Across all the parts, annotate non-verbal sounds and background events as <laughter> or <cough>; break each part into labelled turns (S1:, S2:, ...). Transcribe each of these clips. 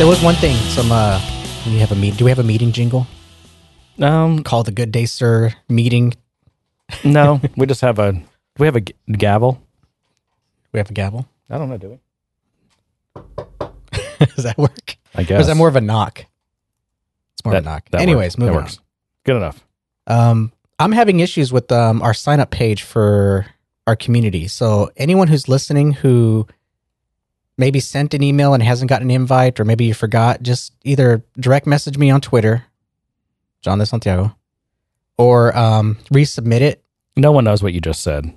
S1: There was one thing. Some uh, we have a meet. Do we have a meeting jingle
S2: Um,
S1: called the Good Day Sir meeting?
S2: no, <laughs> we just have a we have a g- gavel.
S1: We have a gavel.
S2: I don't know, do we? <laughs>
S1: Does that work?
S2: I
S1: Or
S2: guess
S1: is that more of a knock? It's more of a knock.
S2: that
S1: Anyways,
S2: works.
S1: moving
S2: That
S1: on.
S2: Good enough.
S1: Um, I'm having issues with um, our sign up page for our community. So anyone who's listening who maybe sent an email and hasn't gotten an invite, or maybe you forgot, just either direct message me on Twitter, John de Santiago, or um, resubmit it,
S2: No one knows what you just said.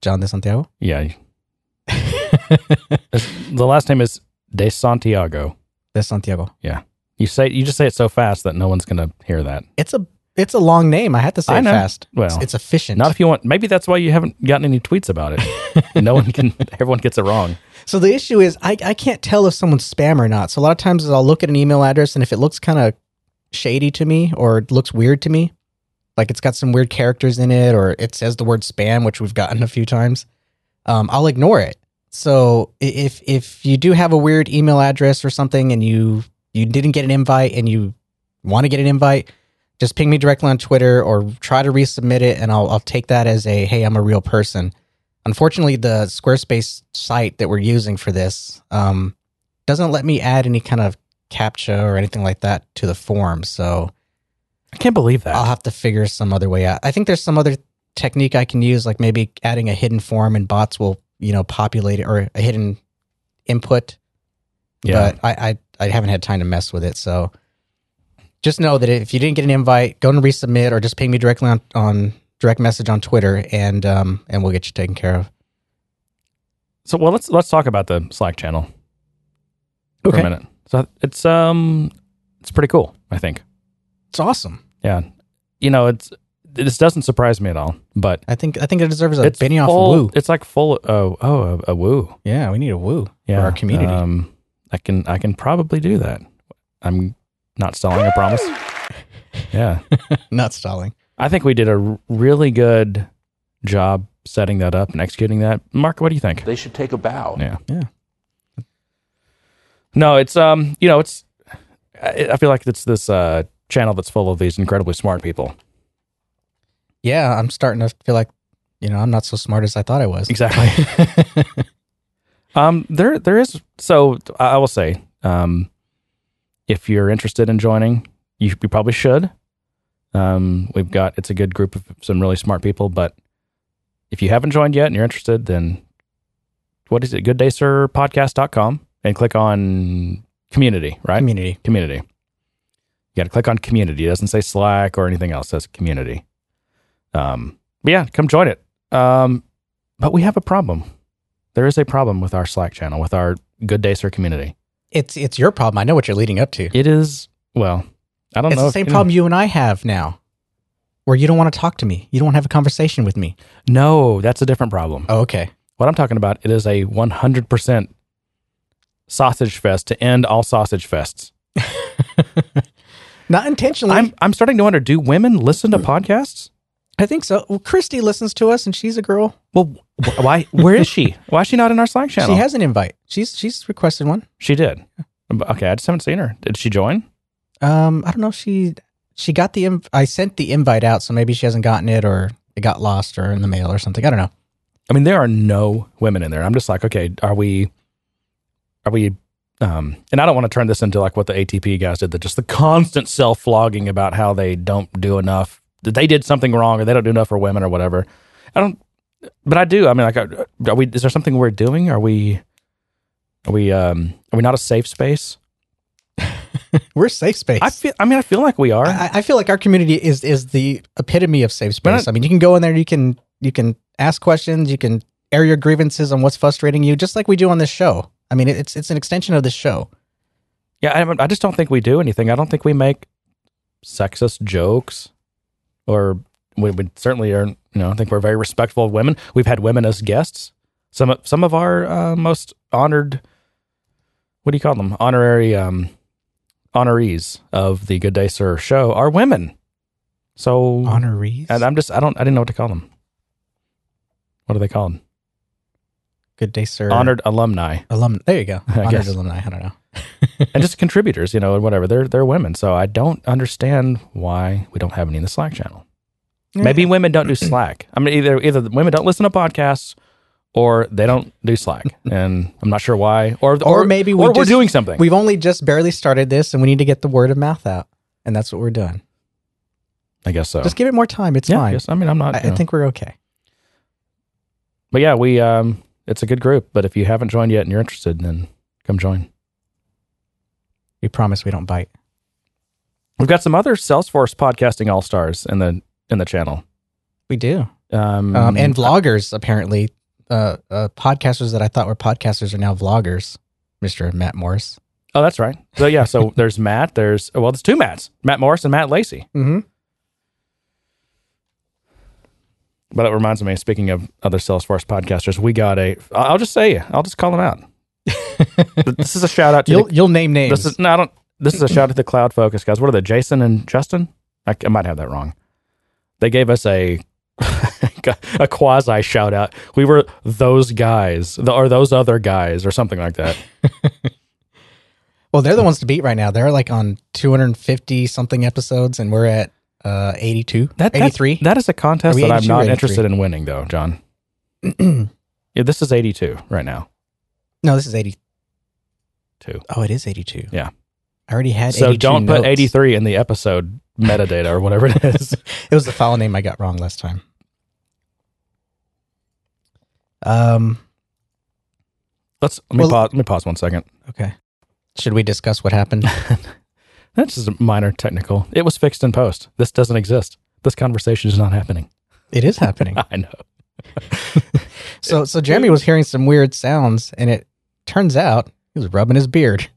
S1: John de Santiago.
S2: Yeah. <laughs> the last name is De Santiago.
S1: de Santiago. Yeah.
S2: You say you just say it so fast that no one's gonna hear that.
S1: It's a it's a long name. I had to say it fast.
S2: Well,
S1: it's, it's efficient.
S2: Not if you want. Maybe that's why you haven't gotten any tweets about it. <laughs> no one can. Everyone gets it wrong.
S1: So the issue is I, I can't tell if someone's spam or not. So a lot of times I'll look at an email address and if it looks kind of shady to me or it looks weird to me, like it's got some weird characters in it or it says the word spam, which we've gotten a few times, um, I'll ignore it. So if if you do have a weird email address or something and you you didn't get an invite and you want to get an invite, just ping me directly on Twitter or try to resubmit it and I'll I'll take that as a hey I'm a real person. Unfortunately, the Squarespace site that we're using for this um, doesn't let me add any kind of captcha or anything like that to the form. So
S2: I can't believe that.
S1: I'll have to figure some other way out. I think there's some other technique I can use, like maybe adding a hidden form and bots will, you know, populate it or a hidden input.
S2: yeah.
S1: But I, I, I haven't had time to mess with it. So just know that if you didn't get an invite, go and resubmit or just ping me directly on, on direct message on Twitter and um and we'll get you taken care of.
S2: so well, let's let's talk about the Slack channel for
S1: Okay.
S2: a minute. So it's um it's pretty cool. I think.
S1: It's awesome.
S2: Yeah. You know, it's this doesn't surprise me at all, but
S1: I think I think it deserves a
S2: it's
S1: Benny
S2: full,
S1: woo.
S2: It's like full. Oh, oh, a, a woo.
S1: Yeah, we need a woo
S2: Yeah,
S1: for our community.
S2: Um, I can I can probably do that. I'm not stalling. I promise. <laughs> Yeah,
S1: Not stalling.
S2: I think we did a really good job setting that up and executing that. Mark, what do you think?
S3: They should take a bow.
S2: Yeah,
S1: Yeah.
S2: No, it's um, you know, it's. I, I feel like it's this uh channel that's full of these incredibly smart people.
S1: Yeah, I'm starting to feel like, you know, I'm not so smart as I thought I was.
S2: Exactly. <laughs> Um, there, there is. So I I will say, um, if you're interested in joining, you, you probably should. Um, we've got it's a good group of some really smart people. But if you haven't joined yet and you're interested, then what is it? Gooddaysirpodcast.com and click on community. Right,
S1: Community.
S2: community. You got to click on community. It doesn't say Slack or anything else. It says community. Um, but yeah, come join it. Um, but we have a problem. There is a problem with our Slack channel, with our Good Day Sir community.
S1: It's it's your problem. I know what you're leading up to.
S2: It is well, I don't
S1: It's
S2: know.
S1: It's
S2: the
S1: same
S2: know-
S1: problem you and I have now, where you don't want to talk to me. You don't want to have a conversation with me.
S2: No, that's a different problem.
S1: Oh, okay.
S2: What I'm talking about, it is a 100% sausage fest to end all sausage fests. <laughs>
S1: Not intentionally.
S2: I'm I'm starting to wonder: Do women listen to podcasts?
S1: I think so. Well, Christy listens to us, and she's a girl.
S2: Well, why? Where is she? <laughs> Why is she not in our Slack channel?
S1: She has an invite. She's she's requested one.
S2: She did. Okay, I just haven't seen her. Did she join?
S1: Um, I don't know. if She she got the. Inv- I sent the invite out, so maybe she hasn't gotten it, or it got lost, or in the mail, or something. I don't know.
S2: I mean, there are no women in there. I'm just like, okay, are we? Are we? Um, and I don't want to turn this into like what the ATP guys did, that just the constant self flogging about how they don't do enough, that they did something wrong, or they don't do enough for women, or whatever. I don't, but I do. I mean, like, are are we? Is there something we're doing? Are we? Are we? Um, are we not a safe space? <laughs>
S1: We're safe space.
S2: I feel. I mean, I feel like we are.
S1: I, I feel like our community is is the epitome of safe
S2: But I-
S1: space. I mean, you can go in there, you can you can ask questions, you can air your grievances on what's frustrating you, just like we do on this show. I mean, it's it's an extension of this show.
S2: Yeah, I, I just don't think we do anything. I don't think we make sexist jokes, or we, we certainly are. You know, I think we're very respectful of women. We've had women as guests. Some of some of our uh, most honored, what do you call them? Honorary um, honorees of the Good Day Sir show are women. So
S1: Honorees,
S2: and I'm just I don't I didn't know what to call them. What are they called?
S1: Good day, sir.
S2: honored alumni,
S1: alum. There you go. <laughs>
S2: I
S1: Honored
S2: guess.
S1: alumni. I don't know. <laughs>
S2: and just <laughs> contributors, you know, and whatever. They're they're women, so I don't understand why we don't have any in the Slack channel. Maybe women don't do Slack. I mean, either either the women don't listen to podcasts, or they don't do Slack, <laughs> and I'm not sure why. Or
S1: Or maybe we
S2: or we're
S1: just-
S2: doing something.
S1: We've only just barely started this, and we need to get the word of mouth out, and that's what we're doing.
S2: I guess so.
S1: Just give it more time. It's
S2: yeah,
S1: fine.
S2: yes. I mean, I'm not.
S1: I, I think we're okay.
S2: but yeah, we um, it's a good group. But if you haven't joined yet and you're interested, then come join.
S1: We promise we don't bite.
S2: We've got some other Salesforce podcasting all stars in the in the channel,
S1: We do.
S2: um,
S1: Um, and vloggers, apparently. Uh, uh, podcasters that I thought were podcasters are now vloggers. Mr. Matt Morris.
S2: oh, that's right. So yeah, so <laughs> there's Matt. There's well, there's two Matts, Matt Morris and Matt Lacey.
S1: Mm-hmm.
S2: But it reminds me, speaking of other Salesforce podcasters, we got a. I'll just say. I'll just call them out. <laughs> this is a shout out to
S1: You'll
S2: the,
S1: you'll name names.
S2: this is no, I don't. This is a shout out to the Cloud Focus guys. What are they? Jason and Justin? I, I might have that wrong. They gave us a <laughs> a quasi shout out. We were those guys, or those other guys, or something like that. <laughs>
S1: well, they're the ones to beat right now. They're like on 250 something episodes, and we're at uh 82,
S2: That that's-
S1: 83.
S2: That is a contest that I'm not interested in winning, though, John. <clears throat> Yeah, this is 82 right now.
S1: no, this is 82. Oh, it is 82.
S2: Yeah.
S1: I already had
S2: So
S1: 82
S2: don't put
S1: notes.
S2: 83 in the episode metadata or whatever it is. <laughs>
S1: It was the file name I got wrong last time. Um.
S2: Let's let me
S1: Well-
S2: pause. Let me pause one second.
S1: Okay. Should we discuss what happened? <laughs>
S2: That's just a minor technical. It was fixed in post. This doesn't exist. This conversation is not happening.
S1: it is happening. <laughs>
S2: I know. <laughs>
S1: So, so Jeremy was hearing some weird sounds, and it turns out he was rubbing his beard.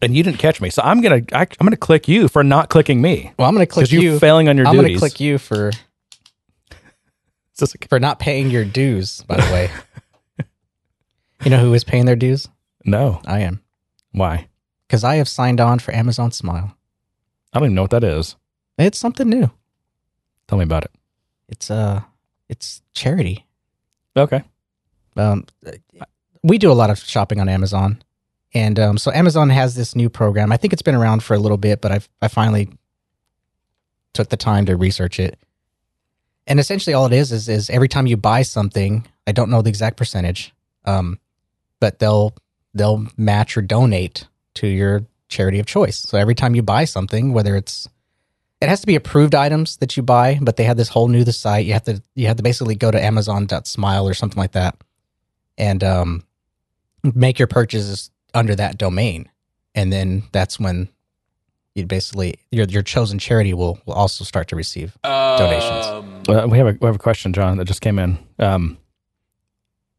S2: And you didn't catch me, so I'm gonna I, I'm gonna click you for not clicking me
S1: Well, I'm going to click
S2: you're
S1: you.
S2: failing on your duties.
S1: I'm going to click you for for not paying your dues. By the way, <laughs> you know who is paying their dues?
S2: no,
S1: I am
S2: why?
S1: because I have signed on for Amazon Smile.
S2: I don't even know what that is.
S1: It's something new.
S2: Tell me about it.
S1: It's uh, it's charity.
S2: Okay.
S1: Um, we do a lot of shopping on Amazon, and um, so Amazon has this new program. I think it's been around for a little bit, but I've, I finally took the time to research it. And essentially, all it is is is every time you buy something, I don't know the exact percentage, um, but they'll they'll match or donate to your charity of choice. So every time you buy something, whether it's it has to be approved items that you buy, but they have this whole new the site. You have to you have to basically go to Amazon.smile or something like that, and um, make your purchases under that domain, and then that's when you basically your your chosen charity will will also start to receive donations.
S2: Uh, we have a we have a question, John, that just came in. Um,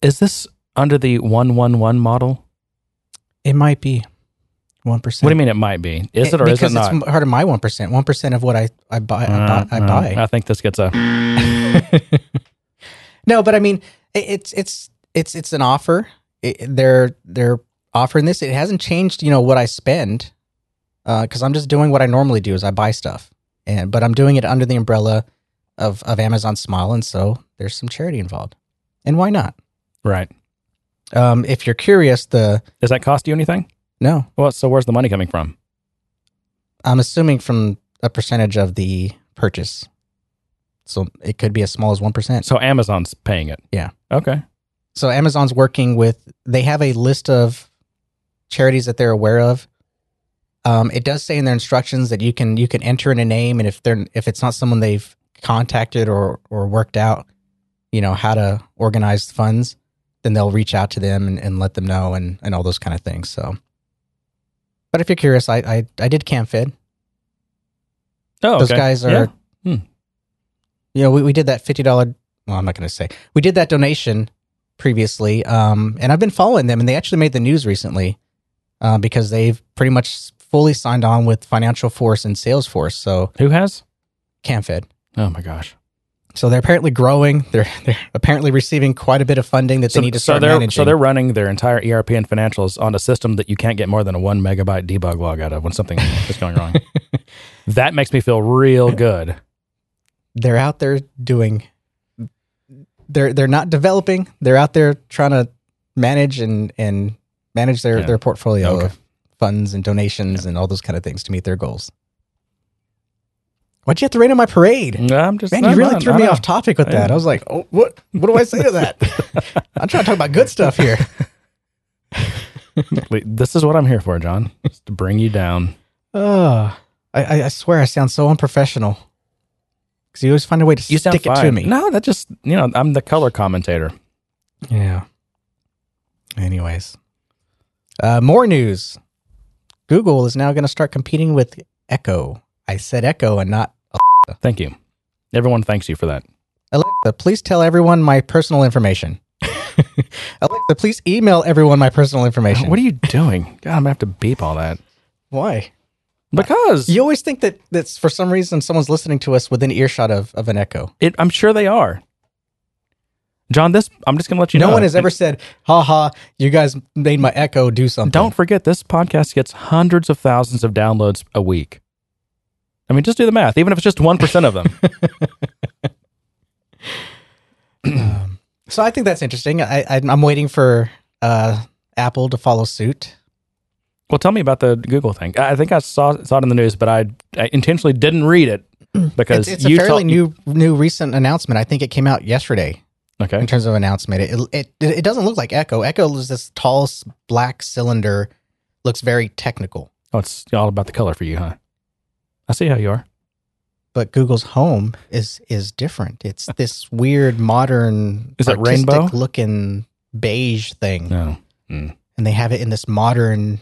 S2: is this under the one one one model?
S1: It might be one percent.
S2: What do you mean it might be? Is it or is it
S1: because
S2: not?
S1: it's part of my one percent. One percent of what I I buy. I
S2: Uh,
S1: buy. I
S2: uh,
S1: buy.
S2: I think this gets a. <laughs>
S1: no, but I mean, it, it's it's it's it's an offer. It, they're they're offering this. It hasn't changed, you know, what I spend, because I'm just doing what I normally do. Is I buy stuff, and but I'm doing it under the umbrella of of Amazon Smile, and so there's some charity involved. And why not?
S2: Right.
S1: Um, if you're curious, the
S2: Does that cost you anything?
S1: no,
S2: Well, so where's the money coming from?
S1: I'm assuming from a percentage of the purchase. So it could be as small as one percent.
S2: So Amazon's paying it.
S1: Yeah.
S2: Okay.
S1: so Amazon's working with they have a list of charities that they're aware of. Um, it does say in their instructions that you can you can enter in a name, and if they're if it's not someone they've contacted or or worked out, you know how to organize funds, then they'll reach out to them and, and let them know and and all those kind of things. So, but if you're curious, I I, I did CamFed.
S2: Oh,
S1: Those
S2: okay.
S1: guys are,
S2: Yeah. Hmm.
S1: you know, we, we did that fifty dollar. Well, I'm not going to say we did that donation previously, um, and I've been following them, and they actually made the news recently uh, because they've pretty much fully signed on with FinancialForce and Salesforce. So
S2: Who has?
S1: CamFed.
S2: Oh my gosh.
S1: So they're apparently growing. They're they're apparently receiving quite a bit of funding that
S2: So,
S1: they need to
S2: so
S1: start
S2: they're
S1: managing.
S2: so they're running their entire ERP and financials on a system that you can't get more than a one megabyte debug log out of when something <laughs> is going wrong. <laughs> that makes me feel real good.
S1: they're out there doing they're they're not developing. They're out there trying to manage and and manage their
S2: Yeah.
S1: their portfolio
S2: Okay.
S1: of funds and donations and all those kind of things to meet their goals. Why'd you have to rain on my parade?
S2: No, I'm just
S1: Man, you really
S2: not-
S1: threw me off topic with that. I was like, oh, what what do I say to that? <laughs> I'm trying to talk about good stuff here. <laughs>
S2: Wait, This is what I'm here for, John. Just to bring you down.
S1: Oh, I, I, I swear I sound so unprofessional. Because you always find a way to
S2: You
S1: stick it to me.
S2: No, that just you know I'm the color commentator.
S1: Yeah. Anyways, uh, more news. Google is now going to start competing with Echo. I said Echo and not
S2: Thank you. Everyone thanks you for that.
S1: Alexa. Please tell everyone my personal information. <laughs> Alexa, please email everyone my personal information.
S2: What are you doing? God, I'm gonna have to beep all that
S1: Why?
S2: because
S1: You always think that that's for some reason someone's listening to us within earshot of, of an Echo.
S2: it, I'm sure they are. John, this I'm just gonna let you
S1: no
S2: know.
S1: No one has ever said, "Ha ha, you guys made my Echo do something."
S2: Don't forget, this podcast gets hundreds of thousands of downloads a week. I mean, just do the math. Even if it's just one percent of them, <laughs>
S1: Um, so I think that's interesting. I, I I'm waiting for uh, Apple to follow suit.
S2: well, tell me about the Google thing. I think I saw saw it in the news, but I, I intentionally didn't read it because
S1: It's, it's a fairly
S2: told-
S1: new new recent announcement. I think it came out yesterday
S2: Okay,
S1: in terms of announcement. It it it doesn't look like Echo. Echo is this tall black cylinder. Looks very technical.
S2: oh, it's all about the color for you, huh? I see how you are.
S1: But Google's Home is is different. It's <laughs> this weird modern,
S2: Is it rainbow?
S1: looking beige thing.
S2: No, mm.
S1: and they have it in this modern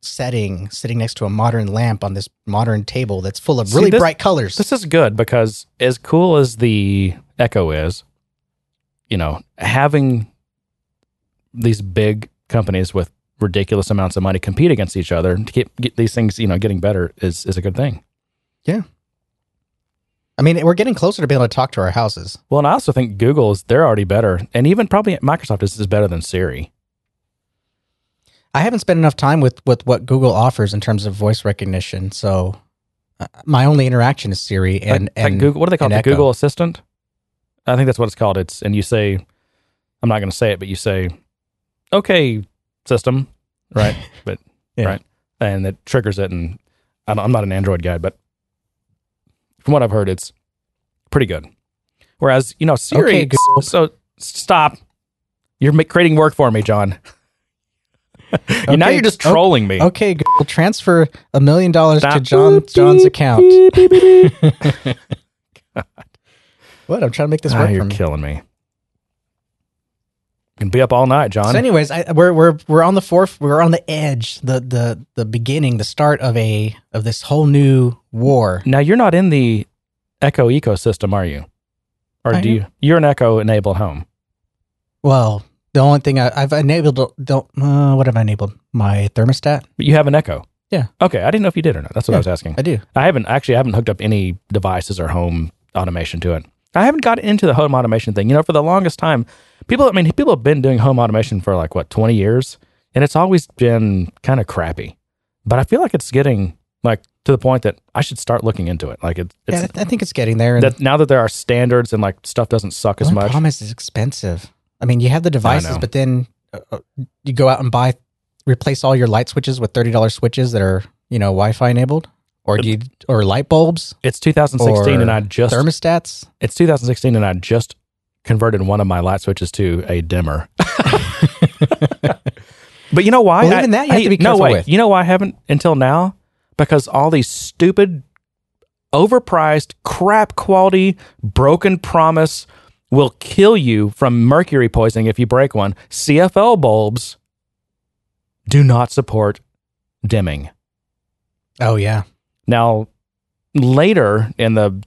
S1: setting, sitting next to a modern lamp on this modern table that's full of
S2: See,
S1: really
S2: this-
S1: bright colors.
S2: This is good because as cool as the Echo is, you know, having these big companies with ridiculous amounts of money compete against each other to get, get these things, you know, getting better is is a good thing.
S1: I mean, we're getting closer to being able to talk to our houses.
S2: Well, and I also think Google is they're already better, and even probably Microsoft is, is better than Siri.
S1: I haven't spent enough time with with what Google offers in terms of voice recognition, so uh, my only interaction is Siri and
S2: like, like
S1: and
S2: Google, what do they call it? The
S1: Echo.
S2: Google Assistant. I think that's what it's called. It's and you say, I'm not going to say it, but you say, "Okay, system," right? <laughs> but
S1: Yeah.
S2: right, and it triggers it. And I don't- I'm not an Android guy, but from what I've heard, it's pretty good. Whereas you know Siri,
S1: Okay,
S2: so stop. You're creating work for me, John. <laughs> now you're just trolling me.
S1: Okay, Google, transfer a million dollars to John
S2: Boop,
S1: John's
S2: beep,
S1: account.
S2: beep, beep, beep. <laughs>
S1: What? I'm trying to make this
S2: Ah,
S1: work for
S2: you're
S1: me.
S2: killing me. Can be up all night, John.
S1: So, anyways, I, we're we're we're on the fourth. We're on the edge, the the the beginning, the start of a of this whole new war.
S2: Now you're not in the Echo ecosystem, are you? Or
S1: I
S2: do
S1: am.
S2: you? You're an Echo enabled home.
S1: Well, the only thing I, I've enabled don't uh, what have I enabled? My thermostat.
S2: But you have an Echo.
S1: Yeah.
S2: Okay, I didn't know if you did or not. That's what I was asking.
S1: I do.
S2: I haven't actually. I haven't hooked up any devices or home automation to it. I haven't got into the home automation thing. You know, for the longest time, people. I mean, people have been doing home automation for like what twenty years, and it's always been kind of crappy. But I feel like it's getting like to the point that I should start looking into it. Like it, it's
S1: yeah, I think it's getting there. And
S2: that now that there are standards and like stuff doesn't suck as much.
S1: problem is expensive. I mean, you have the devices, but then uh, uh, you go out and buy, replace all your light switches with thirty dollars switches that are you know Wi-Fi enabled, or do you or light bulbs,
S2: It's 2016, and I just
S1: thermostats.
S2: It's 2016, and I just converted one of my light switches to a dimmer. <laughs> but you know why?
S1: Well, even that you have to be
S2: no,
S1: careful
S2: wait.
S1: with.
S2: You know why I haven't until now? Because all these stupid, overpriced, crap quality, broken promise will kill you from mercury poisoning if you break one. CFL bulbs do not support dimming.
S1: Oh yeah,
S2: Now, later in the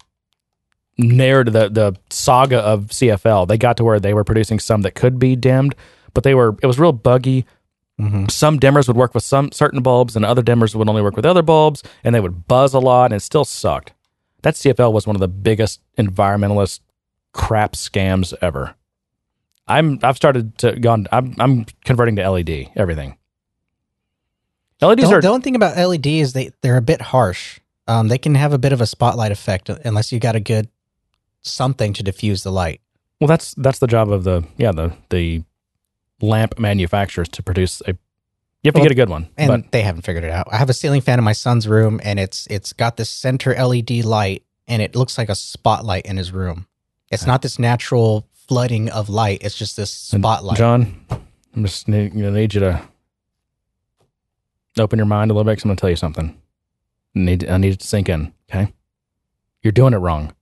S2: narrative, the, the saga of CFL, they got to where they were producing some that could be dimmed, but they were, it was real buggy.
S1: hmm
S2: Some dimmers would work with some certain bulbs, and other dimmers would only work with other bulbs, and they would buzz a lot, and it still sucked. That CFL was one of the biggest environmentalist crap scams ever. I'm I've started to gone. I'm I'm converting to LED everything. LEDs
S1: The,
S2: are
S1: the only thing about LED is they they're a bit harsh. Um, they can have a bit of a spotlight effect unless you got a good something to diffuse the light.
S2: Well, that's that's the job of the yeah the the lamp manufacturers to produce a. You have to
S1: Well,
S2: get a good one,
S1: and
S2: but
S1: they haven't figured it out. I have a ceiling fan in my son's room, and it's it's got this center LED light, and it looks like a spotlight in his room. It's not this natural flooding of light. It's just this spotlight.
S2: John, I'm just gonna need you to open your mind a little bit. 'cause I'm going to tell you something. I need I need it to sink in. Okay, you're doing it wrong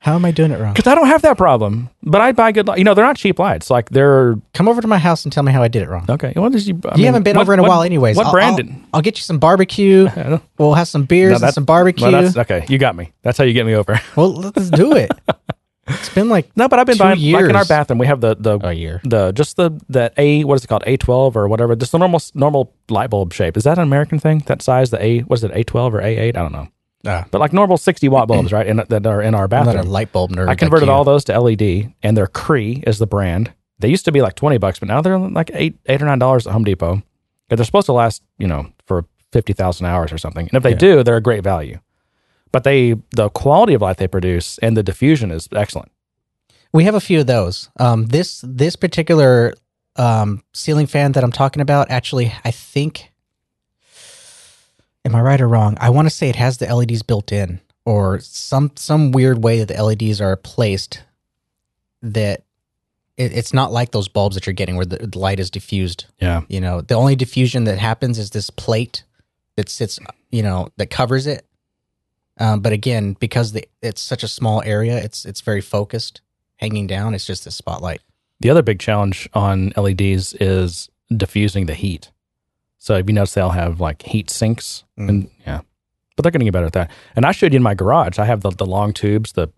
S1: How am I doing it wrong?
S2: because I don't have that problem. But I buy good. Li- you know, they're not cheap lights. Like they're
S1: Come over to my house and tell me how I did it wrong.
S2: okay. What is you? I
S1: you
S2: mean,
S1: haven't been
S2: what-
S1: over in a
S2: what-
S1: while, anyways.
S2: What
S1: I'll,
S2: brand?
S1: I'll, I'll get you some barbecue. <laughs> We'll have some beers
S2: No,
S1: and some barbecue.
S2: Well, that's okay. You got me. That's how you get me over.
S1: well, let's do it. <laughs> It's been like
S2: no, but I've been buying like in our bathroom. We have the the
S1: a year.
S2: the just the the A what is it called A twelve or whatever just the normal normal light bulb shape. Is that an American thing? That size the A was it A twelve or A eight? I don't know.
S1: Uh,
S2: But like normal sixty watt bulbs, right? In, that are in our
S1: I'm not a
S2: bathroom.
S1: light bulb nerd.
S2: I converted
S1: you.
S2: all those to LED, and they're Cree is the brand. They used to be like twenty bucks, but now they're like eight eight or nine dollars at Home Depot. And they're supposed to last you know for fifty thousand hours or something. And if they
S1: Yeah.
S2: do, they're a great value. But they the quality of light they produce and the diffusion is excellent.
S1: We have a few of those. Um, this this particular um, ceiling fan that I'm talking about, actually, I think. Am I right or wrong? I want to say it has the LEDs built in, or some some weird way that the LEDs are placed. That it, it's not like those bulbs that you're getting where the, the light is diffused.
S2: Yeah.
S1: You know, the only diffusion that happens is this plate that sits, you know, that covers it. Um, but again, because the, it's such a small area, it's it's very focused, hanging down. It's just a spotlight.
S2: The other big challenge on LEDs is diffusing the heat. So if you notice, they'll have like heat sinks,
S1: Mm.
S2: and yeah, but they're getting better at that. And I showed you in my garage. I have the, the long tubes, the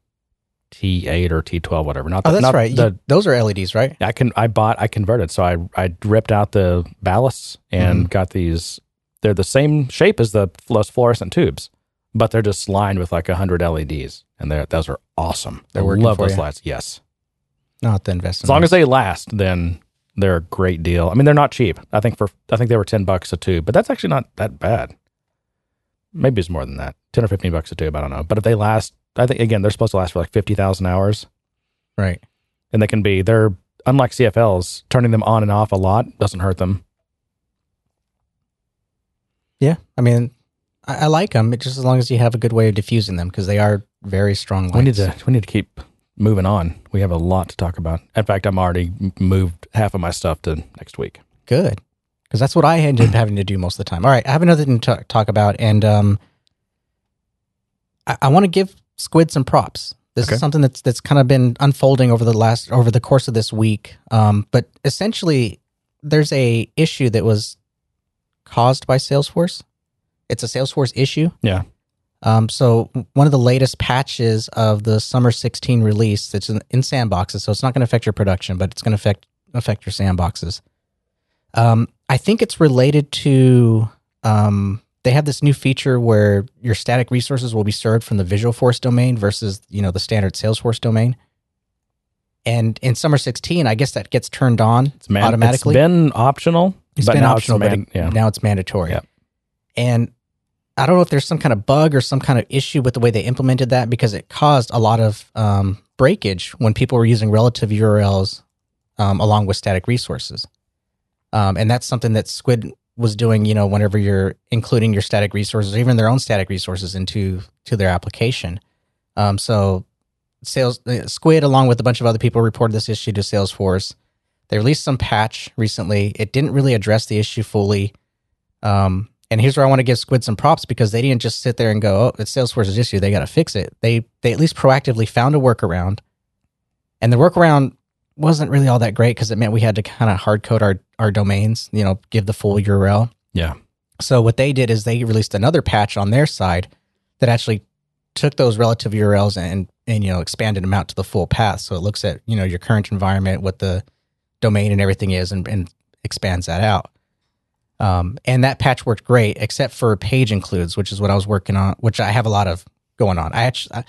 S2: T8 or T12, whatever. Not
S1: Oh, that's
S2: not
S1: right. You- those are LEDs, right?
S2: I can I bought I converted, so I I ripped out the ballasts and
S1: Mm-hmm.
S2: got these. They're the same shape as the fluorescent tubes, but they're just lined with like hundred LEDs, and they those are awesome.
S1: They're working
S2: love
S1: for
S2: those
S1: you?
S2: lights. Yes.
S1: Not the investment.
S2: As long as they last, then they're a great deal. I mean, they're not cheap. I think for I think they were ten bucks a tube, but that's actually not that bad. Maybe it's more than that, ten or fifteen bucks a tube. I don't know. But if they last, I think again they're supposed to last for like fifty thousand hours,
S1: right.
S2: and they can be they're unlike CFLs. Turning them on and off a lot doesn't hurt them.
S1: Yeah, I mean, I, I like them. Just as long as you have a good way of diffusing them, because they are very strong lights.
S2: We need to we need to keep moving on. We have a lot to talk about. In fact, I'm already moved half of my stuff to next week.
S1: good because that's what I ended up having to do most of the time. All right, I have another thing to talk, talk about, and um, I, I want to give Skuid some props. This
S2: Okay.
S1: is something that's that's kind of been unfolding over the last over the course of this week. Um, but essentially, there's a issue that was caused by Salesforce. It's a Salesforce issue.
S2: Yeah.
S1: Um, so one of the latest patches of the summer 16 release that's in, in sandboxes, so it's not going to affect your production, but it's going to affect affect your sandboxes. Um, I think it's related to um, they have this new feature where your static resources will be served from the Visualforce domain versus you know the standard Salesforce domain. And in summer 16, I guess that gets turned on
S2: It's man-
S1: automatically.
S2: It's been optional.
S1: It's
S2: but
S1: been
S2: now
S1: optional,
S2: it's
S1: but it-
S2: yeah.
S1: now it's mandatory.
S2: Yep.
S1: And I don't know if there's some kind of bug or some kind of issue with the way they implemented that because it caused a lot of um, breakage when people were using relative URLs um, along with static resources. Um, and that's something that Skuid was doing. You know, whenever you're including your static resources, even their own static resources into to their application. Um, so, sales uh, Skuid, along with a bunch of other people, reported this issue to Salesforce. They released some patch recently. It didn't really address the issue fully. Um, and here's where I want to give Skuid some props because they didn't just sit there and go, "Oh, it's Salesforce's issue. They got to fix it." They they at least proactively found a workaround, and the workaround wasn't really all that great because it meant we had to kind of hard code our our domains. You know, give the full URL.
S2: Yeah.
S1: So what they did is they released another patch on their side that actually took those relative URLs and and you know expanded them out to the full path. So it looks at you know your current environment, what the domain and everything is, and, and expands that out. Um, and that patch worked great, except for page includes, which is what I was working on, which I have a lot of going on. I actually, I,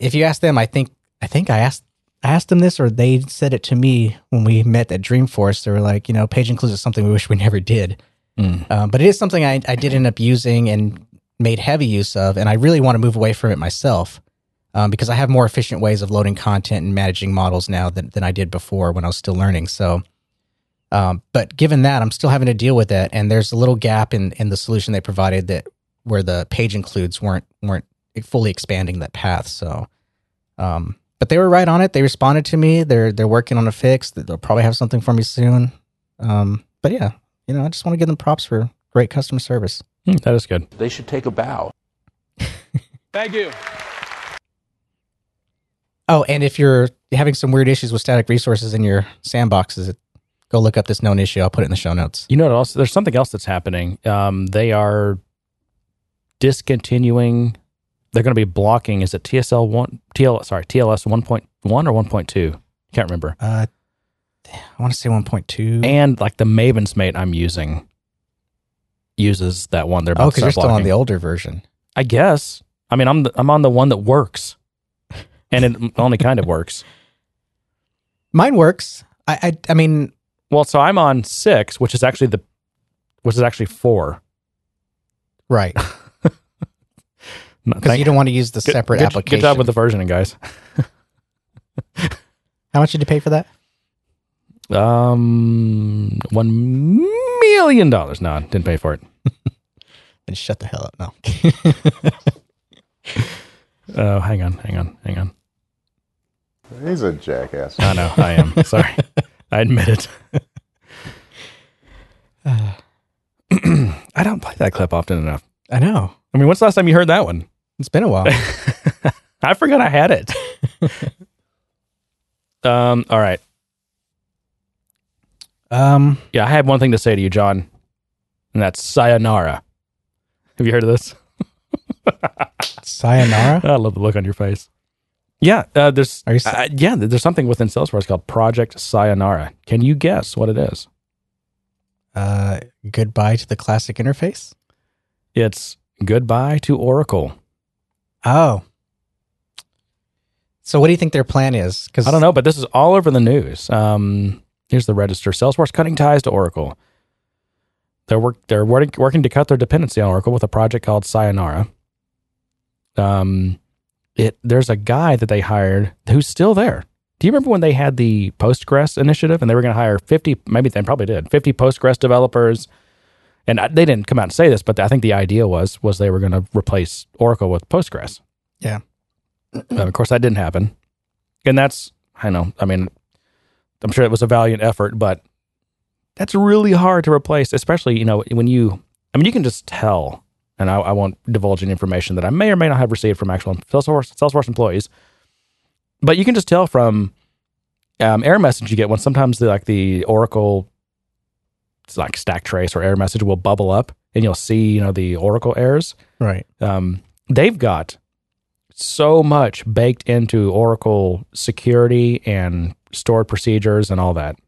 S1: if you ask them, I think I think I asked I asked them this, or they said it to me when we met at Dreamforce. They were like, you know, page includes is something we wish we never did.
S2: Mm.
S1: Um, but it is something I, I did end up using and made heavy use of, and I really want to move away from it myself. um, because I have more efficient ways of loading content and managing models now than, than I did before when I was still learning. So, um, but given that, I'm still having to deal with it, and there's a little gap in in the solution they provided that where the page includes weren't weren't fully expanding that path. So, um, but they were right on it. They responded to me. They're they're working on a fix. They'll probably have something for me soon. Um, but yeah, you know, I just want to give them props for great customer service.
S2: Hmm, that is good.
S3: They should take a bow. <laughs>
S2: Thank you.
S1: Oh, and if you're having some weird issues with static resources in your sandboxes, go look up this known issue. I'll put it in the show notes.
S2: You know what else? There's something else that's happening. Um, they are discontinuing. They're going to be blocking. Is it TSL one? TL sorry TLS one point one or one point two? Can't remember.
S1: Uh, I want to say one point two.
S2: And like the MavensMate I'm using uses that one. They're about
S1: oh, because you're still on the older version.
S2: I guess. I mean, I'm the, I'm on the one that works, and it <laughs> only kind of works.
S1: Mine works. I, I I mean,
S2: Well, so I'm on six, which is actually the, which is actually four.
S1: right? <laughs> Because
S2: thank-
S1: you don't want to use the
S2: good-
S1: separate
S2: good,
S1: application.
S2: Good job with the versioning, guys. <laughs>
S1: How much did you pay for that?
S2: Um, one million dollars. No, didn't pay for it. <laughs>
S1: Then shut the hell up. No.
S2: Oh, hang on, hang on, hang on.
S4: He's a jackass.
S2: I know, I am. Sorry, I admit it. <clears throat> I don't play that clip often enough.
S1: I know.
S2: I mean, when's the last time you heard that one?
S1: It's been a while. <laughs>
S2: I forgot I had it. <laughs> um. All right.
S1: um,
S2: Yeah, I have one thing to say to you, John, and that's sayonara. Have you heard of this? <laughs>
S1: sayonara.
S2: I love the look on your face. Yeah, uh, there's
S1: Are you s-
S2: uh, yeah, there's something within Salesforce called Project Sayonara. Can you guess what it is?
S1: Uh, goodbye to the classic interface.
S2: It's goodbye to Oracle.
S1: Oh. So, what do you think their plan is? Because
S2: I don't know, but this is all over the news. Um, here's the register: Salesforce cutting ties to Oracle. They're work they're working working to cut their dependency on Oracle with a project called Sayonara. Um, it there's a guy that they hired who's still there. Do you remember when they had the Postgres initiative and they were going to hire 50, maybe they probably did, 50 Postgres developers? And I- they didn't come out and say this, but I think the idea was was they were going to replace Oracle with Postgres.
S1: Yeah.
S2: Of course, that didn't happen, and that's I know. I mean, I'm sure it was a valiant effort, but that's really hard to replace, especially you know when you. I mean, you can just tell, and I, I won't divulge any information that I may or may not have received from actual Salesforce, Salesforce employees, but you can just tell from um, error message you get when sometimes the like the Oracle, it's like stack trace or error message will bubble up, and you'll see you know the Oracle errors
S1: right.
S2: um, they've got so much baked into Oracle security and stored procedures and all that.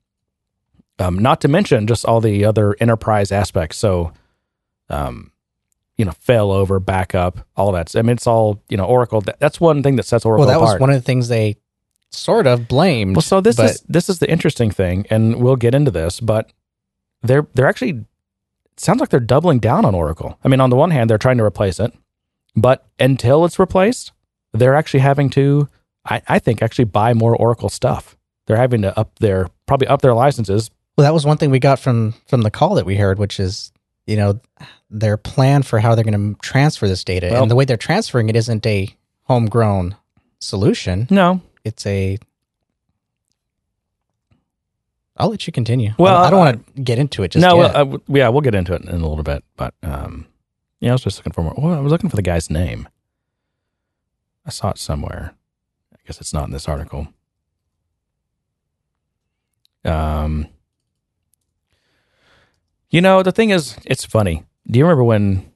S2: Um, not to mention just all the other enterprise aspects. So, um, you know, failover, backup, all that. I mean, it's all you know. Oracle. That, that's one thing that sets Oracle
S1: Well, that was one of the things they sort of blamed.
S2: Well, so this
S1: but
S2: is this is the interesting thing, and we'll get into this, but they're they're actually sounds like they're doubling down on Oracle. I mean, on the one hand, they're trying to replace it, but until it's replaced, they're actually having to, I, I think, actually buy more Oracle stuff. They're having to up their probably up their licenses.
S1: Well, that was one thing we got from from the call that we heard, which is you know their plan for how they're going to transfer this data,
S2: Well-
S1: and the way they're transferring it isn't a homegrown solution.
S2: No,
S1: It's a. I'll let you continue.
S2: Well,
S1: I don't,
S2: uh,
S1: want to get into it. Just
S2: no,
S1: yet.
S2: well, uh, yeah, we'll get into it in a little bit, but um, yeah, I was just looking for more. Well, I was looking for the guy's name. I saw it somewhere. I guess it's not in this article. Um, you know, the thing is, it's funny. Do you remember when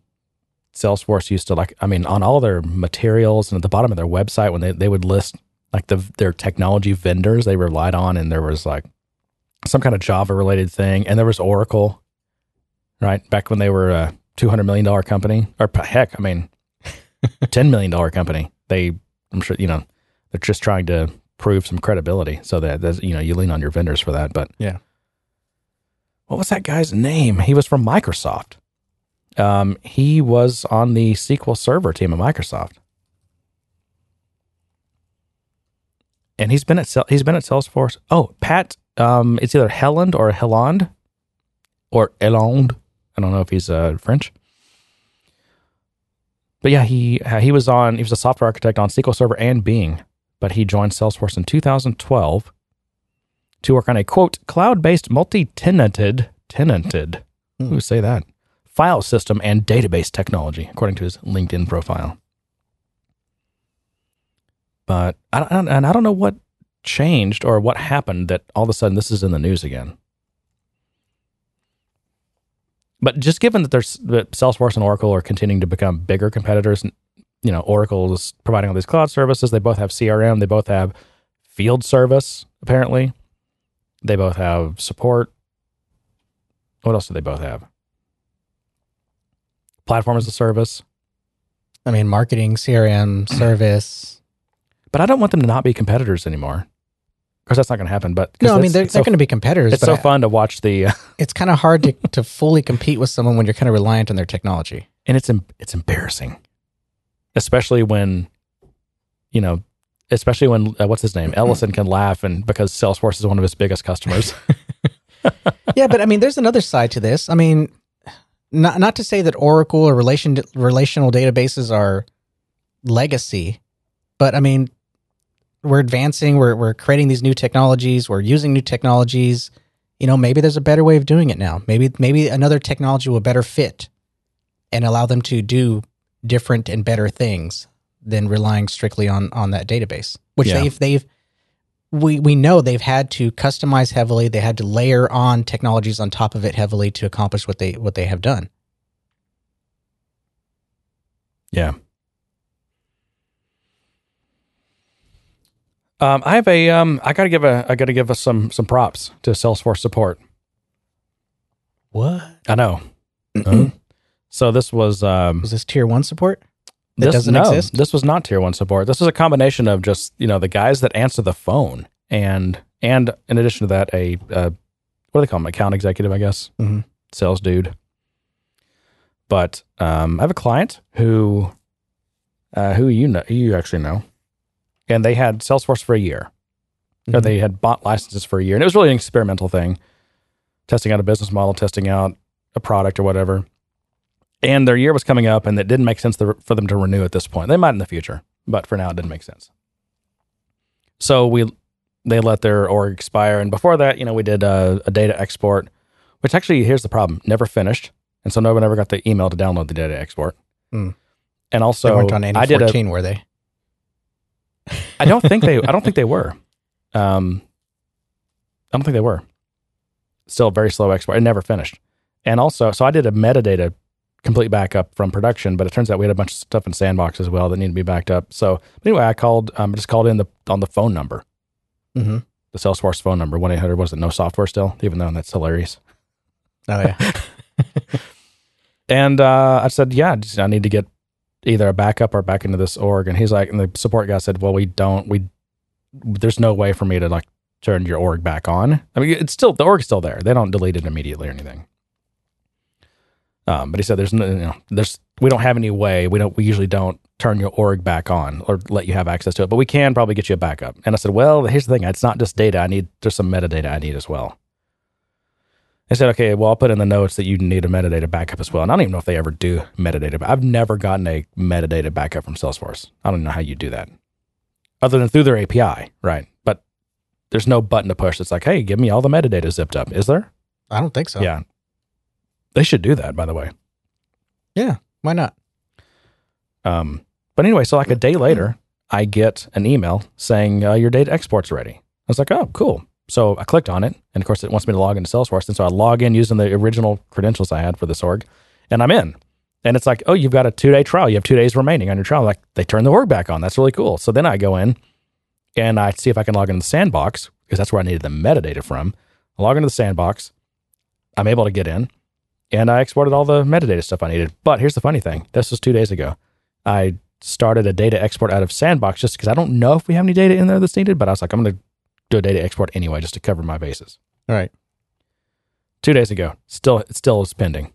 S2: Salesforce used to like? I mean, on all their materials and at the bottom of their website, when they they would list like the their technology vendors they relied on, and there was like some kind of Java related thing, and there was Oracle, right? Back when they were a two hundred million dollar company, or heck, I mean, <laughs> ten million dollar company. They, I'm sure, you know, they're just trying to prove some credibility, so that you know you lean on your vendors for that. But
S1: Yeah.
S2: What was that guy's name? He was from Microsoft. Um, he was on the SQL Server team at Microsoft. and he's been at he's been at Salesforce. Oh, Pat, um, it's either Helland or Helland or Elond. I don't know if he's uh, French. But yeah, he uh, he was on he was a software architect on SQL Server and Bing, but he joined Salesforce in 2012 to work on a quote cloud-based multi-tenanted tenanted
S1: Hmm.
S2: who say that file system and database technology, according to his LinkedIn profile. But I don't, and I don't know what changed or what happened that all of a sudden this is in the news again. But just given that there's that Salesforce and Oracle are continuing to become bigger competitors, you know Oracle is providing all these cloud services. They both have CRM. They both have field service. Apparently, they both have support. What else do they both have? Platform as a service.
S1: I mean, marketing, CRM, <clears throat> service.
S2: But I don't want them to not be competitors anymore. Of course, that's not going to happen. But
S1: No, I mean they're,
S2: it's
S1: they're going to be competitors.
S2: It's so
S1: I-
S2: fun to watch the, uh, <laughs>
S1: It's kind of hard to, to fully compete with someone when you're kind of reliant on their technology.
S2: and it's it's embarrassing, especially when, you know, especially when uh, what's his name <clears throat> Ellison can laugh and because Salesforce is one of his biggest customers. <laughs>
S1: yeah, but I mean, there's another side to this. I mean, not not to say that Oracle or relation relational databases are legacy, but I mean, we're advancing. We're we're creating these new technologies. We're using new technologies. You know, maybe there's a better way of doing it now. Maybe maybe another technology will better fit and allow them to do different and better things than relying strictly on on that database, which
S2: Yeah.
S1: they've they've we we know they've had to customize heavily. They had to layer on technologies on top of it heavily to accomplish what they what they have done.
S2: yeah. Um, I have a um, I gotta give a I gotta give us some some props to Salesforce support.
S1: What
S2: I know. So this was um,
S1: was this tier one support? That
S2: this,
S1: doesn't
S2: no,
S1: exist?
S2: This was not tier one support. This was a combination of just you know the guys that answer the phone and and in addition to that a uh, what do they call them account executive I guess
S1: Mhm.
S2: sales dude. But um, I have a client who uh, who you know you actually know, and they had Salesforce for a year. Or
S1: Mhm.
S2: they had bought licenses for a year, and it was really an experimental thing, testing out a business model, testing out a product or whatever and their year was coming up and it didn't make sense for them to renew at this point they might in the future but for now it didn't make sense so we they let their org expire and before that you know we did a, a data export which actually here's the problem never finished and so no one ever got the email to download the data export
S1: Hmm.
S2: and
S1: They
S2: also
S1: weren't on any
S2: i did a
S1: fourteen, were they? <laughs>
S2: I don't think they. I don't think they <laughs> were. Um, I don't think they were. Still a very slow export. It never finished. And also, so I did a metadata complete backup from production, but it turns out we had a bunch of stuff in Sandbox as well that needed to be backed up. So anyway, I called. Um, just called in the on the phone number,
S1: Mm-hmm.
S2: the Salesforce phone number, one eight hundred. Was it no software still? Even though that's hilarious.
S1: Oh yeah. <laughs>
S2: And uh, I said, yeah, just- I need to get either a backup or back into this org. And he's like, and the support guy said, well, we don't, we, there's no way for me to like turn your org back on. I mean, it's still, the org's still there. They don't delete it immediately or anything. Um, but he said, there's no, you know, there's, we don't have any way. We don't, we usually don't turn your org back on or let you have access to it, but we can probably get you a backup. And I said, well, here's the thing. It's not just data. I need, there's some metadata I need as well. I said, okay, well, I'll put in the notes that you need a metadata backup as well. And I don't even know if they ever do metadata, but I've never gotten a metadata backup from Salesforce. I don't know how you do that other than through their API, right? But there's no button to push. It's like, hey, give me all the metadata zipped up. Is there?
S1: I don't think so.
S2: Yeah. They should do that, by the way.
S1: Yeah, why not?
S2: Um, but anyway, so like a day later, I get an email saying uh, your data export's ready. I was like, oh, cool. So I clicked on it, and of course, it wants me to log into Salesforce. And so I log in using the original credentials I had for this org, and I'm in. And it's like, oh, you've got a two day trial. You have two days remaining on your trial. Like they turn the org back on. That's really cool. So then I go in and I see if I can log into the sandbox because that's where I needed the metadata from. I log into the sandbox. I'm able to get in and I exported all the metadata stuff I needed. But here's the funny thing this was two days ago. I started a data export out of Sandbox just because I don't know if we have any data in there that's needed, but I was like, I'm going to do a data export anyway just to cover my bases.
S1: All right.
S2: Two days ago, still it still is pending.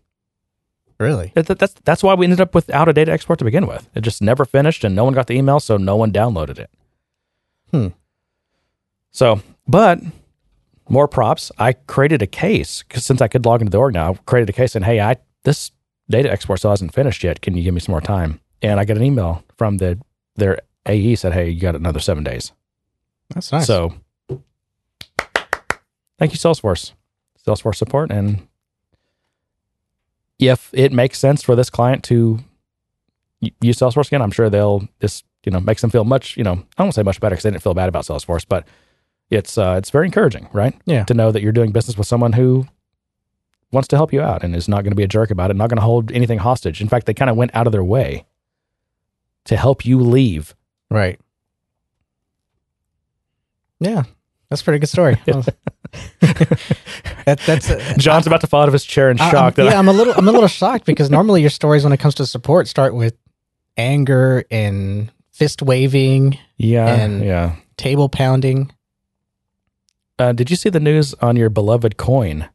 S1: Really?
S2: That- that's that's why we ended up without a data export to begin with. It just never finished, and no one got the email, so no one downloaded it.
S1: Hmm.
S2: So, but more props. I created a case because since I could log into the org now, I created a case and "Hey, I this data export still hasn't finished yet. Can you give me some more time?" And I got an email from the their AE said, "Hey, you got another seven days."
S1: That's nice.
S2: So, thank you, Salesforce, Salesforce support, and if it makes sense for this client to use Salesforce again, I'm sure they'll this you know makes them feel much you know I won't say much better because they didn't feel bad about Salesforce, but it's uh, it's very encouraging, right?
S1: Yeah.
S2: to know that you're doing business with someone who wants to help you out and is not going to be a jerk about it, not going to hold anything hostage. In fact, they kind of went out of their way to help you leave.
S1: right. Yeah, that's a pretty good story. <laughs> That, that's uh, <laughs>
S2: John's about to fall out of his chair in
S1: I- I'm-
S2: shock.
S1: yeah, I'm a little I'm a little shocked because normally your stories when it comes to support start with anger and fist waving,
S2: yeah,
S1: and-
S2: yeah.
S1: table pounding.
S2: Uh, did you see the news on your beloved coin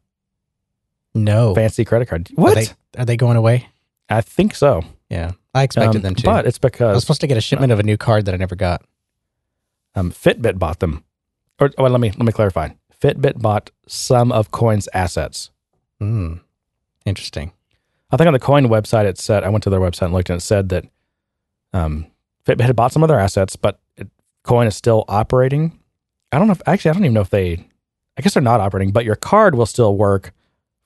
S1: No,
S2: fancy credit card?
S1: Are
S2: What?
S1: they, are they going away?
S2: I think so.
S1: Yeah, I expected
S2: Um,
S1: them to.
S2: But it's because
S1: I was supposed to get a shipment of a new card that I never got.
S2: um, Fitbit bought them. Or well, let me let me clarify. Fitbit bought some of Coin's assets.
S1: Hmm. Interesting.
S2: I think on the Coin website it said I went to their website and looked and it said that um, Fitbit had bought some of their assets, but it, Coin is still operating. I don't know if actually I don't even know if they. I guess they're not operating, but your card will still work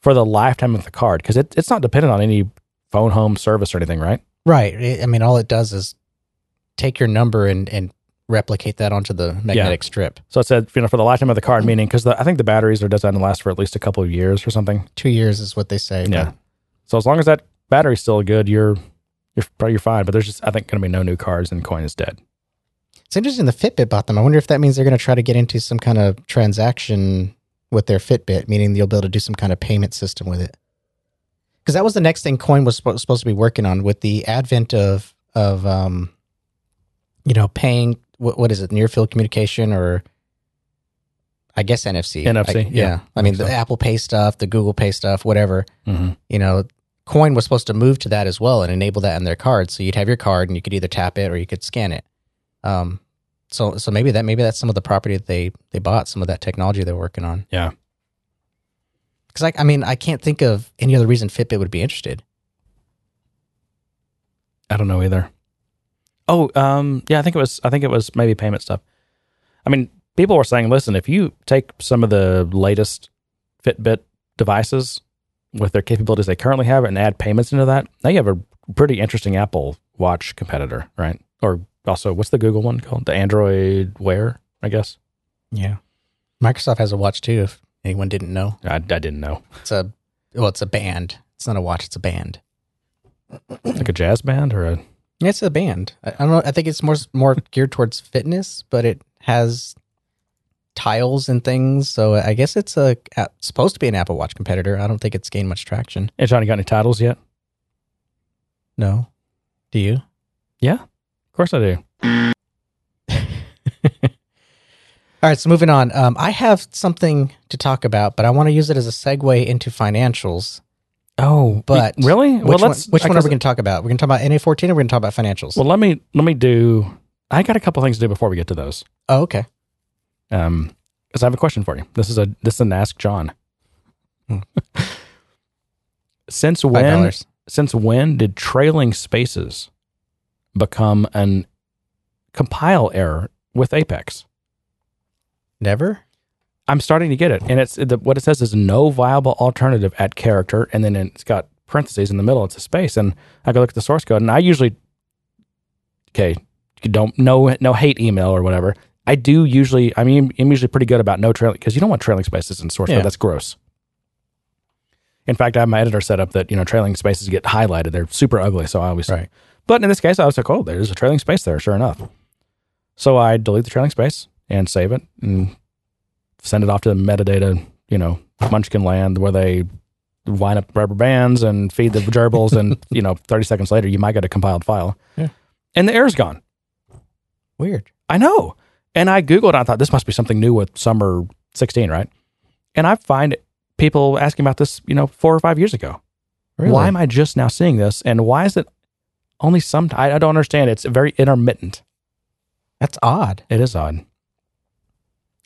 S2: for the lifetime of the card because it, it's not dependent on any phone home service or anything, right?
S1: Right. I mean, all it does is take your number and and replicate that onto the magnetic strip.
S2: So it said, you know, for the lifetime of the card, mm. meaning because I think the batteries are designed to last for at least a couple of years or something.
S1: Two years is what they say. but-
S2: Yeah. So as long as that battery's still good, you're you're probably you're fine. But there's just I think going to be no new cards and coin is dead.
S1: It's interesting the Fitbit bought them. I wonder if that means they're going to try to get into some kind of transaction with their Fitbit, meaning you'll be able to do some kind of payment system with it. Because that was the next thing Coin was suppo- supposed to be working on with the advent of of um, you know, paying what what is it, near field communication or I guess NFC.
S2: NFC,
S1: I-
S2: yeah.
S1: yeah. I mean
S2: think
S1: the
S2: so.
S1: Apple Pay stuff, the Google Pay stuff, whatever.
S2: Mm-hmm.
S1: You know, Coin was supposed to move to that as well and enable that in their card. So you'd have your card and you could either tap it or you could scan it. Um, so so maybe that maybe that's some of the property that they they bought, some of that technology they're working on.
S2: Yeah.
S1: Because like I mean, I can't think of any other reason Fitbit would be interested.
S2: I don't know either. Oh, um, yeah, I think it was. I think it was maybe payment stuff. I mean, people were saying, listen, if you take some of the latest Fitbit devices with their capabilities they currently have and add payments into that, now you have a pretty interesting Apple Watch competitor, right? Or also, what's the Google one called? The Android Wear, I guess.
S1: Yeah. Microsoft has a watch too. If anyone didn't know,
S2: I, I didn't know.
S1: it's a well, it's a band. It's not a watch. It's a band.
S2: Like a jazz band or a.
S1: It's a band. I, I don't know. I think it's more more geared towards fitness, but it has tiles and things. So I guess it's a supposed to be an Apple Watch competitor. I don't think it's gained much traction.
S2: Hey, Johnny, got any titles yet?
S1: No, do you?
S2: Yeah, of course I do. <laughs>
S1: All right, so moving on. Um, I have something to talk about, but I want to use it as a segue into financials.
S2: Oh,
S1: But
S2: really?
S1: Which one, which one are we going to talk about? We're going to talk about NA14 or we're going to talk about financials?
S2: Well, let me let me do. I got a couple things to do before we get to those.
S1: oh, okay.
S2: Um, because I have a question for you. This is a this is an ask John.
S1: Hmm. <laughs>
S2: since when?
S1: dollars.
S2: Since when did trailing spaces become an compile error with Apex?
S1: Never?
S2: I'm starting to get it, and it's the, what it says is no viable alternative at character, and then it's got parentheses in the middle. It's a space, and I go look at the source code, and I usually, okay, you don't no no hate email or whatever. I do usually. I mean, I'm usually pretty good about no trailing because you don't want trailing spaces in source
S1: Yeah.
S2: code. That's gross. In fact, I have my editor set up that you know trailing spaces get highlighted. They're super ugly, so I always.
S1: Right.
S2: But in this case, I was like, oh, there's a trailing space there. Sure enough. So I delete the trailing space and save it and send it off to the metadata, you know, Munchkin land where they line up rubber bands and feed the gerbils, and <laughs> you know, thirty seconds later, you might get a compiled file,
S1: Yeah.
S2: and the error's gone.
S1: Weird.
S2: I know. And I Googled, and I thought this must be something new with summer 16, right? And I find people asking about this, you know, four or five years ago.
S1: Really?
S2: Why am I just now seeing this? And why is it only some? I, I don't understand. It's very intermittent.
S1: That's odd.
S2: It is odd.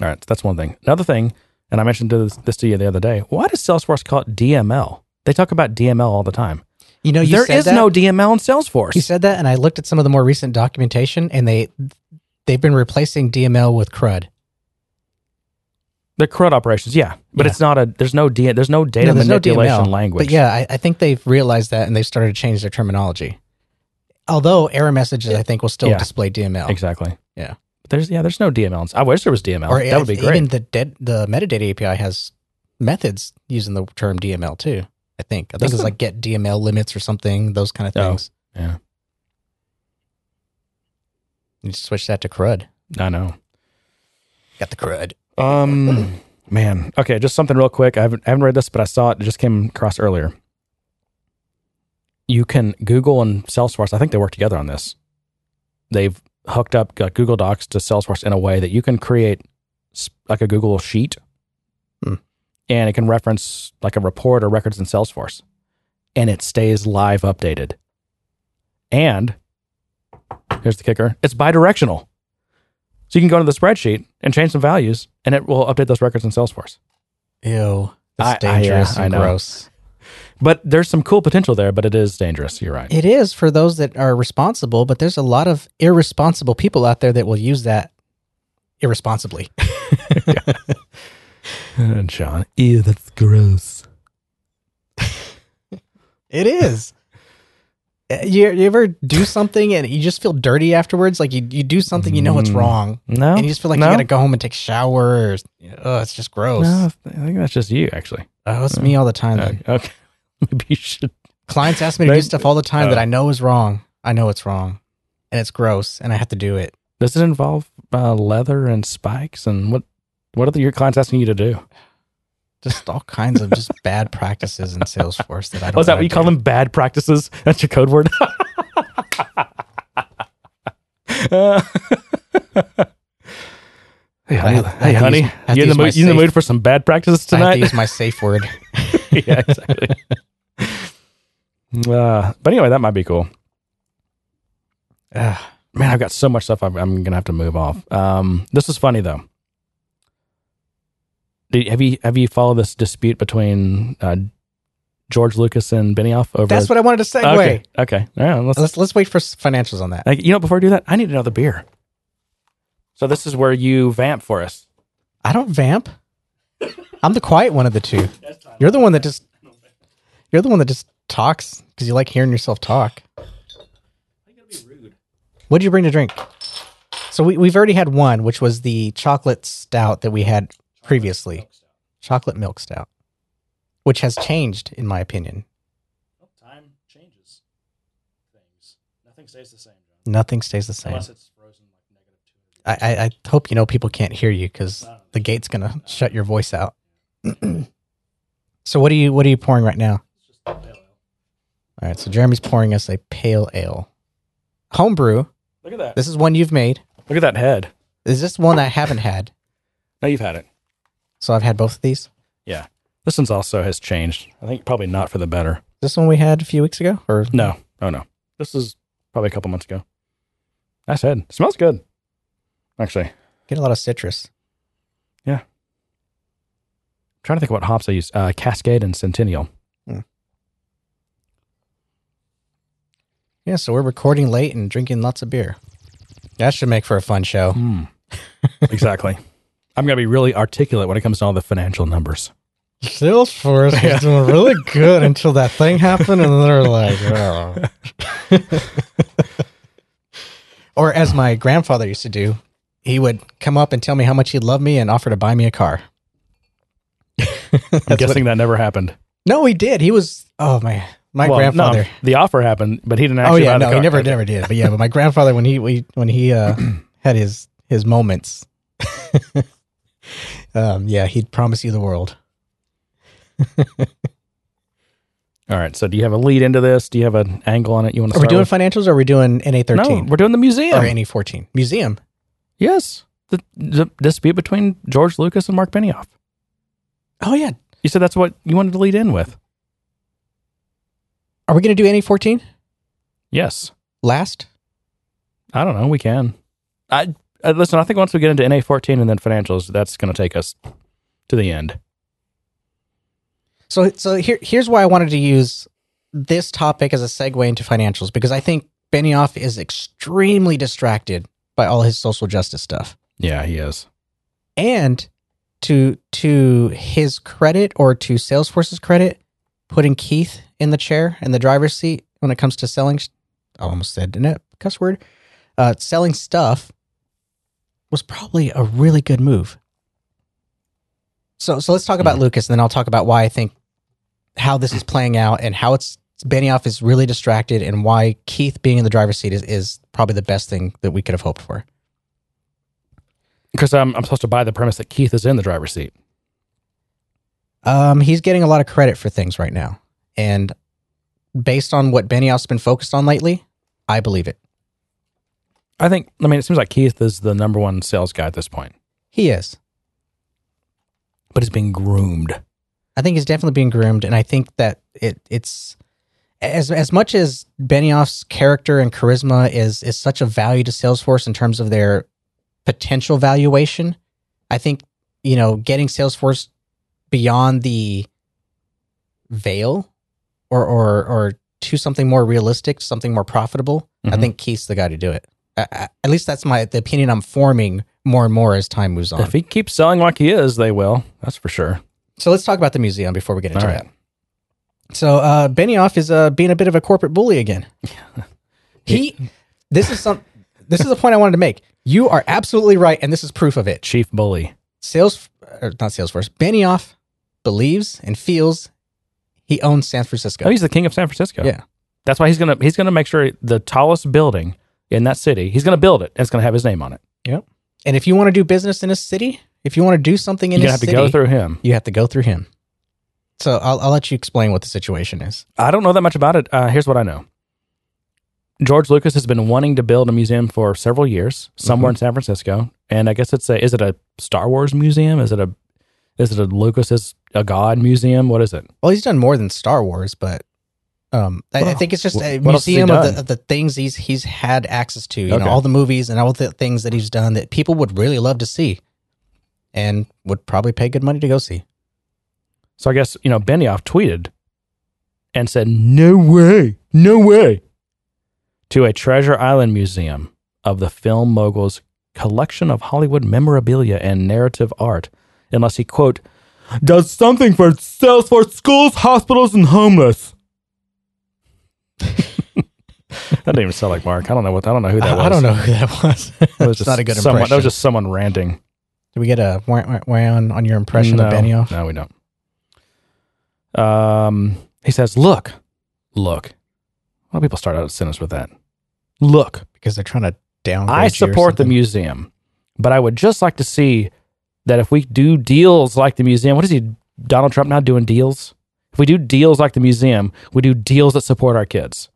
S2: All right, so that's one thing. Another thing, and I mentioned this, this to you the other day. Why does Salesforce call it DML? They talk about DML all the time.
S1: You know, you
S2: There is
S1: that,
S2: no DML in Salesforce.
S1: You said that, and I looked at some of the more recent documentation, and they they've been replacing DML with CRUD.
S2: the CRUD operations, yeah, but
S1: Yeah.
S2: it's not a. There's no D, There's no data
S1: No, there's no
S2: manipulation
S1: DML,
S2: language.
S1: But yeah, I, I think they've realized that, and they've started to change their terminology. Although error messages, I think, will still
S2: Yeah.
S1: display DML.
S2: exactly.
S1: Yeah.
S2: There's yeah, there's no DML. I wish there was DML.
S1: Or
S2: that would be great.
S1: Even the dead, the metadata API has methods using the term DML too. I think. I think
S2: Does
S1: it's
S2: it?
S1: like get DML limits or something. Those kind of
S2: Oh.
S1: things.
S2: yeah,
S1: You just switch that to CRUD.
S2: I know.
S1: Got the CRUD.
S2: Um, <clears throat> man. Okay, just something real quick. I haven't, I haven't read this, but I saw it. It just came across earlier. You can Google and Salesforce. I think they work together on this. They've hooked up uh, Google Docs to Salesforce in a way that you can create like a Google sheet,
S1: Hmm.
S2: and it can reference like a report or records in Salesforce, and it stays live updated. And here's the kicker: it's bidirectional. So you can go to the spreadsheet and change some values, and it will update those records in Salesforce.
S1: Ew. That's
S2: I- I-
S1: dangerous
S2: yeah, I
S1: and gross.
S2: But there's some cool potential there, but it is dangerous. You're right.
S1: It is for those that are responsible, but there's a lot of irresponsible people out there that will use that irresponsibly. <laughs>
S2: And Sean, ew, that's gross.
S1: It is. Uh, You, you ever do something and you just feel dirty afterwards? Like you, you do something, you know it's wrong.
S2: No,
S1: and you just feel like
S2: no,
S1: you got to go home and take showers. oh, it's just gross.
S2: No, I think that's just you, actually.
S1: Oh, it's me all the time. Then.
S2: Okay, okay. <laughs> maybe you should.
S1: Clients ask me to do stuff all the time that
S2: Oh.
S1: I know is wrong. I know it's wrong, and it's gross, and I have to do it.
S2: Does it involve uh, leather and spikes and what? What are your clients asking you to do?
S1: Just all kinds of just <laughs> bad practices in Salesforce that I don't.
S2: Oh, is that what you call them? Bad practices? That's your code word. Uh, <laughs> hey, honey,
S1: I I
S2: hey, honey,
S1: use- I have to
S2: you in the mood? You in the mood for some bad practices
S1: I
S2: tonight?
S1: use my safe word.
S2: yeah, exactly. Uh, but anyway, that might be cool.
S1: Ugh.
S2: Man, I've got so much stuff I'm, I'm gonna have to move off. Um, this is funny though. Did, have you have you followed this dispute between uh, George Lucas and Benioff over?
S1: That's what I wanted to segue.
S2: Okay, okay. All right, let's,
S1: Let's let's wait for financials on that.
S2: like, you know, before I do that, I need another beer. So this is where you vamp for us.
S1: I don't vamp. I'm the quiet one of the two. You're the one that just. You're the one that just talks because you like hearing yourself talk. What did you bring to drink? So we we've already had one, which was the chocolate stout that we had previously, chocolate milk stout, which has changed in my opinion.
S2: Time changes things. Nothing stays the same.
S1: Nothing stays the same.
S2: it's frozen like negative two.
S1: I, I, I hope you know people can't hear you because the gate's gonna shut your voice out. <clears throat> so what are you what are you pouring right now? All right, so Jeremy's pouring us a pale ale, homebrew.
S2: Look at that.
S1: This is one you've made.
S2: Look at that head.
S1: Is this one I haven't had?
S2: No, you've had it.
S1: So I've had both of these.
S2: Yeah. This one's also has changed. I think probably not for the better.
S1: This one we had a few weeks ago, or
S2: No. Oh no. This is probably a couple months ago. Nice head. smells good. Actually.
S1: get a lot of citrus. Yeah.
S2: Trying to think of what hops I use. Uh, Cascade and Centennial.
S1: Yeah, so we're recording late and drinking lots of beer. That should make for a fun show.
S2: Mm. <laughs> exactly. I'm going to be really articulate when it comes to all the financial numbers.
S1: Salesforce was doing really good <laughs> until that thing happened, and they're like, oh. <laughs> or as my grandfather used to do, he would come up and tell me how much he loved me and offer to buy me a car.
S2: I'm guessing
S1: what-
S2: that never happened.
S1: no, he did. He was oh my my
S2: Well,
S1: grandfather.
S2: No, the offer happened, but he didn't
S1: oh
S2: actually
S1: yeah,
S2: buy the
S1: no, he never never did. But yeah, but my grandfather when he we, when he uh, <clears throat> had his his moments, <laughs> um, yeah, he'd promise you the world. <laughs>
S2: All right. So do you have a lead into this? Do you have an angle on it you want to
S1: Are we doing
S2: with?
S1: financials or are we doing NA
S2: No,
S1: thirteen
S2: we're doing the museum.
S1: or NA fourteen museum?
S2: Yes. The, the dispute between George Lucas and Mark Benioff.
S1: Oh yeah,
S2: You said that's what you wanted to lead in with.
S1: Are we going to do NA fourteen
S2: Yes.
S1: last?
S2: I don't know. We can. I uh, listen, I think once we get into NA14 and then financials, that's going to take us to the end.
S1: So so here here's why I wanted to use this topic as a segue into financials because I think Benioff is extremely distracted by all his social justice stuff.
S2: Yeah, he is.
S1: And to to his credit or to Salesforce's credit, putting Keith in the chair in the driver's seat when it comes to selling I almost said in a cuss word. Uh, selling stuff was probably a really good move. So so let's talk about Lucas, and then I'll talk about why I think how this is playing out and how it's Benioff is really distracted, and why Keith being in the driver's seat is, is probably the best thing that we could have hoped for.
S2: Because I'm, I'm supposed to buy the premise that Keith is in the driver's seat.
S1: Um, he's getting a lot of credit for things right now, and based on what Benioff's been focused on lately, I believe it.
S2: I think, I mean, it seems like Keith is the number one sales guy at this point,
S1: He is.
S2: but he's being groomed.
S1: I think he's definitely being groomed, and I think that it it's as as much as Benioff's character and charisma is is such a value to Salesforce in terms of their potential valuation. I think you know getting Salesforce beyond the veil or or or to something more realistic, something more profitable. I
S2: Mhm.
S1: think Keith's the guy to do it. I, I, at least that's my the opinion I'm forming more and more as time moves on.
S2: If he keeps selling like he is, they will. That's for sure.
S1: So let's talk about the museum before we get into
S2: All
S1: that. So uh, Benioff is uh, being a bit of a corporate bully again. <laughs> he, this is some, this is a point I wanted to make. You are absolutely right, and this is proof of it.
S2: Chief bully.
S1: Sales, or not Salesforce. Benioff believes and feels he owns San Francisco.
S2: Oh, he's the king of San Francisco.
S1: Yeah.
S2: That's why he's gonna he's gonna make sure the tallest building in that city, he's gonna build it and it's gonna have his name on it.
S1: Yep. And if you want to do business in a city, if you want to do something in
S2: gonna have to go through him.
S1: you have to go through him. So I'll, I'll let you explain what the situation is.
S2: I don't know that much about it. Uh, here's what I know. George Lucas has been wanting to build a museum for several years, somewhere in San Francisco, and I guess it's a. Is it a Star Wars museum? Is it a? Is it a Lucas is a God museum? What is it?
S1: Well, he's done more than Star Wars, but um, I, I think it's just a
S2: wh- what else
S1: museum of the, of the things he's he's had access to. You
S2: Okay.
S1: know, all the movies and all the things that he's done that people would really love to see, and would probably pay good money to go see.
S2: So I guess you know Benioff tweeted and said, "No way, no way," to a Treasure Island museum of the film mogul's collection of Hollywood memorabilia and narrative art, unless he quote does something for Salesforce schools, hospitals, and homeless. <laughs> that didn't even sound like Mark. I don't know what I don't know who that was.
S1: I, I don't know who that was. <laughs>
S2: It was just
S1: not a good
S2: someone,
S1: impression.
S2: That was just someone ranting.
S1: Did we get a wah, wah, wah on, on your impression
S2: no,
S1: of Benioff?
S2: No, we don't. Um, he says, "Look, look." Why do people start out a sentence with that? Look,
S1: Because they're trying to down.
S2: I support the museum, but I would just like to see that if we do deals like the museum, what is he, Donald Trump now doing deals? If we do deals like the museum, we do deals that support our kids.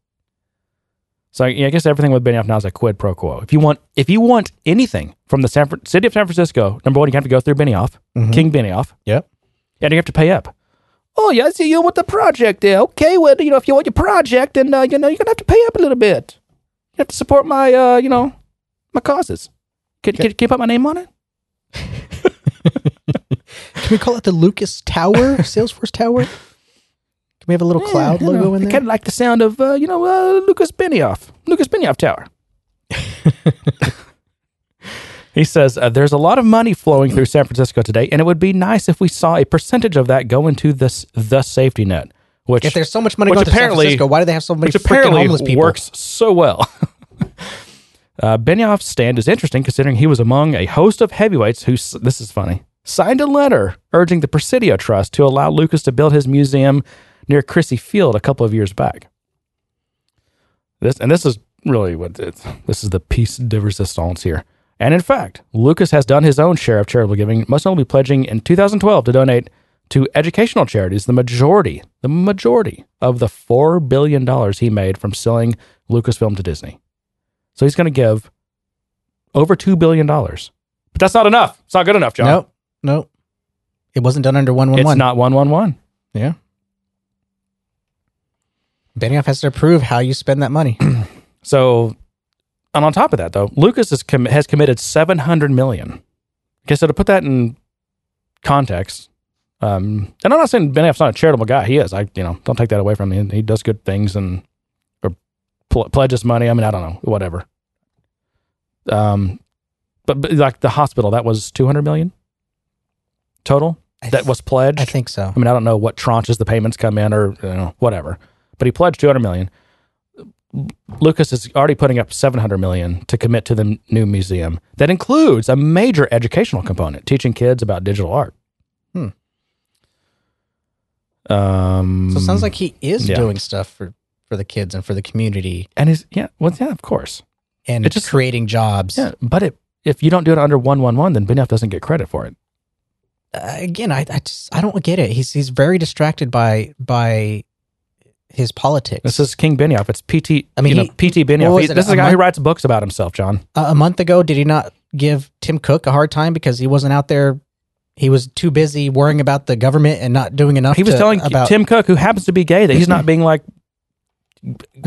S2: So yeah, I guess everything with Benioff now is a quid pro quo. If you want, if you want anything from the San, city of San Francisco, number one, you have to go through Benioff,
S1: Mhm.
S2: King Benioff,
S1: Yep.
S2: and you have to pay up. Oh yeah, I see you with the project there. Okay, well, you know, if you want your project, then uh, you know you're gonna have to pay up a little bit. You have to support my, uh, you know, my causes. Can, can, can you put my name on it?
S1: Can we call it the Lucas Tower, <laughs> Salesforce Tower? Can we have a little cloud logo in
S2: I
S1: there?
S2: kind of like the sound of, uh, you know, uh, Lucas Benioff, Lucas Benioff Tower. <laughs> he says uh, there's a lot of money flowing through San Francisco today, and it would be nice if we saw a percentage of that go into this the safety net, which
S1: If there's so much money
S2: which
S1: going to San
S2: apparently-
S1: Francisco, why do they have so many
S2: which
S1: freaking
S2: apparently
S1: homeless people?
S2: works so well. <laughs> uh, Benioff's stand is interesting considering he was among a host of heavyweights who, s- this is funny, signed a letter urging the Presidio Trust to allow Lucas to build his museum near Crissy Field a couple of years back. This and this is really what this is the piece de resistance here. And in fact, Lucas has done his own share of charitable giving, most notably pledging in 2012 to donate to educational charities the majority, the majority of the $4 billion he made from selling Lucasfilm to Disney. So he's going to give over $2 billion. But that's not enough. It's not good enough, John.
S1: Nope, nope. It wasn't done under one one
S2: It's
S1: one.
S2: not 111.
S1: Yeah. Benioff has to approve how you spend that money. <clears throat>
S2: So and on top of that, though, Lucas com- has committed seven hundred million. Okay, so to put that in context, um, and I'm not saying Benioff's not a charitable guy. He is. I, you know, don't take that away from him. He does good things and or pl- pledges money. I mean, I don't know, whatever. Um, but, but like the hospital, that was two hundred million total
S1: I
S2: that was pledged.
S1: I think so.
S2: I mean, I don't know what tranches the payments come in or you know, whatever, but he pledged 200 million. Lucas is already putting up 700 million to commit to the new museum. That includes a major educational component, teaching kids about digital art.
S1: Hmm.
S2: Um,
S1: So it sounds like he is
S2: yeah.
S1: doing stuff for for the kids and for the community
S2: and he's yeah, well, yeah, of course,
S1: and
S2: It just-
S1: creating jobs.
S2: yeah, but it, if you don't do it under one one one, then Benioff doesn't get credit for it.
S1: Uh, again, I I just I don't get it. He's he's very distracted by by his politics.
S2: This is King Benioff. It's PT.
S1: I mean,
S2: you know, PT Benioff. He- this is
S1: a
S2: a guy who writes books about himself, John.
S1: a, a month ago, did he not give Tim Cook a hard time because he wasn't out there? He was too busy worrying about the government and not doing enough.
S2: He was
S1: to-
S2: telling
S1: about
S2: Tim Cook, who happens to be gay, that he's not being like,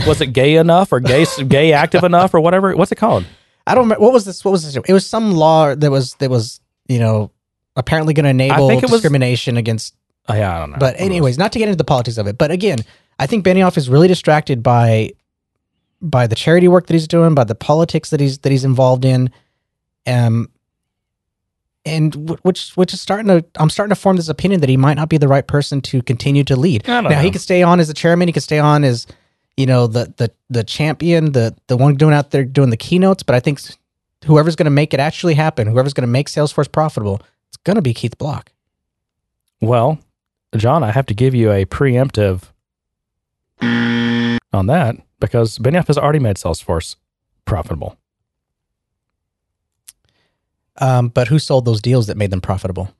S2: was it gay enough or gay gay active enough or whatever? What's it called?
S1: I don't remember what was this. What was this? It was some law that was that was you know apparently going to enable
S2: think it was-
S1: discrimination against.
S2: Oh, yeah, I don't know.
S1: But anyways, not to get into the politics of it. But again, I think Benioff is really distracted by by the charity work that he's doing, by the politics that he's that he's involved in, um, and wh- which which is starting to I'm starting to form this opinion that he might not be the right person to continue to lead.
S2: I don't
S1: Now he
S2: know.
S1: could stay on as the chairman. He could stay on as you know the the the champion, the the one doing out there doing the keynotes. But I think s- whoever's going to make it actually happen, whoever's going to make Salesforce profitable, it's going to be Keith Block.
S2: well, John, I have to give you a preemptive on that because Benioff has already made Salesforce profitable.
S1: Um, but who sold those deals that made them profitable?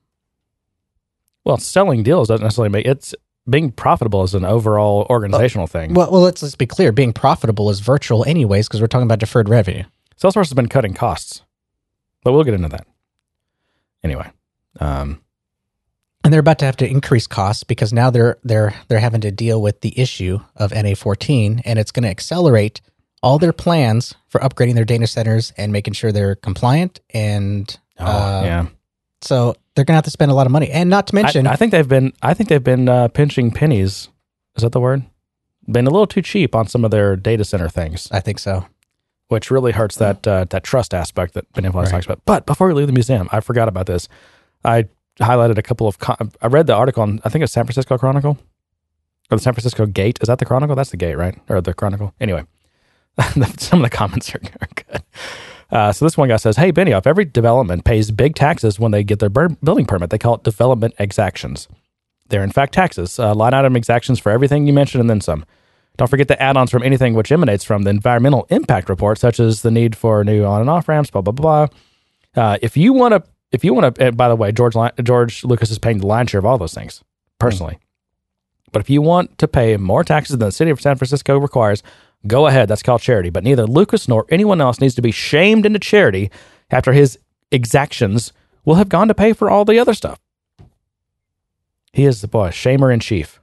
S2: Well, selling deals doesn't necessarily make it's being profitable is an overall organizational thing.
S1: Well, well, let's let's be clear. Being profitable is virtual, anyways, because we're talking about deferred revenue.
S2: Salesforce has been cutting costs, but we'll get into that anyway. Um,
S1: And they're about to have to increase costs because now they're they're they're having to deal with the issue of NA14, and it's going to accelerate all their plans for upgrading their data centers and making sure they're compliant. And
S2: oh,
S1: uh,
S2: yeah.
S1: so they're going to have to spend a lot of money, and not to mention,
S2: I, I think they've been. I think they've been uh, pinching pennies. Is that the word? Been a little too cheap on some of their data center things,
S1: I think so.
S2: which really hurts that uh, that trust aspect that always
S1: Right.
S2: talks about. But before we leave the museum, I forgot about this. I highlighted a couple of. Con- I read the article on. I think it's San Francisco Chronicle or the San Francisco Gate. Is that the Chronicle? That's the Gate, right? Or the Chronicle? Anyway, <laughs> some of the comments are, good. Uh, so this one guy says, "Hey Benioff, every development pays big taxes when they get their bur- building permit. They call it development exactions. They're in fact taxes, uh, line item exactions for everything you mentioned and then some. Don't forget the add-ons from anything which emanates from the environmental impact report, such as the need for new on and off ramps. Blah blah blah. Uh, if you want to, if you want to, eh, by the way, George George Lucas is paying the lion's share of all those things personally. Hmm. But if you want to pay more taxes than the city of San Francisco requires, go ahead. That's called charity. But neither Lucas nor anyone else needs to be shamed into charity after his exactions will have gone to pay for all the other stuff. He is the boy, shamer in chief.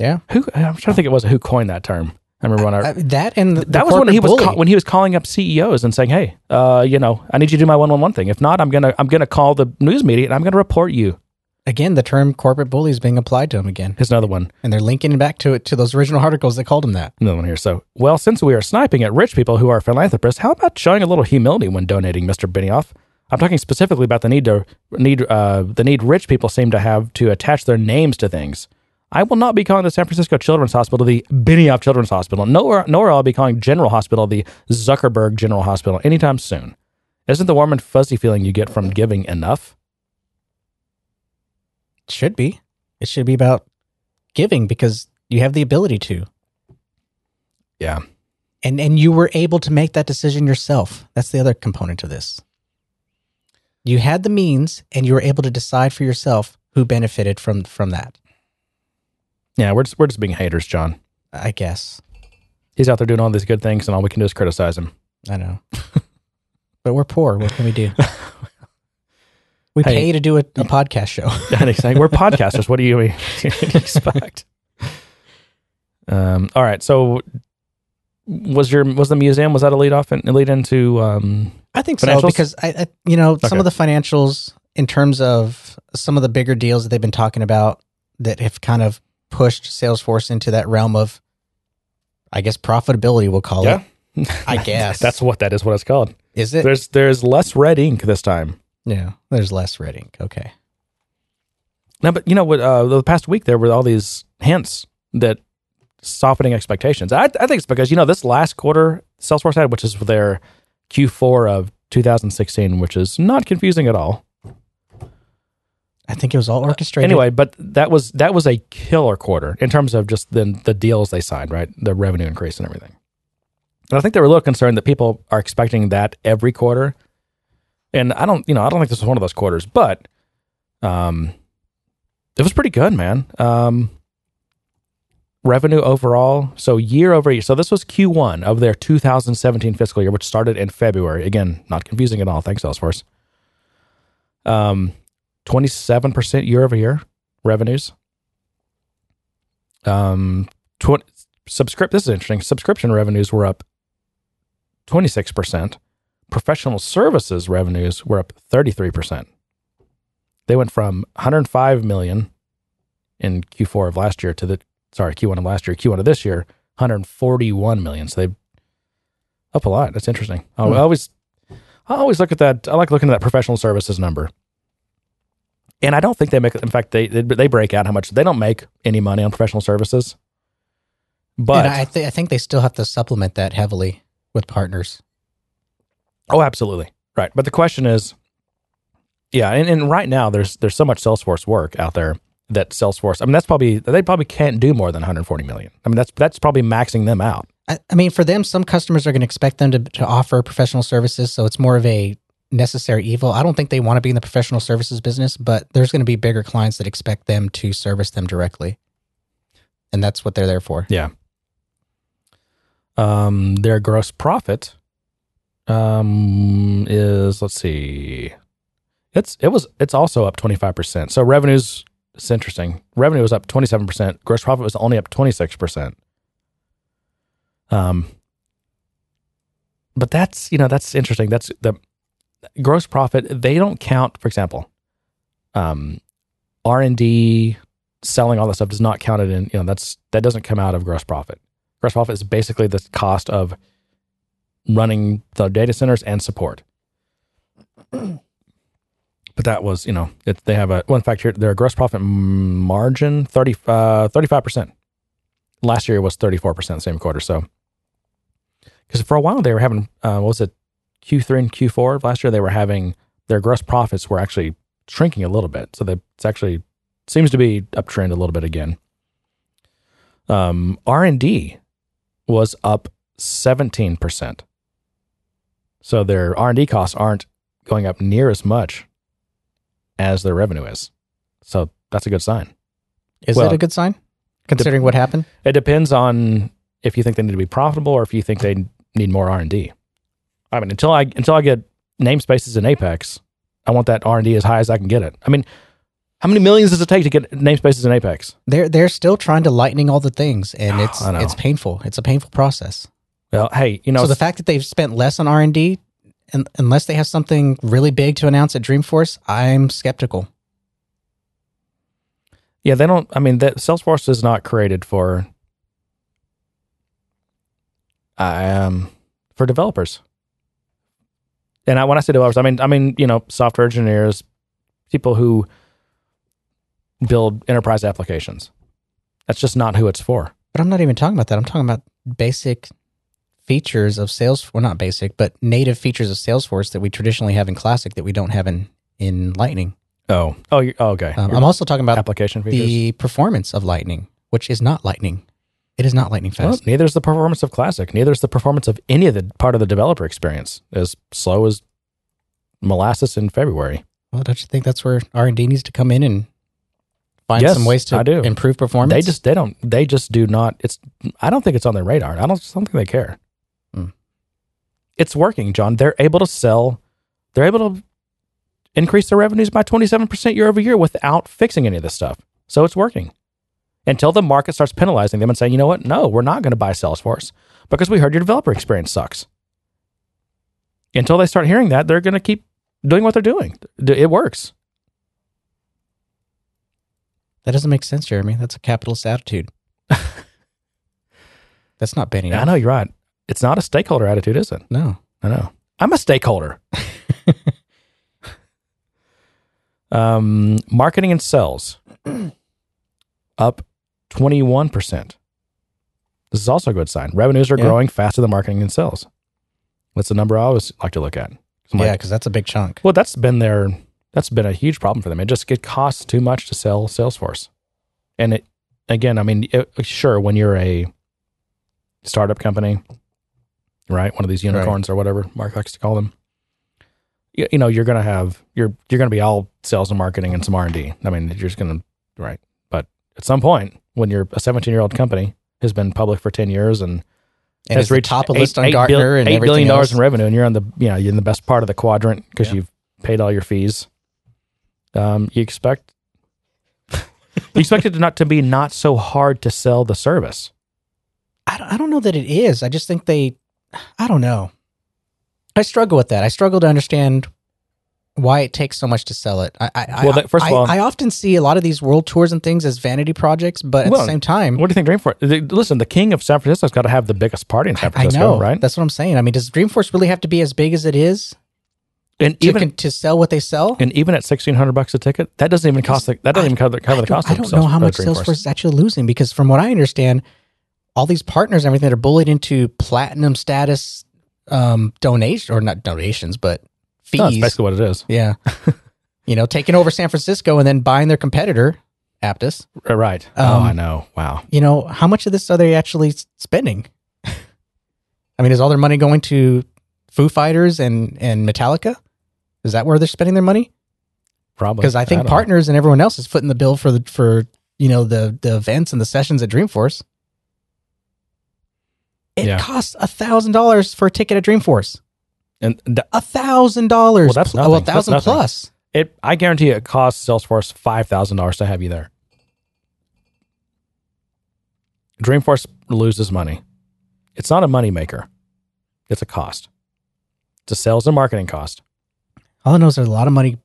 S1: Yeah,
S2: Who I'm trying to think it was who coined that term. I remember when I,
S1: Uh, that and the, the
S2: that was when he was
S1: bully.
S2: ca- when he was calling up CEOs and saying, "Hey, uh, you know, I need you to do my one one one thing. If not, I'm gonna I'm gonna call the news media and I'm gonna report you."
S1: again. The term corporate bully is being applied to him again,
S2: Here's another one.
S1: and they're linking back to it to those original articles that called him that.
S2: Another one here. So, well, since we are sniping at rich people who are philanthropists, how about showing a little humility when donating, Mister Benioff? I'm talking specifically about the need to need uh, the need rich people seem to have to attach their names to things. I will not be calling the San Francisco Children's Hospital the Benioff Children's Hospital, nor nor will I be calling General Hospital the Zuckerberg General Hospital anytime soon. Isn't the warm and fuzzy feeling you get from giving enough?
S1: It should be. It should be about giving because you have the ability to.
S2: Yeah.
S1: and and you were able to make that decision yourself that's the other component to this you had the means and you were able to decide for yourself who benefited from from that
S2: Yeah, we're just, we're just being haters, John.
S1: i guess
S2: He's out there doing all these good things, and all we can do is criticize him.
S1: i know <laughs> but we're poor what can we do <laughs> we
S2: Hey.
S1: pay to do a, a podcast show
S2: And he's saying, We're podcasters. What do you <laughs> expect? Um, all right. So was your was the museum was that a lead off and lead into um
S1: I think so
S2: Financials?
S1: because I, I you know,
S2: Okay.
S1: some of the financials in terms of some of the bigger deals that they've been talking about that have kind of pushed Salesforce into that realm of, I guess, profitability. We'll call
S2: Yeah.
S1: it. I <laughs> guess
S2: that's what that is what it's called.
S1: is it.
S2: There's there's less red ink this time.
S1: yeah, there's less red ink. Okay.
S2: Now, but you know what? Uh, the past week there were all these hints that softening expectations. I, I think it's because you know this last quarter Salesforce had, which is their Q4 of 2016, which is not confusing at all.
S1: I think it was all orchestrated.
S2: Anyway, but that was that was a killer quarter in terms of just the the deals they signed, right? The revenue increase and everything. And I think they were a little concerned that people are expecting that every quarter. And I don't, you know, I don't think this was one of those quarters, but um it was pretty good, man. Um revenue overall, so year over year. So this was Q1 of their 2017 fiscal year, which started in February. Again, not confusing at all. Thanks, Salesforce. Um 27% year over year revenues. Um, tw- subscript. This is interesting. Subscription revenues were up 26%. Professional services revenues were up 33%. They went from 105 million in Q4 of last year to the sorry Q1 of last year, Q1 of this year, 141 million. So they up a lot. That's interesting. I
S1: Hmm.
S2: always I always look at that. I like looking at that professional services number. And I don't think they make. In fact, they they they break out how much they don't make any money on professional services. But
S1: and I, th- I think they still have to supplement that heavily with partners.
S2: oh, absolutely right. But the question is, yeah, and, and right now there's there's so much Salesforce work out there that Salesforce. I mean, that's probably they probably can't do more than 140 million. I mean, that's that's probably maxing them out.
S1: I, I mean, for them, some customers are going to expect them to, to offer professional services, so it's more of a necessary evil. I don't think they want to be in the professional services business, but there's going to be bigger clients that expect them to service them directly, and that's what they're there for.
S2: Yeah. Um, their gross profit um is let's see, it's it was it's also up twenty five percent. So revenues, it's interesting. Revenue was up twenty seven percent. Gross profit was only up twenty six percent. Um, but that's you know that's interesting. That's the gross profit. They don't count, for example, um, R and D selling all that stuff does not count it in you know that's that doesn't come out of gross profit. Gross profit is basically the cost of running the data centers and support. <clears throat> But that was you know it, they have a one fact here their gross profit margin 30 uh, 35% last year was 34% same quarter so. Because for a while they were having uh, what was it q3 and q4 of last year they were having their gross profits were actually shrinking a little bit so they, it's actually seems to be uptrend a little bit again. Um, R and D was up seventeen percent, so their R and D costs aren't going up near as much as their revenue is. So that's a good sign.
S1: Is
S2: Well,
S1: it a good sign, considering what happened?
S2: It depends on if you think they need to be profitable or if you think they need more R and D. I mean, until I until I get namespaces in Apex, I want that R and D as high as I can get it. I mean, how many millions does it take to get namespaces in Apex?
S1: They're they're still trying to lightning all the things, and <sighs> it's it's painful. It's a painful process.
S2: Well, hey, you know,
S1: so the fact that they've spent less on R and D, and unless they have something really big to announce at Dreamforce, I'm skeptical.
S2: Yeah, they don't. I mean, that Salesforce is not created for um for developers. And I, when I say developers, I mean I mean you know software engineers, people who build enterprise applications. That's just not who it's for.
S1: But I'm not even talking about that. I'm talking about basic features of Salesforce. Well, not basic, but native features of Salesforce that we traditionally have in Classic that we don't have in in Lightning.
S2: Oh, oh, oh okay.
S1: Um, I'm also talking about
S2: application features.
S1: the performance of Lightning, which is not Lightning. It is not Lightning
S2: Well,
S1: fast.
S2: neither is the performance of Classic. Neither is the performance of any of the part of the developer experience. As slow as molasses in February.
S1: Well, don't you think that's where R and D needs to come in and find
S2: Yes,
S1: some ways to
S2: I do.
S1: improve performance?
S2: They just they don't they just do not. It's I don't think it's on their radar. I don't, I don't think they care.
S1: Hmm.
S2: It's working, John. They're able to sell. They're able to increase their revenues by twenty seven percent year over year without fixing any of this stuff. So it's working. Until the market starts penalizing them and saying, you know what? No, we're not going to buy Salesforce because we heard your developer experience sucks. Until they start hearing that, they're going to keep doing what they're doing. It works.
S1: That doesn't make sense, Jeremy. That's a capitalist attitude. <laughs> That's not bending.
S2: I know you're right. It's not a stakeholder attitude, is it?
S1: No.
S2: I know. I'm a stakeholder. <laughs> um, marketing and sales <clears throat> up 21%. This is also a good sign. Revenues are
S1: Yeah.
S2: growing faster than marketing and sales. That's the number I always like to look at. I'm
S1: yeah,
S2: like,
S1: because that's a big chunk.
S2: well, that's been their that's been a huge problem for them. It just it costs too much to sell Salesforce, and it again, I mean, it, uh, sure, when you're a startup company, right, one of these unicorns or whatever Mark likes to call them, you, you know, you're gonna have you're you're gonna be all sales and marketing and some R and D. I mean, you're just gonna right, at some point, when you're a 17 year old company has been public for 10 years and
S1: And
S2: has reached
S1: top of list on Gartner and
S2: eight
S1: everything
S2: billion dollars in revenue, and you're on the you know you're in the best part of the quadrant because
S1: Yeah.
S2: you've paid all your fees. Um, you expect you expect it to not to be not so hard to sell the service.
S1: I don't, I don't know that it is. I just think they, I don't know. I struggle with that. I struggle to understand why it takes so much to sell it. I, I,
S2: Well,
S1: I,
S2: that- first of all-
S1: I often see a lot of these world tours and things as vanity projects, but at
S2: Well,
S1: the same time,
S2: What do you think Dreamforce? Listen, the king of San Francisco's got to have the biggest party in San
S1: I
S2: Francisco,
S1: know,
S2: right?
S1: That's what I'm saying. I mean, does Dreamforce really have to be as big as it is
S2: And
S1: to,
S2: even
S1: to sell what they sell?
S2: and even at sixteen hundred bucks a ticket, that doesn't even cost the, that doesn't
S1: I-
S2: even cover, cover the cost.
S1: I don't know how
S2: uh,
S1: much
S2: Dreamforce.
S1: Salesforce is actually losing because, from what I understand, all these partners and everything that are bullied into platinum status um, donation or not donations, but fees.
S2: No, that's basically what it is.
S1: Yeah. <laughs> you know, taking over San Francisco and then buying their competitor,
S2: Apttus. Right. oh,
S1: Um,
S2: I know. Wow.
S1: You know, how much of this are they actually spending? <laughs> I mean, is all their money going to Foo Fighters and, and Metallica? Is that where they're spending their money?
S2: Probably
S1: Because I think
S2: know.
S1: partners and everyone else is footing the bill for the for you know the the events and the sessions at Dreamforce. It
S2: Yeah.
S1: costs a thousand dollars for a ticket at Dreamforce.
S2: And
S1: A thousand dollars.
S2: Well, that's
S1: pl- oh, a
S2: nothing. That's
S1: thousand plus.
S2: It, I guarantee it costs Salesforce five thousand dollars to have you there. Dreamforce loses money. It's not a money maker. It's a cost. It's a sales and marketing cost.
S1: All I know is there's a lot of money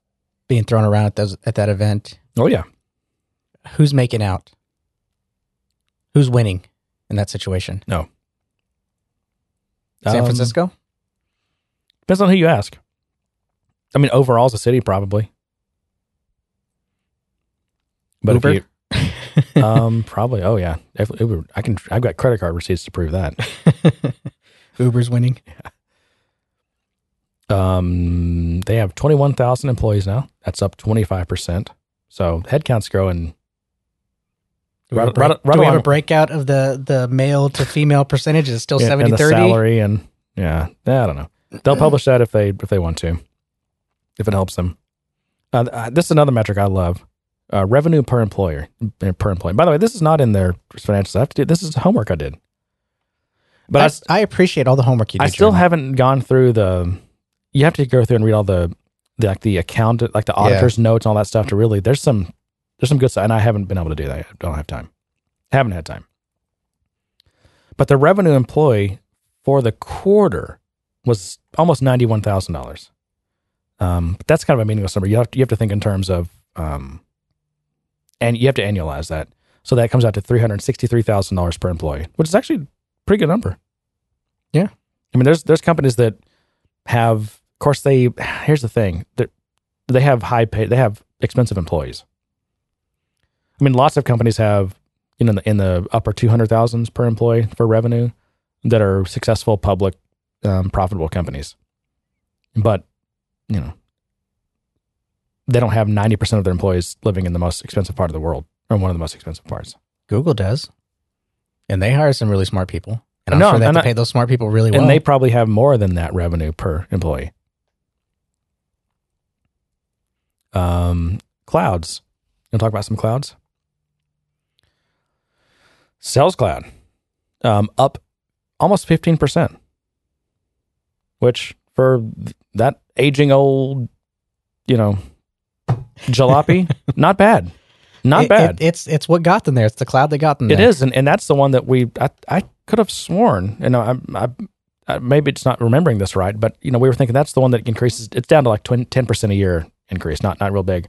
S1: being thrown around at those at that event.
S2: Oh yeah,
S1: Who's making out? Who's winning in that situation? No. San
S2: Um,
S1: Francisco.
S2: Depends on who you ask. I mean, overall, as a city, probably. But
S1: Uber?
S2: if you, <laughs> um, probably. Oh yeah, Uber. I can. I've got credit card receipts to prove that. <laughs>
S1: Uber's winning.
S2: Um, they have 21,000 employees now. That's up 25%. So headcount's growing.
S1: Do we, have a
S2: Right- right- right
S1: do we have a breaking of the the male to female percentage? Is still
S2: and-
S1: 70
S2: and the
S1: 30?
S2: salary and yeah, I don't know. They'll publish that if they if they want to, if it helps them. Uh, uh, this is another metric I love: uh, revenue per employer uh, per employee. By the way, this is not in their financials. I have to do this is homework I did, but I
S1: appreciate all the homework you.
S2: I still
S1: Jeremy.
S2: haven't gone through the. You have to go through and read all the, the like the account, like the auditor's notes and all that stuff to really. There's some there's some good stuff, and I haven't been able to do that. I don't have time. Haven't had time. But the revenue employee for the quarter was almost ninety one thousand dollars. Um, but that's kind of a meaningless number. You have to, you have to think in terms of um, and you have to annualize that. So that comes out to three hundred sixty three thousand dollars per employee, which is actually a pretty good number.
S1: Yeah.
S2: I mean, there's there's companies that have, of course, they. Here's the thing: that they have high pay, they have expensive employees. I mean, lots of companies have, you know, in the, in the upper two hundred thousands per employee for revenue that are successful, public, um, profitable companies. But, you know, they don't have ninety percent of their employees living in the most expensive part of the world, or one of the most expensive parts.
S1: Google does, and they hire some really smart people, and I'm
S2: No,
S1: sure they have to
S2: I-
S1: pay those smart people really well.
S2: and they probably have more than that revenue per employee. Um, clouds. You want to talk about some clouds? Sales Cloud, um, up almost fifteen percent, which for that aging old, you know, jalopy, <laughs> not bad. Not
S1: It-
S2: bad.
S1: it- it's it's what got them there. It's the cloud that got them
S2: It is, and, and that's the one that we. I, I could have sworn, and I, I, I maybe it's not remembering this right, but you know we were thinking that's the one that increases. It's down to like ten percent a year increase, not not real big,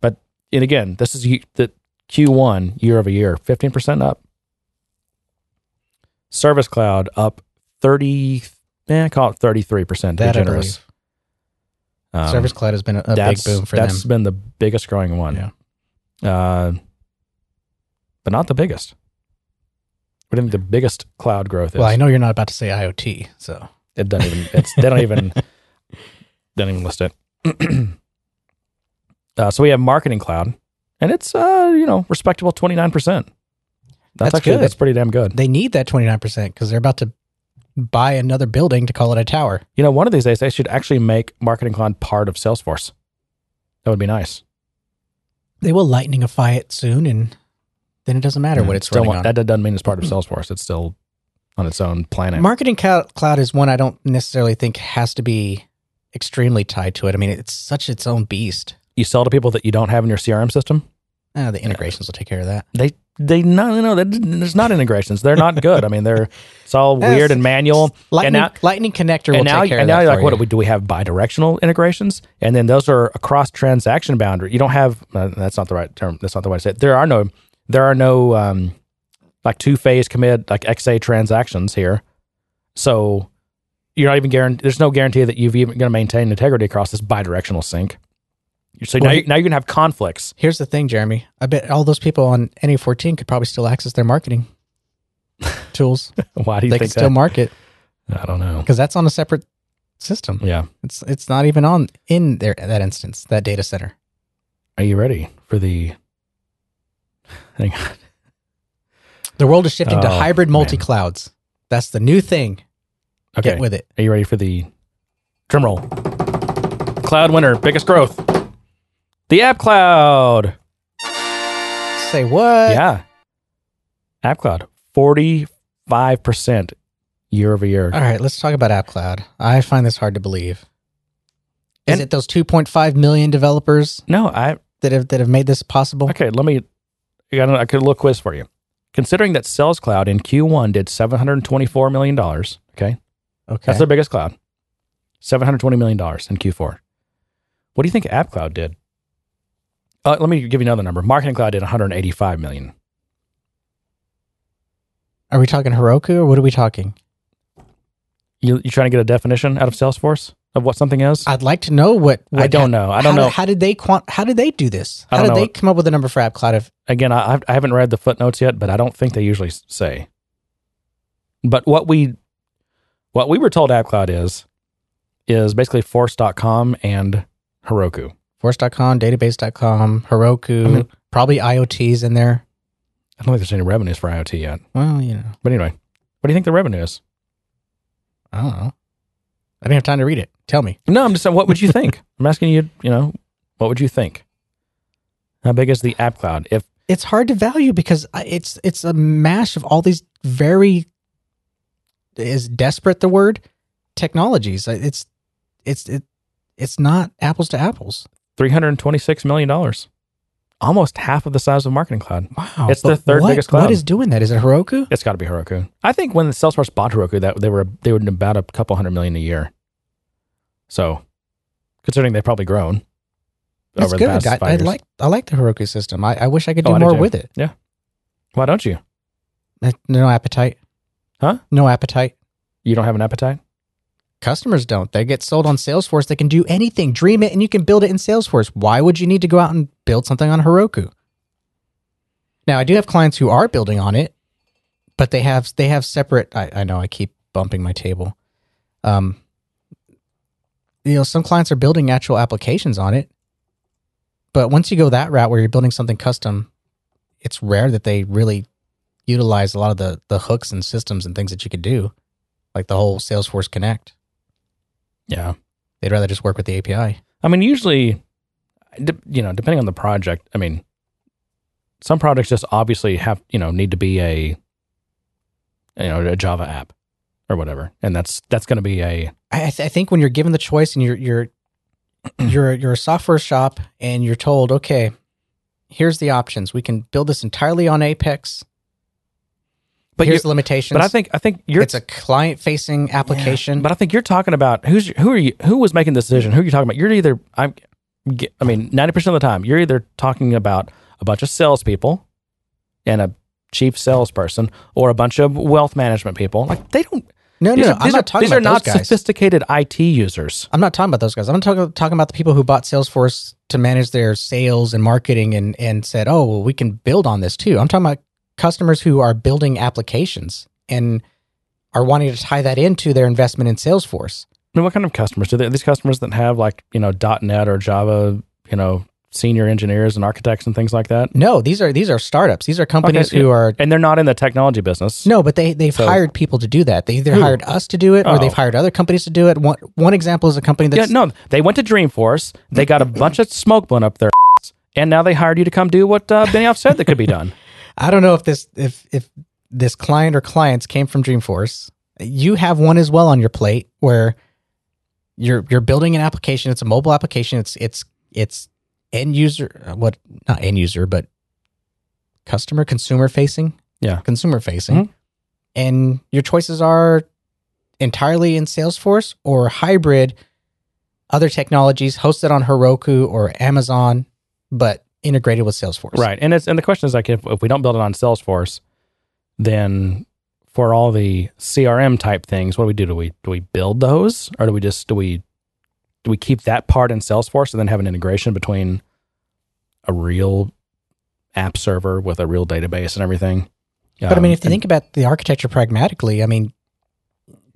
S2: but and again, this is the Q one year over year, fifteen percent up. Service Cloud up thirty, eh, call it thirty three percent.
S1: That I
S2: generous.
S1: believe.
S2: Um,
S1: Service cloud has been a, a big boom for
S2: That's
S1: them.
S2: That's been the biggest growing one.
S1: Yeah.
S2: Uh, but not the biggest. What do you think the biggest cloud growth is?
S1: Well, I know you're not about to say IoT, so
S2: It doesn't even. It's they don't even. <laughs> don't even list it. <clears throat> uh, so we have marketing cloud, and it's uh you know respectable twenty nine percent. That's
S1: That's
S2: actually
S1: good.
S2: that's pretty damn good.
S1: they need that 29% because they're about to buy another building to call it a tower.
S2: You know, one of these days they should actually make marketing cloud part of Salesforce. That would be nice.
S1: They will lightningify it soon, and then it doesn't matter what it's
S2: still
S1: running on.
S2: that doesn't mean it's part of Salesforce. It's still on its own planet.
S1: Marketing cloud is one I don't necessarily think has to be extremely tied to it. I mean, it's such its own beast.
S2: you sell to people that you don't have in your CRM system.
S1: Uh, the integrations will take care of that.
S2: They they no no no. There's not integrations. They're not good. I mean, they're it's all <laughs> weird and manual.
S1: Lightning,
S2: and now
S1: Lightning connector will
S2: and now and now you're like, what do we do? We have bidirectional integrations, and then those are across transaction boundary. You don't have uh, that's not the right term. That's not the way to say it. There are no there are no um, like two phase commit like XA transactions here. So you're not even guaranteed. There's no guarantee that you've even going to maintain integrity across this bidirectional sync. So now,
S1: Well,
S2: you, now you're going to have conflicts.
S1: Here's the thing, Jeremy. I bet all those people on NA14 could probably still access their marketing <laughs> tools.
S2: Why do you think that
S1: they can
S2: think
S1: still
S2: that?
S1: market
S2: I don't know.
S1: because that's on a separate system.
S2: Yeah.
S1: It's it's not even on in there that instance, that data center.
S2: Are you ready for the? Hang on.
S1: The world is shifting to
S2: Oh,
S1: hybrid multi clouds. That's the new thing.
S2: Okay.
S1: Get with it.
S2: Are you ready for the drum roll? Cloud winner, biggest growth. The App Cloud.
S1: Say what?
S2: yeah. App Cloud, 45% year over year.
S1: All right, let's talk about App Cloud. I find this hard to believe. Is
S2: And-
S1: it those 2.5 million developers
S2: No, I,
S1: that have that have made this possible?
S2: okay, let me, I got could a little quiz for you. Considering that Sales Cloud in Q1 did $724 million, okay?
S1: Okay.
S2: That's their biggest cloud. $720 million in Q4. What do you think App Cloud did? Uh, let me give you another number. Marketing Cloud did 185 million.
S1: Are we talking Heroku or what are we talking?
S2: You you trying to get a definition out of Salesforce of what something is?
S1: I'd like to know what. what
S2: I don't know. I don't
S1: how,
S2: know.
S1: How did they quant? How did they do this? How did
S2: know
S1: they come up with a number for App Cloud? If
S2: Again, I I haven't read the footnotes yet, but I don't think they usually say. But what we what we were told App Cloud is is basically Force.com and Heroku.
S1: Force.com, Database.com, Heroku,
S2: I mean-
S1: probably IoTs in there.
S2: I don't think there's any revenues for IoT yet.
S1: Well, you know,
S2: But anyway, what do you think the revenue is?
S1: I don't know. I didn't have time to read it. Tell me.
S2: No, I'm just saying, what would you think? <laughs> I'm asking you, you know, what would you think? How big is the App Cloud? If
S1: It's hard to value because it's it's a mash of all these very is desperate the word technologies. It's it's it, it's not apples to apples.
S2: $326 million, almost half of the size of Marketing Cloud.
S1: Wow,
S2: It's their third
S1: what-
S2: biggest cloud.
S1: What is doing that? Is it Heroku?
S2: It's got to be Heroku. I think when Salesforce bought Heroku, that they were they were about a couple hundred million a year. So, considering they've probably grown
S1: That's
S2: over
S1: good.
S2: the past
S1: I, I like I like the Heroku system. I, I wish I could
S2: Oh,
S1: do
S2: do
S1: more with it. Yeah.
S2: Why don't you?
S1: No appetite.
S2: Huh?
S1: No appetite.
S2: You don't have an appetite?
S1: Customers don't. They get sold on Salesforce. They can do anything. Dream it and you can build it in Salesforce. Why would you need to go out and build something on Heroku? Now, I do have clients who are building on it, but they have they have separate I, I know I keep bumping my table. Um you know, some clients are building actual applications on it. But once you go that route where you're building something custom, it's rare that they really utilize a lot of the the hooks and systems and things that you could do, like the whole Salesforce Connect.
S2: Yeah.
S1: They'd rather just work with the API.
S2: I mean, usually, you know, depending on the project. I mean, some projects just obviously have you know need to be a you know a Java app or whatever, and that's that's going to be a.
S1: I, th- I think when you're given the choice and you're you're <clears throat> you're you're a software shop and you're told, okay, here's the options. We can build this entirely on Apex.
S2: But
S1: here's the limitations.
S2: But I think I think you're
S1: it's a client facing application.
S2: But I think you're talking about who's who are you who was making the decision? Who are you talking about? You're either I'm I mean, ninety percent of the time, you're either talking about a bunch of salespeople and a chief salesperson or a bunch of wealth management people. Like they don't
S1: no, no,
S2: these
S1: no.
S2: are,
S1: I'm
S2: these
S1: not
S2: are,
S1: talking
S2: these
S1: about
S2: are not
S1: guys.
S2: sophisticated IT users.
S1: I'm not talking about those guys. I'm talking talking about the people who bought Salesforce to manage their sales and marketing and and said, "Oh, well, we can build on this too." I'm talking about customers who are building applications and are wanting to tie that into their investment in Salesforce.
S2: I mean, what kind of customers do they? These customers that have like you know .NET or Java, you know, senior engineers and architects and things like that,
S1: No, these are these are startups. These are companies
S2: Okay,
S1: who are
S2: and they're not in the technology business.
S1: no, but they they've
S2: So-
S1: hired people to do that. They either hired us to do it or
S2: Oh.
S1: they've hired other companies to do it. One one example is a company
S2: Yeah, no, they went to Dreamforce. They got a bunch of smoke blown up their ass, and now they hired you to come do what uh, Benioff said that could be done. <laughs>
S1: I don't know if this if if this client or clients came from Dreamforce. You have one as well on your plate where you're you're building an application. It's a mobile application. It's it's it's end user uh, what not end user but customer consumer facing.
S2: Yeah.
S1: consumer facing.
S2: Mhm.
S1: And your choices are entirely in Salesforce or hybrid other technologies hosted on Heroku or Amazon, but integrated with Salesforce.
S2: right, and it's and the question is like if, if we don't build it on Salesforce, then for all the CRM type things, what do we do? Do we do we build those, or do we just do we do we keep that part in Salesforce and then have an integration between a real app server with a real database and everything?
S1: But I mean,
S2: Um,
S1: if you think about the architecture pragmatically, I mean,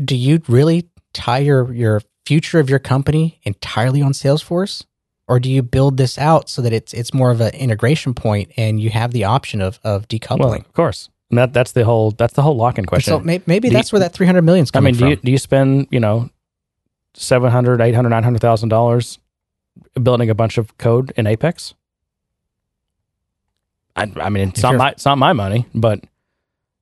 S1: do you really tie your your future of your company entirely on Salesforce, or do you build this out so that it's it's more of an integration point and you have the option of of decoupling?
S2: well, of course, and that that's the whole that's the whole lock-in question.
S1: so may, maybe
S2: Do you-
S1: that's where that three hundred million is
S2: I mean, do you
S1: from.
S2: do you spend you know seven hundred, eight hundred, nine hundred thousand dollars building a bunch of code in Apex? I, I mean, it's
S1: If
S2: not my it's not my money, but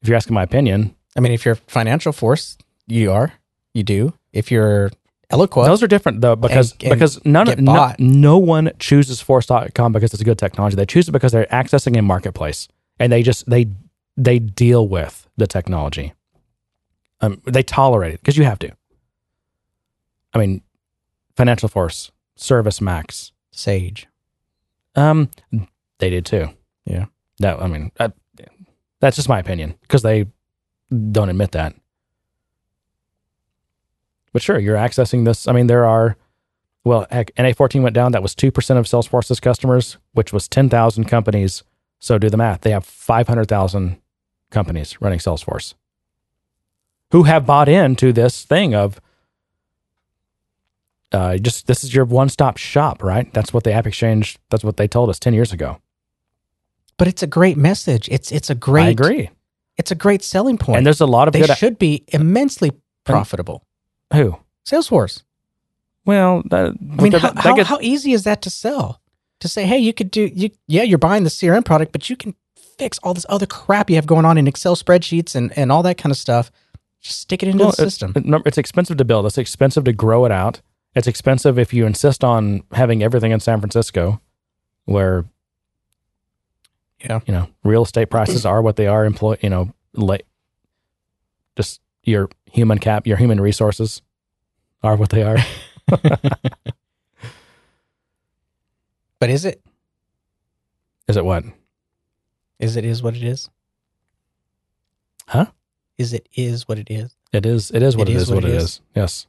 S2: if you're asking my opinion,
S1: I mean, if you're FinancialForce, you are, you do. If you're Eloqua,
S2: those are different though because
S1: and
S2: because none of no, no one chooses Force.com because it's a good technology. They choose it because they're accessing a marketplace and they just they they deal with the technology. Um, they tolerate it because you have to. I mean, FinancialForce, Service Max,
S1: Sage.
S2: um, they did too.
S1: Yeah.
S2: No, I mean, I, that's just my opinion because they don't admit that. But sure, you're accessing this. I mean, there are, well, heck, NA14 went down. That was 2% of Salesforce's customers, which was 10,000 companies. So do the math. They have 500,000 companies running Salesforce who have bought into this thing of uh, just this is your one stop shop, right? That's what the AppExchange, that's what they told us 10 years ago.
S1: But it's a great message. It's it's a great.
S2: I agree.
S1: It's a great selling point.
S2: And there's a lot of
S1: they
S2: good.
S1: should be immensely profitable.
S2: Who?
S1: Salesforce.
S2: Well, that,
S1: I mean,
S2: that-
S1: how,
S2: that gets-
S1: how easy is that to sell? To say, hey, you could do you yeah, you're buying the CRM product, but you can fix all this other crap you have going on in Excel spreadsheets and, and all that kind of stuff. Just stick it into
S2: well,
S1: the system.
S2: it- it's expensive to build. It's expensive to grow it out. It's expensive if you insist on having everything in San Francisco, where
S1: Yeah.
S2: you know real estate prices <clears throat> are what they are. Employ, you know, la- just your human cap, your human resources are what they are. <laughs>
S1: but is it?
S2: Is it what?
S1: Is it is what it is?
S2: Huh?
S1: Is it is what it is?
S2: It is. It is what
S1: It
S2: it
S1: is
S2: is.
S1: what
S2: What
S1: it
S2: it
S1: is.
S2: is. Yes.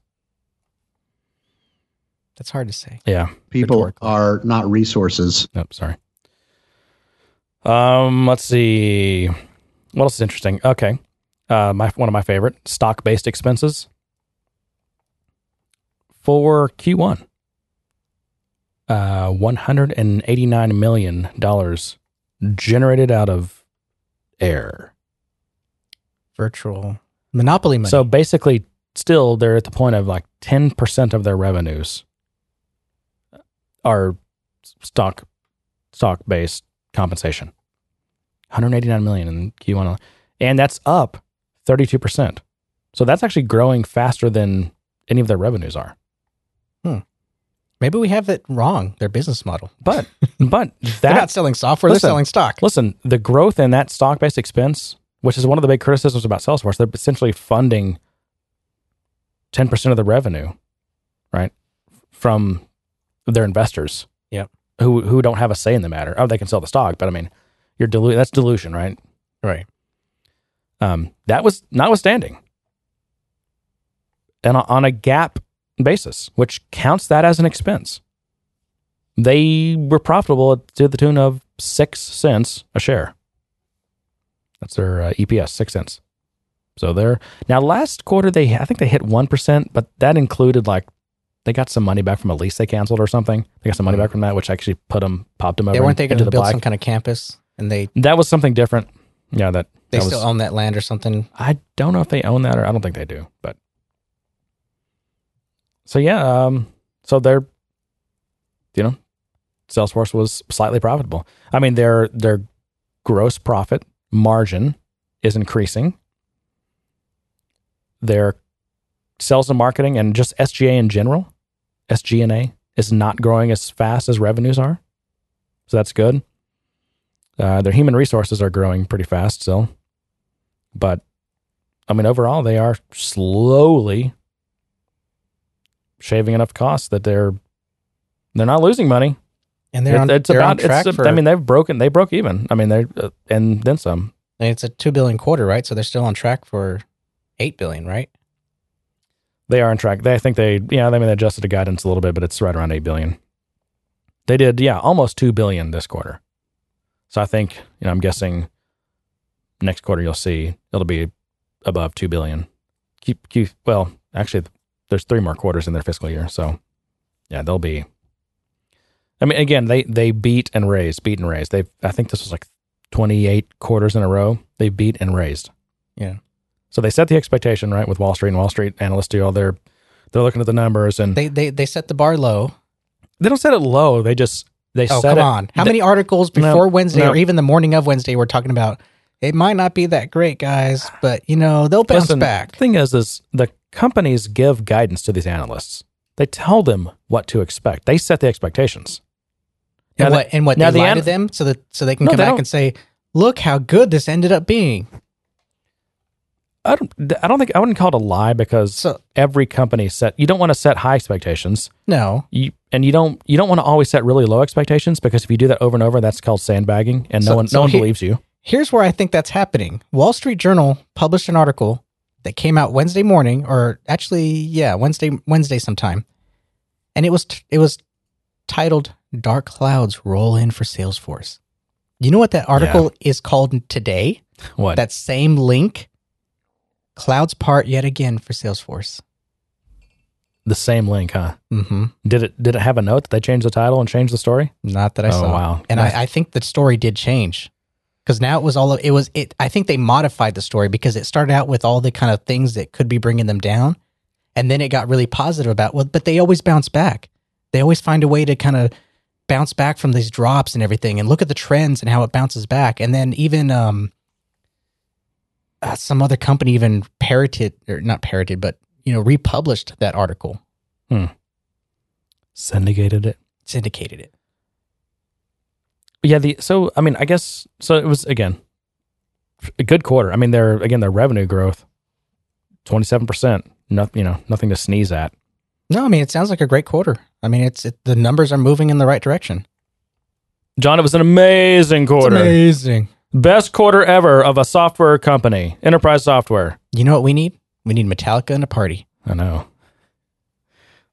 S1: That's hard to say.
S2: Yeah.
S3: People are not resources.
S2: Nope, sorry. Um, let's see. What else is interesting? Okay. Uh, my one of my favorite stock based expenses for Q1. Uh, one hundred and eighty nine million dollars generated out of air.
S1: Virtual monopoly money.
S2: So basically, still they're at the point of like ten percent of their revenues are stock stock based compensation. 189 million in Q1, and that's up 32 percent. So that's actually growing faster than any of their revenues are. Hmm.
S1: Maybe we have it wrong. Their business model.
S2: But <laughs> but
S1: They're not selling software. they're selling stock.
S2: listen, the growth in that stock based expense, which is one of the big criticisms about Salesforce, they're essentially funding ten percent of the revenue, right, from their investors.
S1: Yep.
S2: Who who don't have a say in the matter. Oh, they can sell the stock, but I mean, you're dilu- That's dilution, right?
S1: Right.
S2: Um, that was notwithstanding, and on- a GAAP basis, which counts that as an expense, they were profitable to the tune of six cents a share. That's their uh, EPS, six cents. So they're now last quarter they I think they hit one percent, but that included like they got some money back from a lease they canceled or something. They got some money back from that, which actually put them popped them over
S1: They weren't they going to
S2: the
S1: build
S2: black.
S1: some kind of campus? And they
S2: that was something different. Yeah, that
S1: they
S2: that
S1: still
S2: was,
S1: own that land or something.
S2: I don't know if they own that or I don't think they do, but so yeah, um, so they're, you know, Salesforce was slightly profitable. I mean, their their gross profit margin is increasing. Their sales and marketing and just SGA in general, SG&A is not growing as fast as revenues are, so that's good. Uh, their human resources are growing pretty fast still, but I mean, overall, they are slowly shaving enough costs that they're they're not losing money.
S1: And they're
S2: It-
S1: on,
S2: it's
S1: they're on
S2: about.
S1: track
S2: It's,
S1: for.
S2: I mean, they've broken. They broke even. I mean, they're uh, and then some.
S1: It's a two billion quarter, right? So they're still on track for eight billion, right?
S2: They are on track. They I think they yeah. I mean, they adjusted the guidance a little bit, but it's right around eight billion. They did yeah, almost two billion this quarter. So I think you know I'm guessing next quarter you'll see it'll be above two billion. Keep keep well actually there's three more quarters in their fiscal year, so yeah they'll be. I mean again they they beat and raised beat and raised. They I think this was like 28 quarters in a row they beat and raised.
S1: Yeah.
S2: So they set the expectation right with Wall Street and Wall Street analysts do all their they're looking at the numbers and They
S1: they they set the bar low.
S2: They don't set it low. They just they
S1: Oh come
S2: it.
S1: on! How
S2: they-
S1: many articles
S2: No,
S1: before Wednesday
S2: no.
S1: or even the morning of Wednesday were talking about it might not be that great, guys, but you know they'll bounce
S2: Listen,
S1: back.
S2: The thing is, is the companies give guidance to these analysts. They tell them what to expect. They set the expectations.
S1: And
S2: Now
S1: what
S2: the-
S1: and what
S2: now
S1: they
S2: the
S1: lie
S2: an-
S1: to them so that so they can
S2: No,
S1: come back
S2: don't.
S1: and say, "Look how good this ended up being."
S2: I don't. I don't think I wouldn't call it a lie because
S1: So
S2: every company set. You don't want to set high expectations.
S1: no,
S2: You and you don't. You don't want to always set really low expectations because if you do that over and over, that's called sandbagging, and no
S1: So-
S2: one
S1: so
S2: no one
S1: he-
S2: believes you.
S1: here's where I think that's happening. Wall Street Journal published an article that came out Wednesday morning, or actually, yeah, Wednesday Wednesday sometime, and it was it was titled "Dark Clouds Roll In for Salesforce." You know what that article is called today?
S2: What?
S1: That same link, clouds part yet again for Salesforce.
S2: the same link, huh?
S1: Mm-hmm.
S2: Did it? Did it have a note that they changed the title and changed the story?
S1: Not that I
S2: Oh,
S1: saw.
S2: wow.
S1: And I, I think the story did change because now it was all it was. It I think they modified the story because it started out with all the kind of things that could be bringing them down, and then it got really positive about well, but they always bounce back. They always find a way to kind of bounce back from these drops and everything, and look at the trends and how it bounces back. And then even um, uh, some other company even parroted or not parroted, but you know republished that article,
S2: Syndicated it.
S1: syndicated it.
S2: Yeah, the so I mean, I guess so it was again a good quarter. I mean, their again their revenue growth 27%. Not, you know, nothing to sneeze at.
S1: No, I mean it sounds like a great quarter. I mean it's it, the numbers are moving in the right direction.
S2: John, it was an amazing quarter.
S1: amazing.
S2: Best quarter ever of a software company, enterprise software.
S1: You know what we need? We need Metallica and a party.
S2: I know.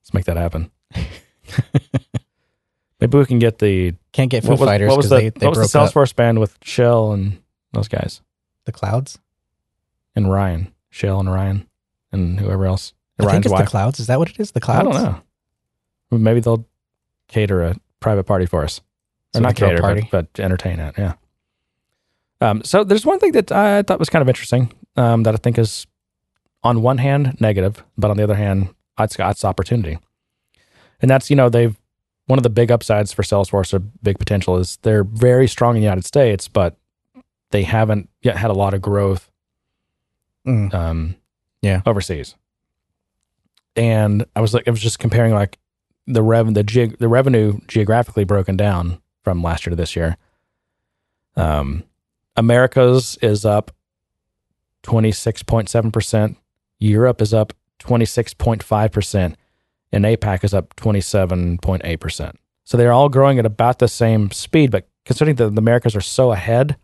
S2: Let's make that happen. <laughs> Maybe we can get the
S1: Can't get Foo
S2: what was,
S1: Fighters
S2: what was
S1: because
S2: the,
S1: they, they
S2: what
S1: broke
S2: was the
S1: up.
S2: Salesforce band with Shell and those guys
S1: The Clouds.
S2: and Ryan, Shell and Ryan and whoever else.
S1: I think
S2: Ryan's
S1: it's
S2: wife.
S1: the Clouds. Is that what it is? The clouds.
S2: I don't know. Maybe they'll cater a private party for us,
S1: So
S2: or not
S1: we throw a
S2: cater,
S1: party?
S2: but, but entertain it. Yeah. Um, so there's one thing that I thought was kind of interesting um, that I think is, on one hand, negative, but on the other hand, it's, it's opportunity, and that's you know they've one of the big upsides for Salesforce or big potential is they're very strong in the United States, but they haven't yet had a lot of growth
S1: Mm.
S2: um,
S1: Yeah.
S2: overseas. And I was like, I was just comparing like the rev the geog- the revenue geographically broken down from last year to this year. Um, America's is up twenty six point seven percent. Europe is up twenty six point five percent, and APAC is up twenty seven point eight percent. So they're all growing at about the same speed, but considering that the Americas are so ahead,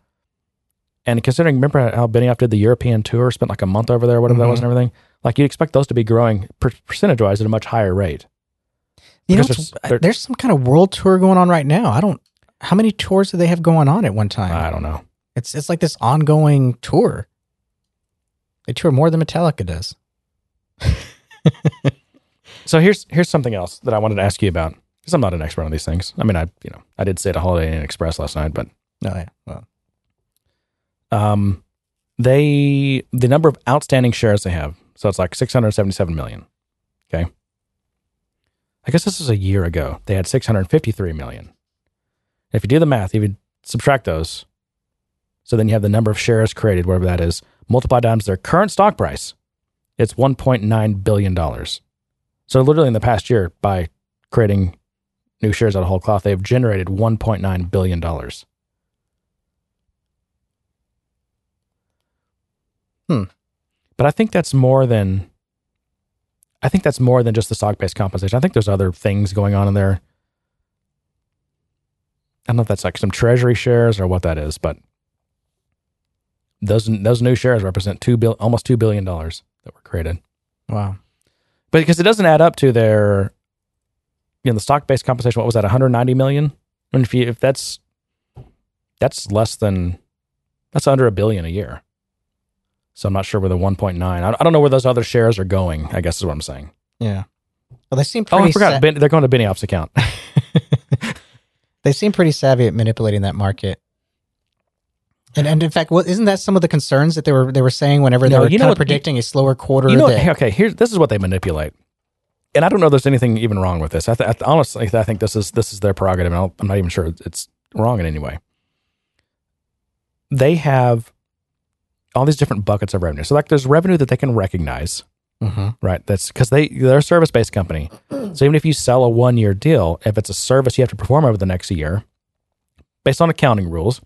S2: and considering remember how Benioff did the European tour, spent like a month over there, whatever that was,
S1: Mhm.
S2: and everything. Like you'd expect those to be growing per- percentage wise at a much higher rate.
S1: You know,
S2: Because there's- there-
S1: there's some kind of world tour going on right now. I don't. How many tours do they have going on at one time?
S2: I don't know.
S1: It's it's like this ongoing tour. They tour more than Metallica does. <laughs>
S2: So here's here's something else that I wanted to ask you about because I'm not an expert on these things. I mean, I you know I did stay at a Holiday Inn Express last night, but
S1: No, yeah. Well,
S2: um, they the number of outstanding shares they have, so it's like 677 million. Okay, I guess this is a year ago. They had 653 million. If you do the math, if you subtract those, so then you have the number of shares created, whatever that is, multiplied times their current stock price, it's 1.9 billion dollars. So literally in the past year, by creating new shares out of whole cloth, they've generated 1.9 billion dollars.
S1: Hmm.
S2: But I think that's more than. I think that's more than just the stock-based compensation. I think there's other things going on in there. I don't know if that's like some treasury shares or what that is, but those those new shares represent two bill almost two billion dollars that were created.
S1: wow.
S2: But because it doesn't add up to their, you know, the stock based compensation. What was that? 190 million. I mean, if you if that's that's less than that's under a billion a year. So I'm not sure where the 1.9. I I don't know where those other shares are going. I guess is what I'm saying.
S1: Yeah. Well, they seem
S2: Oh. I forgot.
S1: sa-
S2: Ben, they're going to Benioff's account. <laughs>
S1: they seem pretty savvy at manipulating that market. And and in fact, isn't that some of the concerns that they were they were saying whenever they
S2: No,
S1: were
S2: you know what-
S1: predicting a slower quarter?
S2: You know,
S1: that-
S2: okay, here's this is what they manipulate, and I don't know. if There's anything even wrong with this. I, th- I th- honestly, I think this is this is their prerogative, and I'll, I'm not even sure it's wrong in any way. They have all these different buckets of revenue. So, like, there's revenue that they can recognize,
S1: Mhm.
S2: right? That's because they they're a service based company. So even if you sell a one year deal, if it's a service you have to perform over the next year, based on accounting rules,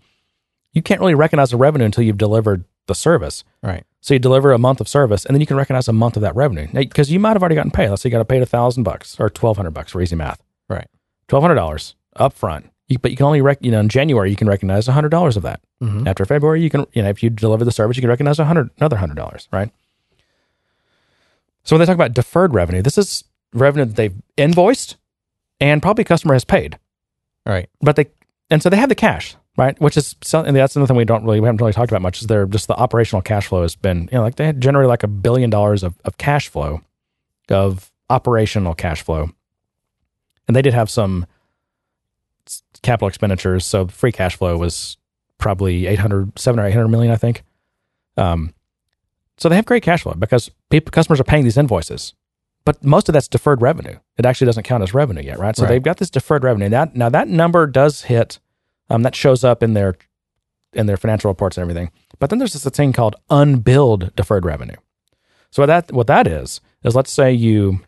S2: you can't really recognize the revenue until you've delivered the service.
S1: right.
S2: So you deliver a month of service, and then you can recognize a month of that revenue because you might have already gotten paid. Let's say you got paid a thousand bucks or twelve hundred bucks for easy math.
S1: Right.
S2: Twelve hundred dollars up front. You, but you can only rec- you know in January you can recognize hundred dollars of that.
S1: Mhm.
S2: After February, you can you know if you deliver the service, you can recognize a hundred another hundred dollars. Right. So when they talk about deferred revenue, this is revenue that they've invoiced and probably a customer has paid
S1: Right.
S2: but they and so they have the cash right which is so- and that's another thing we don't really we haven't really talked about much is their just the operational cash flow has been you know like they had generated like a billion dollars of, of cash flow of operational cash flow and they did have some capital expenditures so free cash flow was probably 800 7 or 800 million i think um so they have great cash flow because people customers are paying these invoices but most of that's deferred revenue. It actually doesn't count as revenue yet, right? So
S1: Right.
S2: they've got this deferred revenue. That now that number does hit, um, that shows up in their in their financial reports and everything. But then there's this thing called unbilled deferred revenue. So what that what that is is let's say you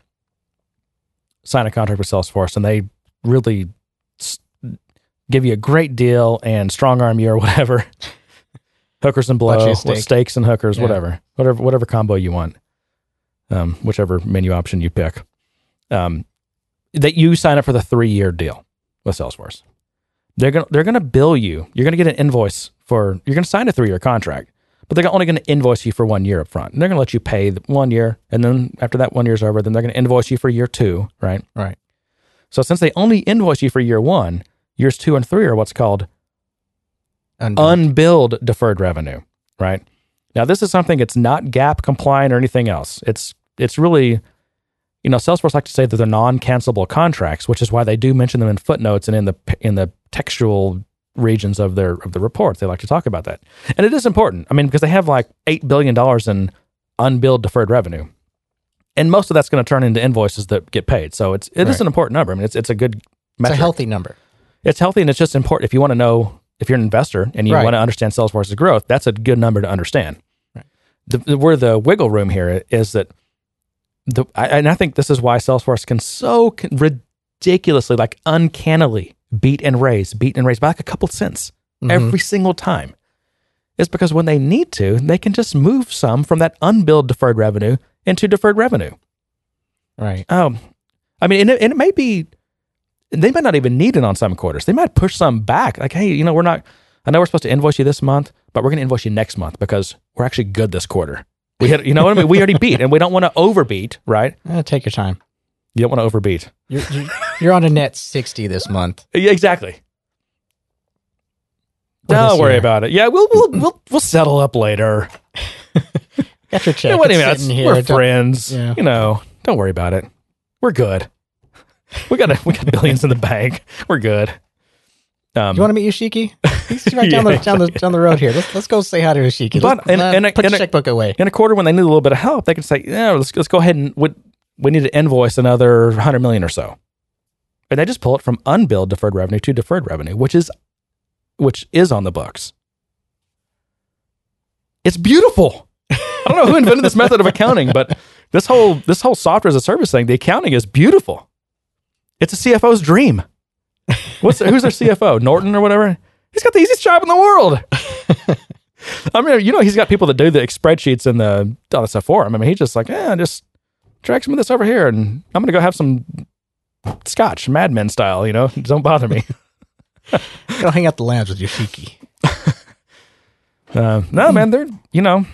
S2: sign a contract with Salesforce and they really give you a great deal and strong arm you or whatever, <laughs> hookers and blow,
S1: steak.
S2: steaks and hookers,
S1: Yeah.
S2: whatever, whatever whatever combo you want um, whichever menu option you pick, um, that you sign up for the three year deal with Salesforce. They're gonna they're gonna bill you. You're gonna get an invoice for you're gonna sign a three year contract, but they're only gonna invoice you for one year up front. And they're gonna let you pay the one year, and then after that one year's over, then they're gonna invoice you for year two, right?
S1: Right.
S2: So since they only invoice you for year one, years two and three are what's called
S1: Unbilled.
S2: unbilled deferred revenue, right? Now, this is something it's not GAAP compliant or anything else. It's it's really, you know, Salesforce like to say that they're non-cancelable contracts, which is why they do mention them in footnotes and in the in the textual regions of their of the reports. They like to talk about that, and it is important. I mean, because they have like eight billion dollars in unbilled deferred revenue, and most of that's going to turn into invoices that get paid. So it's it is
S1: Right.
S2: an important number. I mean, it's it's a good
S1: it's a healthy number.
S2: it's healthy and it's just important if you want to know if you're an investor and you
S1: Right.
S2: want to understand Salesforce's growth, that's a good number to understand.
S1: Right.
S2: The, the, where the wiggle room here is that the I, and I think this is why Salesforce can so con- ridiculously, like uncannily beat and raise, beat and raise by like a couple cents every single time. It's because when they need to, they can just move some from that unbilled deferred revenue into deferred revenue.
S1: Right.
S2: Oh, I mean, and it, and it may be, they might not even need it on some quarters. They might push some back. Like, hey, you know, we're not, I know we're supposed to invoice you this month, but we're going to invoice you next month because we're actually good this quarter. We had, you know what I mean? We already beat and we don't want to overbeat, right?
S1: Eh, take your time.
S2: You don't want to overbeat.
S1: You're, you're, you're on a net 60 this month.
S2: Yeah, exactly.
S1: Or
S2: Don't worry
S1: year.
S2: about it. Yeah, we'll we'll we'll, we'll settle up later. <laughs>
S1: Get your check.
S2: what do you mean?
S1: sitting
S2: That's-
S1: here.
S2: We're
S1: Don't-
S2: friends.
S1: Yeah.
S2: You know, don't worry about it. We're good. We got a, we got billions in the bank. We're good. Um,
S1: You want to meet Yoshiki? He's right down,
S2: Yeah,
S1: the, <laughs> down, the, down the road here. Let's, let's go say hi to Yoshiki.
S2: But in-
S1: uh,
S2: in a-
S1: put
S2: in
S1: the
S2: a-
S1: checkbook away.
S2: in a quarter when they need a little bit of help, they can say, "Yeah, let's let's go ahead and we, we need to invoice another hundred million or so," and they just pull it from unbilled deferred revenue to deferred revenue, which is which is on the books. It's beautiful. I don't know who invented this method of accounting, but this whole this whole software as a service thing, the accounting is beautiful. It's a CFO's dream. What's who's their CFO? Norton or whatever. He's got the easiest job in the world. I mean, you know, he's got people that do the spreadsheets and the the stuff for him. I mean, he's just like, yeah, just drag some of this over here, and I'm gonna go have some scotch, Mad Men style. You know, don't bother me. <laughs>
S1: Go hang out the lounge with Yoshiki. <laughs>
S2: Uh, no, man, they're you know,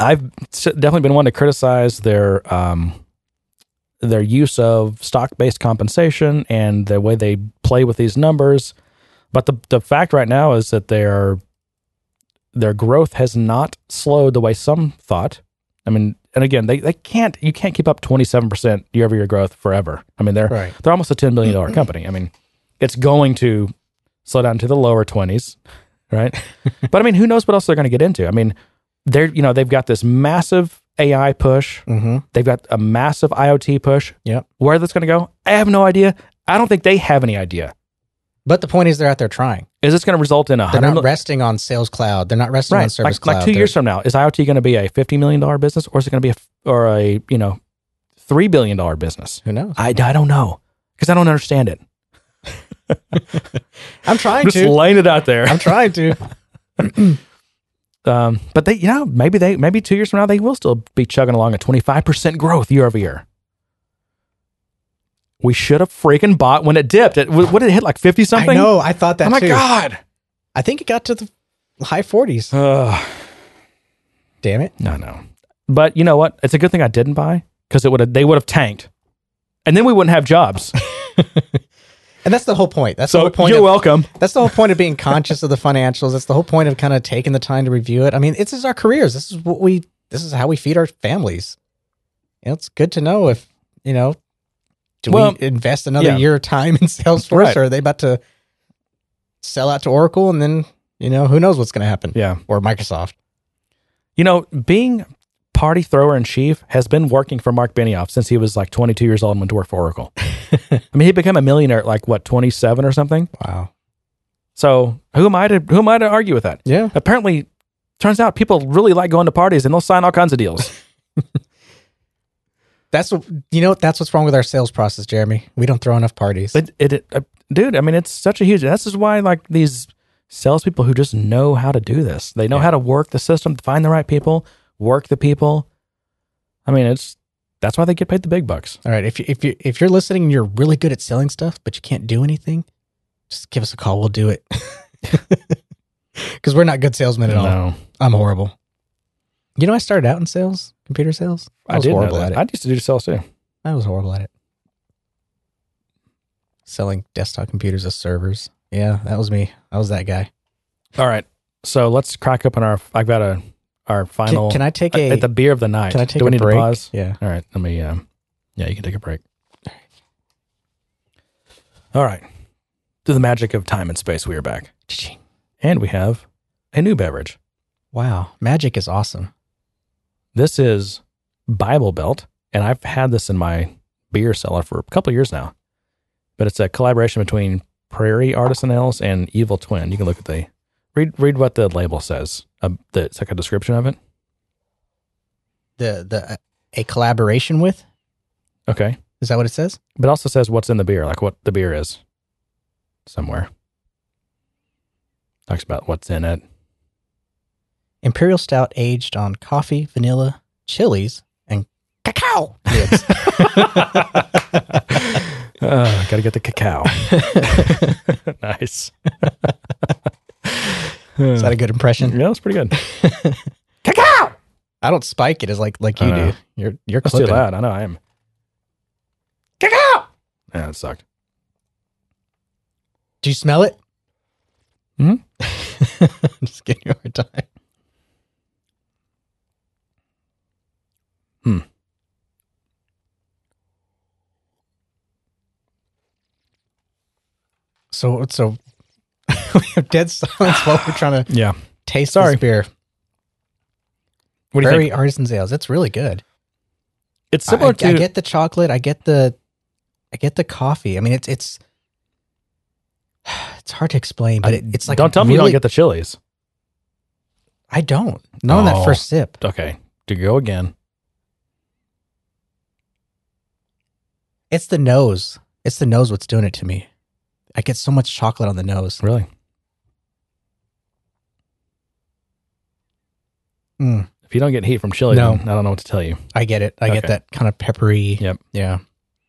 S2: I've definitely been one to criticize their um their use of stock based compensation and the way they play with these numbers. But the the fact right now is that their their growth has not slowed the way some thought. I mean, and again, they, they can't you can't keep up twenty seven percent year over year growth forever. I mean, they're
S1: Right.
S2: they're almost a ten billion dollar company. I mean, it's going to slow down to the lower twenties, right? <laughs> but I mean, who knows what else they're going to get into? I mean, they're you know they've got this massive AI push.
S1: Mm-hmm.
S2: They've got a massive IoT push.
S1: Yeah,
S2: Where that's going to go, I have no idea. I don't think they have any idea.
S1: But the point is, they're out there trying.
S2: Is this going to result in a
S1: They're not resting on Sales Cloud. They're not resting on
S2: right?
S1: Service
S2: Like,
S1: Cloud.
S2: like two
S1: They're-
S2: years from now, is IoT going to be a fifty million dollar business, or is it going to be a or a you know three billion dollar business?
S1: Who knows?
S2: I, I don't know because I don't understand it. <laughs>
S1: I'm trying
S2: Just
S1: to.
S2: laying it out there.
S1: I'm trying to. <laughs>
S2: Um, but they, you know, maybe they, maybe two years from now, they will still be chugging along at 25% growth year over year. We should have freaking bought when it dipped. It, what did it hit like 50 something?
S1: I know. I thought that
S2: Oh my
S1: too.
S2: God.
S1: I think it got to the high 40s.
S2: Ugh.
S1: Damn it.
S2: no, no. But you know what? It's a good thing I didn't buy because it would have, they would have tanked and then we wouldn't have jobs. <laughs>
S1: And that's the whole point. That's the whole point.
S2: you're
S1: of,
S2: welcome.
S1: That's the whole point of being conscious of the financials. That's the whole point of kind of taking the time to review it. I mean, this is our careers. This is what we. This is how we feed our families. You know, it's good to know if you know. Do
S2: Well,
S1: we invest another
S2: yeah.
S1: year of time in Salesforce,
S2: Right.
S1: or are they about to sell out to Oracle, and then you know who knows what's going to happen?
S2: Yeah.
S1: or Microsoft.
S2: You know, being party thrower in chief has been working for Mark Benioff since he was like 22 years old and went to work for Oracle. <laughs> I mean, he became a millionaire at like what, 27 or something?
S1: Wow.
S2: So who am I to who am I to argue with that?
S1: Yeah.
S2: Apparently, turns out people really like going to parties and they'll sign all kinds of deals. <laughs>
S1: That's what you know. That's what's wrong with our sales process, Jeremy. We don't throw enough parties.
S2: It, it, it uh, dude. I mean, it's such a huge. This is why like these salespeople who just know how to do this. They know how to work the system, find the right people, work the people. I mean, it's that's why they get paid the big bucks.
S1: All right. If you if you if you're listening and you're really good at selling stuff, but you can't do anything, just give us a call. We'll do it. <laughs> Because we're not good salesmen at all. I'm horrible. You know, I started out in sales, computer sales. I,
S2: I,
S1: was
S2: did know
S1: horrible
S2: that.
S1: at it.
S2: I used to do sales too.
S1: I was horrible at it. Selling desktop computers as servers. Yeah, that was me. I was that guy.
S2: All right, so let's crack open our. I've got a our final.
S1: can I take a?
S2: at the beer of the night?
S1: can I take
S2: Do we
S1: a
S2: need
S1: break?
S2: to pause?
S1: Yeah.
S2: All right, let me. Um, yeah, you can take a break. All right, through the magic of time and space, we are back, and we have a new beverage.
S1: Wow, magic is awesome.
S2: This is Bible Belt, and I've had this in my beer cellar for a couple of years now. But it's a collaboration between Prairie Artisan Ales and Evil Twin. You can look at the read read what the label says. Uh, the, it's like a description of it.
S1: The the a collaboration with
S2: Okay,
S1: Is that what it says?
S2: But it also says what's in the beer, like what the beer is somewhere. Talks about what's in it.
S1: Imperial stout aged on coffee, vanilla, chilies, cacao. nibs.
S2: Uh, <laughs> gotta get the cacao. <laughs> nice.
S1: Is that a good impression?
S2: Yeah, that's pretty good. <laughs>
S1: Cacao. I don't spike it as like like you do. You're you're
S2: That's too
S1: clipping.
S2: loud. I know I am.
S1: Cacao.
S2: Yeah, it sucked.
S1: Do you smell it?
S2: Mhm.
S1: Just giving you a hard time.
S2: Hmm.
S1: So so we <laughs> have dead silence while we're trying to
S2: Yeah.
S1: taste
S2: Sorry.
S1: this beer.
S2: What do you
S1: Very
S2: think?
S1: artisan ales. It's really good.
S2: It's similar
S1: I-
S2: to
S1: I get the chocolate. I get the I get the coffee. I mean, it's it's it's hard to explain, but it, it's like
S2: don't tell me you don't
S1: really-
S2: get the chilies.
S1: I don't. Not on that
S2: Oh.
S1: first sip.
S2: Okay, to go again.
S1: It's the nose. It's the nose what's doing it to me. I get so much chocolate on the nose.
S2: Really?
S1: Mm,
S2: If you don't get heat from chili,
S1: No.
S2: then I don't know what to tell you.
S1: I get it. I get
S2: Okay.
S1: that kind of peppery.
S2: Yep.
S1: Yeah.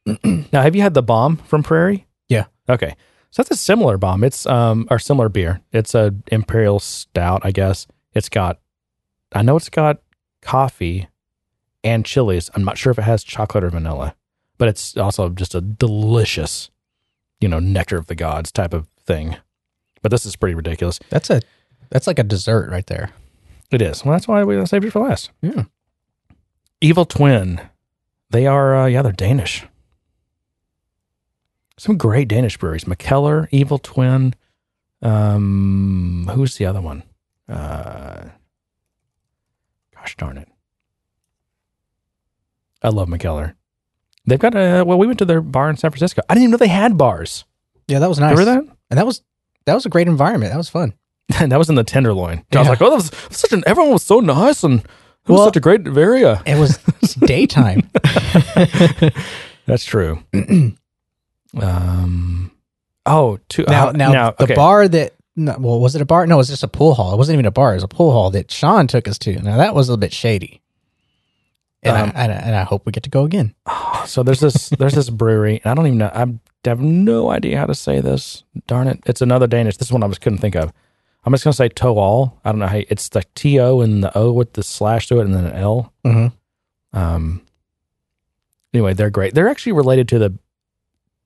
S1: <clears throat>
S2: Now, have you had the bomb from Prairie?
S1: Yeah.
S2: Okay. So that's a similar bomb. It's um or similar beer. It's a imperial stout, I guess. It's got I know it's got coffee and chilies. I'm not sure if it has chocolate or vanilla, but it's also just a delicious, you know, nectar of the gods type of thing. But this is pretty ridiculous.
S1: That's a that's like a dessert right there.
S2: It is. Well, that's why we saved it for last.
S1: Yeah.
S2: Evil Twin. They are, uh, yeah, they're Danish. Some great Danish breweries. Mikkeller, Evil Twin. Um, who's the other one? Uh, gosh darn it. I love Mikkeller. They've got a, well, we went to their bar in San Francisco. I didn't even know they had bars.
S1: Yeah, that was nice.
S2: Remember that?
S1: And that was that was a great environment. That was fun.
S2: And <laughs> that was in the Tenderloin. I was like, oh, that was such an, everyone was so nice and it was such a great area.
S1: It was <laughs> daytime. <laughs>
S2: That's true. <clears throat> um. Oh, two.
S1: now,
S2: uh,
S1: now, the
S2: okay.
S1: bar that no, well, was it a bar? No, it was just a pool hall. It wasn't even a bar. It was a pool hall that Sean took us to. Now that was a little bit shady. And,
S2: Um,
S1: I, and, I, and hope we get to go again. <sighs>
S2: So there's this. there's this brewery. And I don't even know. I have no idea how to say this. Darn it! It's another Danish. This is one I was couldn't think of. I'm just gonna say Toal. I don't know how. you- It's the T O and the O with the slash to it and then an L.
S1: Mm-hmm.
S2: Um. Anyway, they're great. They're actually related to the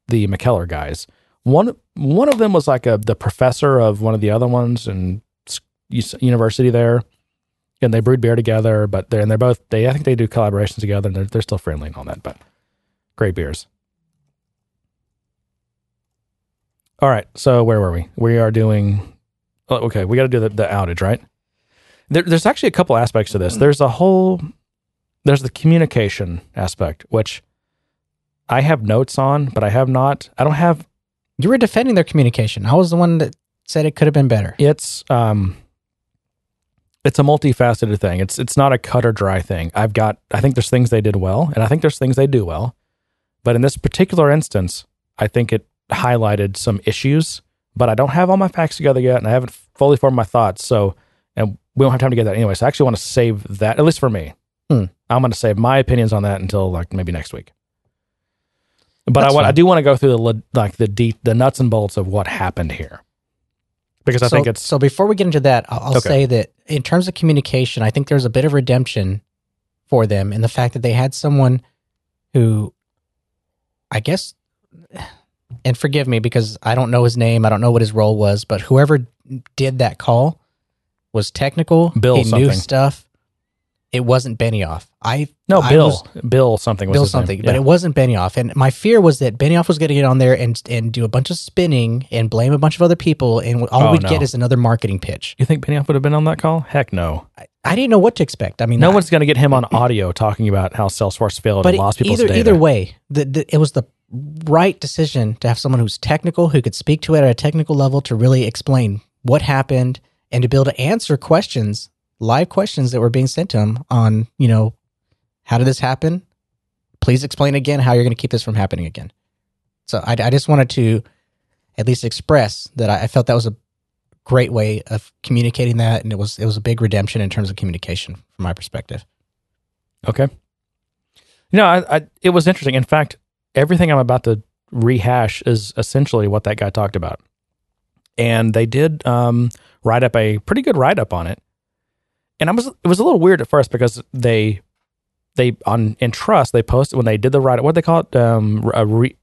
S2: the Mikkeller guys. One one of them was like a the professor of one of the other ones us- university there, and they brewed beer together. But they're and they're both they I think they do collaborations together, and they're they're still friendly and all that. But great beers. All right, so where were we? We are doing. Oh, okay, we got to do the, the outage, right? There, there's actually a couple aspects to this. There's a whole there's the communication aspect, which I have notes on, but I have not. I don't have.
S1: You were defending their communication. I was the one that said it could have been better.
S2: It's um, it's a multifaceted thing. It's it's not a cut or dry thing. I've got. I think there's things they did well, and I think there's things they do well, but in this particular instance, I think it highlighted some issues. But I don't have all my facts together yet, and I haven't fully formed my thoughts. So, and we don't have time to get that anyway. So I actually want to save that, at least for me.
S1: Hmm.
S2: I'm going to save my opinions on that until like maybe next week. But I
S1: That's
S2: want, I do want to go through the like the deep, the nuts and bolts of what happened here, because I
S1: so,
S2: think it's
S1: so. Before we get into that, I'll, I'll
S2: Okay.
S1: say that in terms of communication, I think there's a bit of redemption for them in the fact that they had someone who, I guess, and forgive me because I don't know his name, I don't know what his role was, but whoever did that call was technical.
S2: Bill
S1: he knew stuff. It wasn't Benioff. I
S2: no
S1: I
S2: Bill,
S1: was-
S2: Bill something was
S1: Bill something,
S2: Yeah.
S1: but it wasn't Benioff. And my fear was that Benioff was going to get on there and and do a bunch of spinning and blame a bunch of other people, and all
S2: Oh,
S1: we'd
S2: no.
S1: get is another marketing pitch.
S2: you think Benioff would have been on that call? Heck no.
S1: I, I didn't know what to expect. I mean,
S2: No
S1: I-
S2: one's going to get him on audio talking about how Salesforce failed
S1: but
S2: and lost people's
S1: either
S2: data.
S1: either way, the, the, it was the right decision to have someone who's technical, who could speak to it at a technical level to really explain what happened and to be able to answer questions, live questions that were being sent to him on, you know, how did this happen? please explain again how you're going to keep this from happening again. So I, I just wanted to at least express that I, I felt that was a great way of communicating that, and it was it was a big redemption in terms of communication from my perspective.
S2: Okay. No, I, I, it was interesting. In fact, everything I'm about to rehash is essentially what that guy talked about. And they did um, write up a pretty good write up on it. And I was it was a little weird at first because they they on in trust they posted when they did the write what they call it um, a re,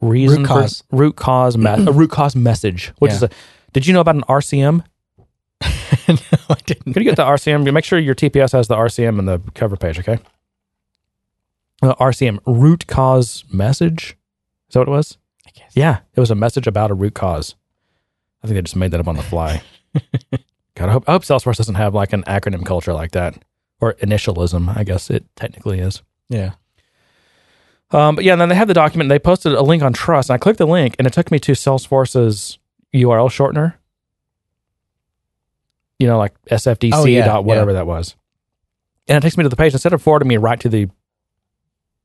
S2: reason
S1: Root
S2: for-
S1: cause.
S2: root cause me- a root cause message which
S1: Yeah.
S2: is a did you know about an RCM <laughs>
S1: no, I didn't.
S2: Can you get the RCM? Make sure your TPS has the RCM in the cover page, okay? Uh, RCM root cause message. Is that what it was?
S1: I guess.
S2: Yeah, it was a message about a root cause. I think they just made that up on the fly. <laughs> God, I hope, I hope Salesforce doesn't have like an acronym culture like that or initialism. I guess it technically is.
S1: Yeah.
S2: Um, but yeah, and then they have the document. They posted a link on Trust, and I clicked the link, and it took me to Salesforce's URL shortener. You know, like SFDC
S1: Oh, yeah,
S2: dot whatever that was, and it takes me to the page. Instead of forwarding me right to the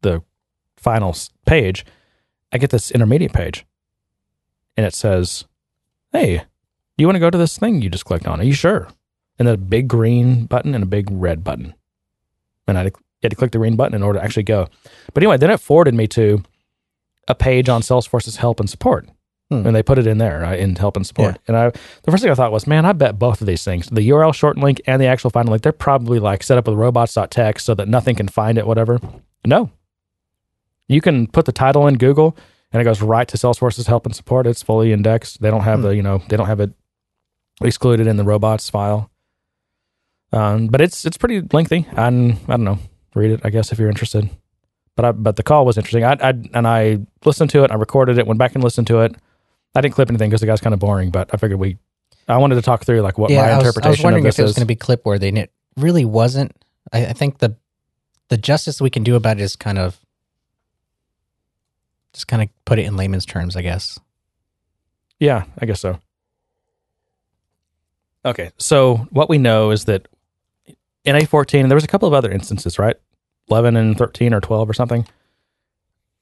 S2: the final page, I get this intermediate page, and it says, "Hey, you want to go to this thing you just clicked on? Are you sure?" And then a big green button and a big red button, and I had to, you had to click the green button in order to actually go. But anyway, then it forwarded me to a page on Salesforce's help and support.
S1: Hmm.
S2: And they put it in there uh, in help and support. And I, the first thing I thought was, man, I bet both of these things, the URL shorten link and the actual final link, they're probably like set up with robots.txt so that nothing can find it, whatever. No. You can put the title in Google and it goes right to Salesforce's help and support. It's fully indexed. They don't have
S1: Hmm.
S2: the, you know, they don't have it excluded in the robots file. Um, but it's it's pretty lengthy. And I don't know. Read it, I guess, if you're interested. But I, but the call was interesting. I, I and I listened to it. I recorded it. Went back and listened to it. I didn't clip anything because the guy's kind of boring. But I figured we. I wanted to talk through like what
S1: yeah,
S2: my
S1: I was, I
S2: interpretation
S1: was wondering
S2: of
S1: if it was going to be clip worthy, and it really wasn't. I, I think the the justice we can do about it is kind of just kind of put it in layman's terms, I guess.
S2: Yeah, I guess so. Okay, so what we know is that in A14, and there was a couple of other instances, right? 11 and 13 or 12 or something.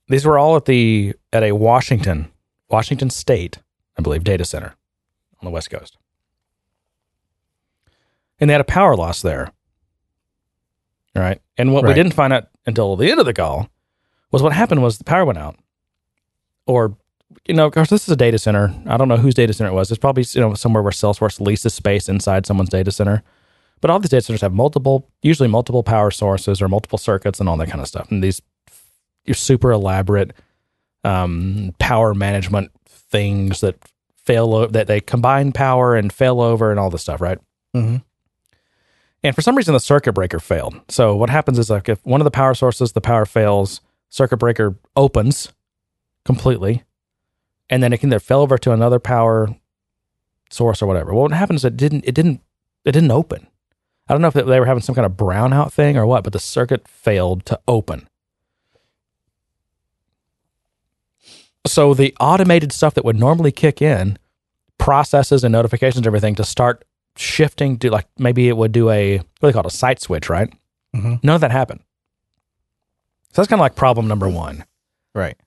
S2: These were all at the at a Washington, Washington State, I believe, data center on the West Coast. And they had a power loss there. All right. And what we didn't find out until the end of the call was what happened was the power went out. Or you know, of course, this is a data center. I don't know whose data center it was. It's probably you know somewhere where Salesforce leases space inside someone's data center. But all these data centers have multiple, usually multiple power sources or multiple circuits and all that kind of stuff. And these super elaborate um, power management things that fail that they combine power and fail over and all this stuff, right?
S1: Mm-hmm.
S2: And for some reason, the circuit breaker failed. So what happens is like if one of the power sources, the power fails, circuit breaker opens completely, and then it can either fell over to another power source or whatever. Well, what happened is it didn't, it didn't, it didn't open. I don't know if they were having some kind of brownout thing or what, but the circuit failed to open. So the automated stuff that would normally kick in, processes and notifications and everything to start shifting to like maybe it would do a what do they call it a site switch, right?
S1: Mhm.
S2: None of that happened. So that's kind of like problem number one.
S1: Right.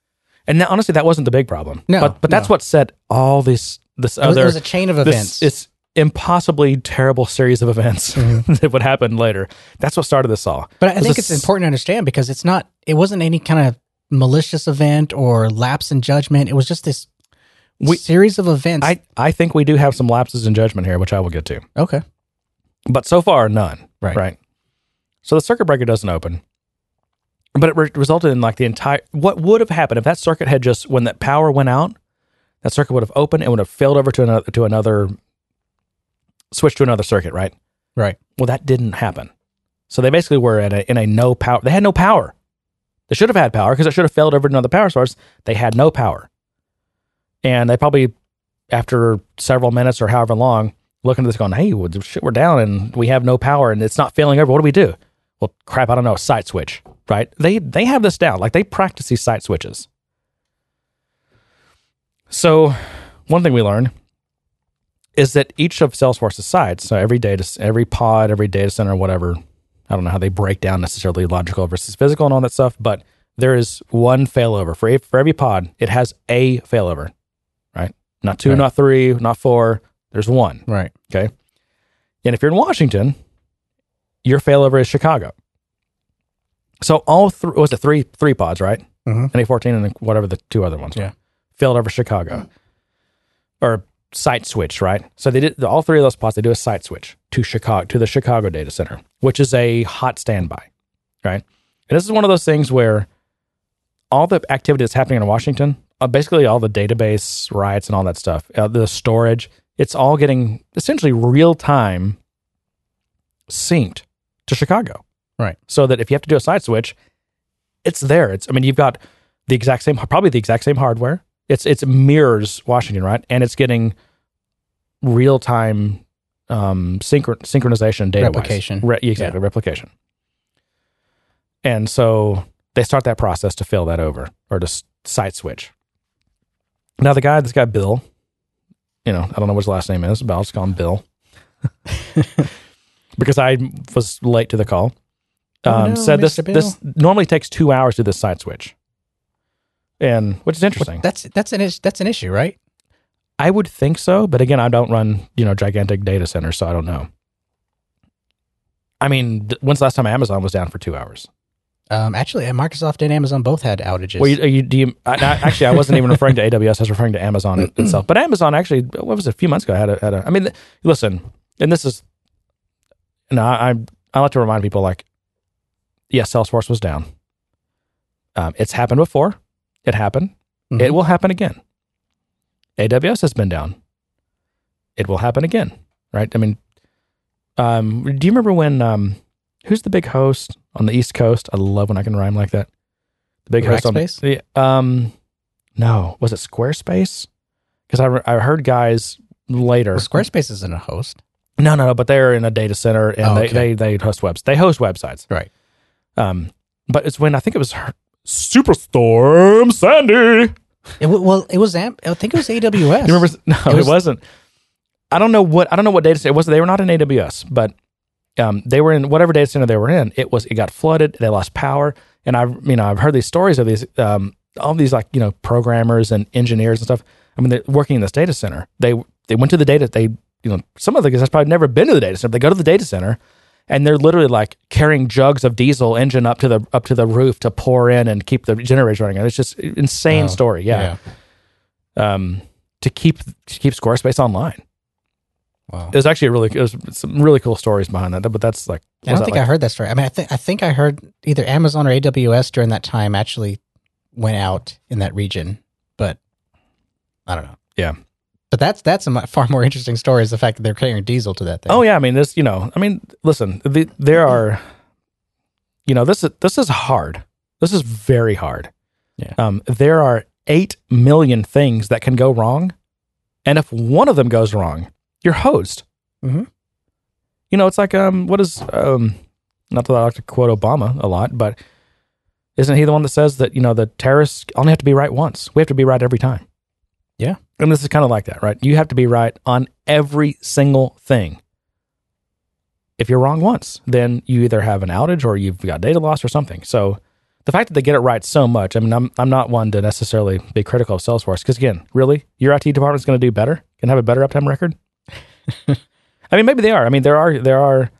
S2: And that, honestly, that wasn't the big problem.
S1: No,
S2: but but that's
S1: no.
S2: what set all this this
S1: It was,
S2: other
S1: it was a chain of
S2: this
S1: events.
S2: it's impossibly terrible series of events <laughs> mm-hmm. that would happen later. That's what started this all.
S1: But I
S2: was
S1: think
S2: a
S1: it's important to understand because it's not. It wasn't any kind of malicious event or lapse in judgment. It was just this
S2: We-
S1: series of events.
S2: I I think we do have some lapses in judgment here, which I will get to.
S1: okay.
S2: but so far none.
S1: Right.
S2: Right. So the circuit breaker doesn't open, but it re- resulted in like the entire. What would have happened if that circuit had just when that power went out, that circuit would have opened and would have failed over to another to another, switched to another circuit. Right.
S1: Right.
S2: Well, that didn't happen. So they basically were in a in a no power. They had no power. They should have had power because it should have failed over to another power source. They had no power, and they probably after several minutes or however long looking at this going, hey, shit, we're down and we have no power and it's not failing over. What do we do? Well, crap, I don't know. Site switch, right? They they have this down. Like they practice these site switches. So, one thing we learned is that each of Salesforce's sites, so every data, every pod, every data center, whatever, I don't know how they break down necessarily logical versus physical and all that stuff, but there is one failover for every, for every pod. It has a failover, right? Not two,
S1: Right.
S2: not three, not four. There's one.
S1: Right.
S2: Okay. And if you're in Washington, your failover is Chicago. So all three was it three three pods, right?
S1: Mhm.
S2: NA fourteen and whatever the two other ones. were.
S1: Yeah.
S2: Failed over Chicago. Or site switch, right? So they did all three of those pods, they do a site switch to Chicago to the Chicago data center, which is a hot standby. Right. And this is one of those things where all the activity that's happening in Washington, uh, basically all the database writes and all that stuff, uh, the storage, it's all getting essentially real time synced to Chicago.
S1: Right.
S2: So that if you have to do a site switch, it's there. It's I mean you've got the exact same probably the exact same hardware. It's it's mirrors Washington, right? And it's getting real time um synchron- synchronization data
S1: Replication.
S2: Re- exactly, replication. And so they start that process to fill that over or to site switch. Now the guy, this guy Bill, you know, I don't know what his last name is, but I'll just call him Bill <laughs> because I was late to the call.
S1: Oh,
S2: Um,
S1: no,
S2: said this
S1: Mr. Bill.
S2: this normally takes two hours to do this site switch, and which is interesting.
S1: That's that's an is- that's an issue, right?
S2: I would think so, but again, I don't run you know gigantic data centers, so I don't know. I mean, th- when's the last time Amazon was down for two hours?
S1: Um, actually, uh, Microsoft and Amazon both had outages.
S2: Well, you, you, do you, I, I- actually, I wasn't even referring to AWS. I was referring to Amazon <clears throat> itself. But Amazon actually, what was it? A few months ago, had a, had a I mean, listen, and this is, no, I, I, I like to remind people like, yes, Salesforce was down. Um, it's happened before. It happened.
S1: Mhm.
S2: It will happen again. AWS has been down. It will happen again. Right. I mean, um, do you remember when, um, who's the big host on the East Coast? I love when I can rhyme like that. The big host on the, um, no, was it Squarespace? Because I, re- I heard guys later.
S1: Well, Squarespace isn't a host,
S2: No, no, no, but they're in a data center and
S1: Oh,
S2: they,
S1: okay.
S2: they, they host webs. They host websites.
S1: right?
S2: Um, but it's when I think it was her- Superstorm Sandy.
S1: It, w- well, it was Am- I think it was AWS.
S2: You remember? No, it,
S1: was-
S2: was, not I don't know what I don't know what data center it was. They were not in AWS, but um, they were in whatever data center they were in. It was it got flooded. They lost power, and I you know I've heard these stories of these um, all these like you know programmers and engineers and stuff. I mean, they're working in this data center. They they went to the data. They you know some of the guys have probably never been to the data center. They go to the data center. And they're literally like carrying jugs of diesel engine up to the up to the roof to pour in and keep the generators running. It's just insane
S1: Oh,
S2: story. yeah um, to keep to keep Squarespace online.
S1: Wow.
S2: It was actually a really it was some really cool stories behind that. But that's like
S1: I don't think I heard that story. I mean, I think I think I heard either Amazon or AWS during that time actually went out in that region, but I don't know.
S2: Yeah.
S1: But that's that's a far more interesting story is the fact that they're carrying diesel to that thing.
S2: Oh yeah, I mean this. You know, I mean, listen, the, there are, you know, this is this is hard. This is very hard.
S1: Yeah.
S2: Um, there are eight million things that can go wrong, and if one of them goes wrong, you're hosed.
S1: Mm-hmm.
S2: You know, it's like um, what is um, not that I like to quote Obama a lot, but isn't he the one that says that you know the terrorists only have to be right once? We have to be right every time.
S1: Yeah.
S2: And this is kind of like that, right? You have to be right on every single thing. If you're wrong once, then you either have an outage or you've got data loss or something. So the fact that they get it right so much, I mean, I'm, I'm not one to necessarily be critical of Salesforce because, again, really, your IT department's going to do better, can have a better uptime record. <laughs> I mean, maybe they are. I mean, there are, there are,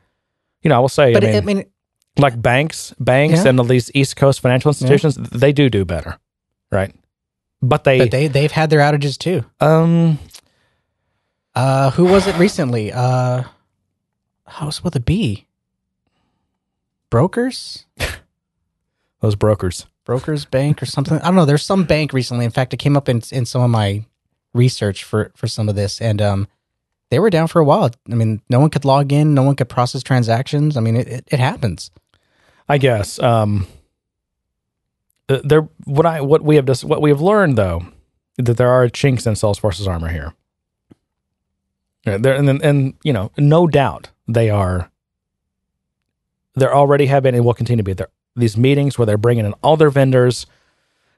S2: you know, I will say,
S1: but
S2: I, mean,
S1: I mean,
S2: like banks, banks,
S1: Yeah.
S2: and these East Coast financial institutions, they do do better, right? But they,
S1: but they they've had their outages too.
S2: um,
S1: Uh, who was it recently? Uh, how was it with a B? Brokers, <laughs>
S2: those brokers.
S1: Brokers Bank or something. I don't know. There's some bank recently. In fact, it came up in in some of my research for for some of this, and um, they were down for a while. I mean, no one could log in, no one could process transactions. I mean, it it, it happens.
S2: I guess. Um, there, what I what we have dis- what we have learned though, that there are chinks in Salesforce's armor here. There and then- and you know, no doubt they are. There already have been and will continue to be there these meetings where they're bringing in all their vendors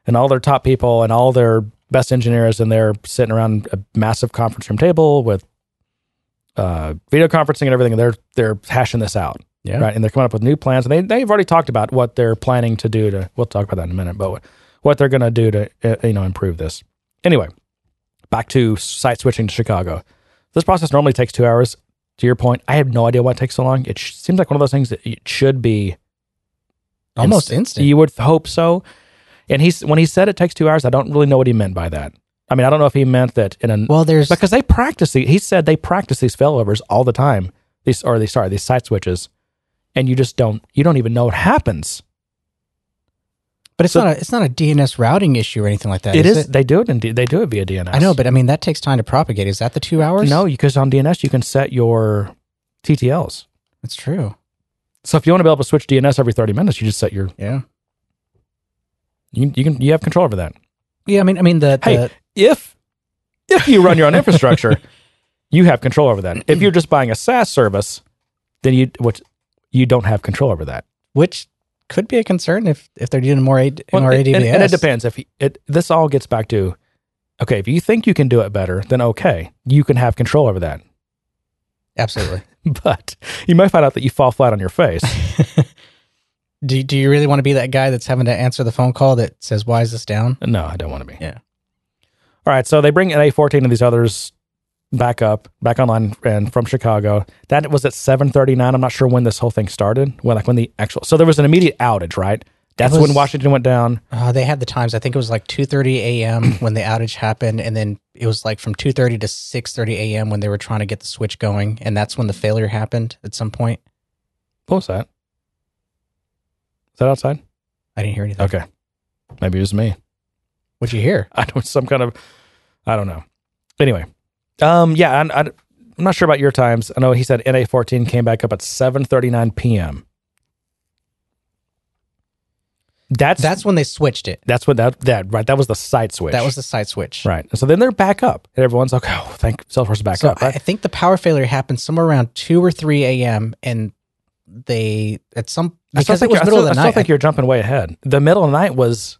S2: and all their top people and all their best engineers, and they're sitting around a massive conference room table with uh, video conferencing and everything, and they're they're hashing this out
S1: Yeah.
S2: right? And they're coming up with new plans, and they they've already talked about what they're planning to do to. We'll talk about that in a minute, but what, what they're going to do to uh, you know improve this. Anyway, back to site switching to Chicago. This process normally takes two hours. To your point, I have no idea why it takes so long. It sh- seems like one of those things that it should be
S1: Almost
S2: inst-
S1: instant.
S2: You would hope so. And he's when he said it takes two hours, I don't really know what he meant by that. I mean, I don't know if he meant that in a
S1: well, there's
S2: because they practice. The, he said they practice these failovers all the time. These or they sorry these site switches, and you just don't you don't even know what happens.
S1: but it's
S2: so-
S1: not a it's not a DNS routing issue or anything like that.
S2: it is.
S1: it?
S2: They do it and they do it via DNS.
S1: I know, but I mean that takes time to propagate. Is that the two hours?
S2: no, because on DNS you can set your TTLs.
S1: it's true.
S2: So if you want to be able to switch DNS every thirty minutes, you just set your
S1: Yeah.
S2: you, you can you have control over that.
S1: Yeah. I mean, I mean the,
S2: Hey, if if you run your own infrastructure, <laughs> you have control over that. If you're just buying a SaaS service, then you which you don't have control over that.
S1: which could be a concern if if they're doing more A,
S2: Well,
S1: more
S2: and, and it depends. If it this all gets back to okay, if you think you can do it better, then okay, you can have control over that.
S1: Absolutely. <laughs>
S2: But you might find out that you fall flat on your face. <laughs>
S1: do Do you really want to be that guy that's having to answer the phone call that says, "Why is this down?"
S2: no, I don't want to be.
S1: Yeah.
S2: All right, so they bring an A14 and these others back up, back online, and from Chicago. That was at 7:39. I'm not sure when this whole thing started. When like when the actual so there was an immediate outage, right? That's
S1: was-
S2: when Washington went down.
S1: Uh, they had the times. I think it was like two thirty a.m. <clears throat> when the outage happened, and then it was like from two thirty to six thirty a.m. when they were trying to get the switch going, and that's when the failure happened at some point.
S2: What was that? Is that outside?
S1: I didn't hear anything.
S2: Okay, maybe it was me.
S1: What'd you hear? <laughs>
S2: I don't some kind of I don't know. Anyway, um, yeah, I, I, I'm not sure about your times. I know he said NA14 came back up at 7:39 p.m. That's
S1: That's when they switched it.
S2: that's what that that right. That was the site switch.
S1: That was the site switch.
S2: right. So then they're back up, and everyone's like, "Oh, thank Salesforce is back
S1: So
S2: up."
S1: I,
S2: Right?
S1: I think the power failure happened somewhere around two or three a.m. and they at some
S2: I still
S1: because it
S2: think
S1: was
S2: you're- I
S1: middle
S2: still,
S1: of the
S2: I still
S1: night.
S2: think you're jumping way ahead. The middle of the night was.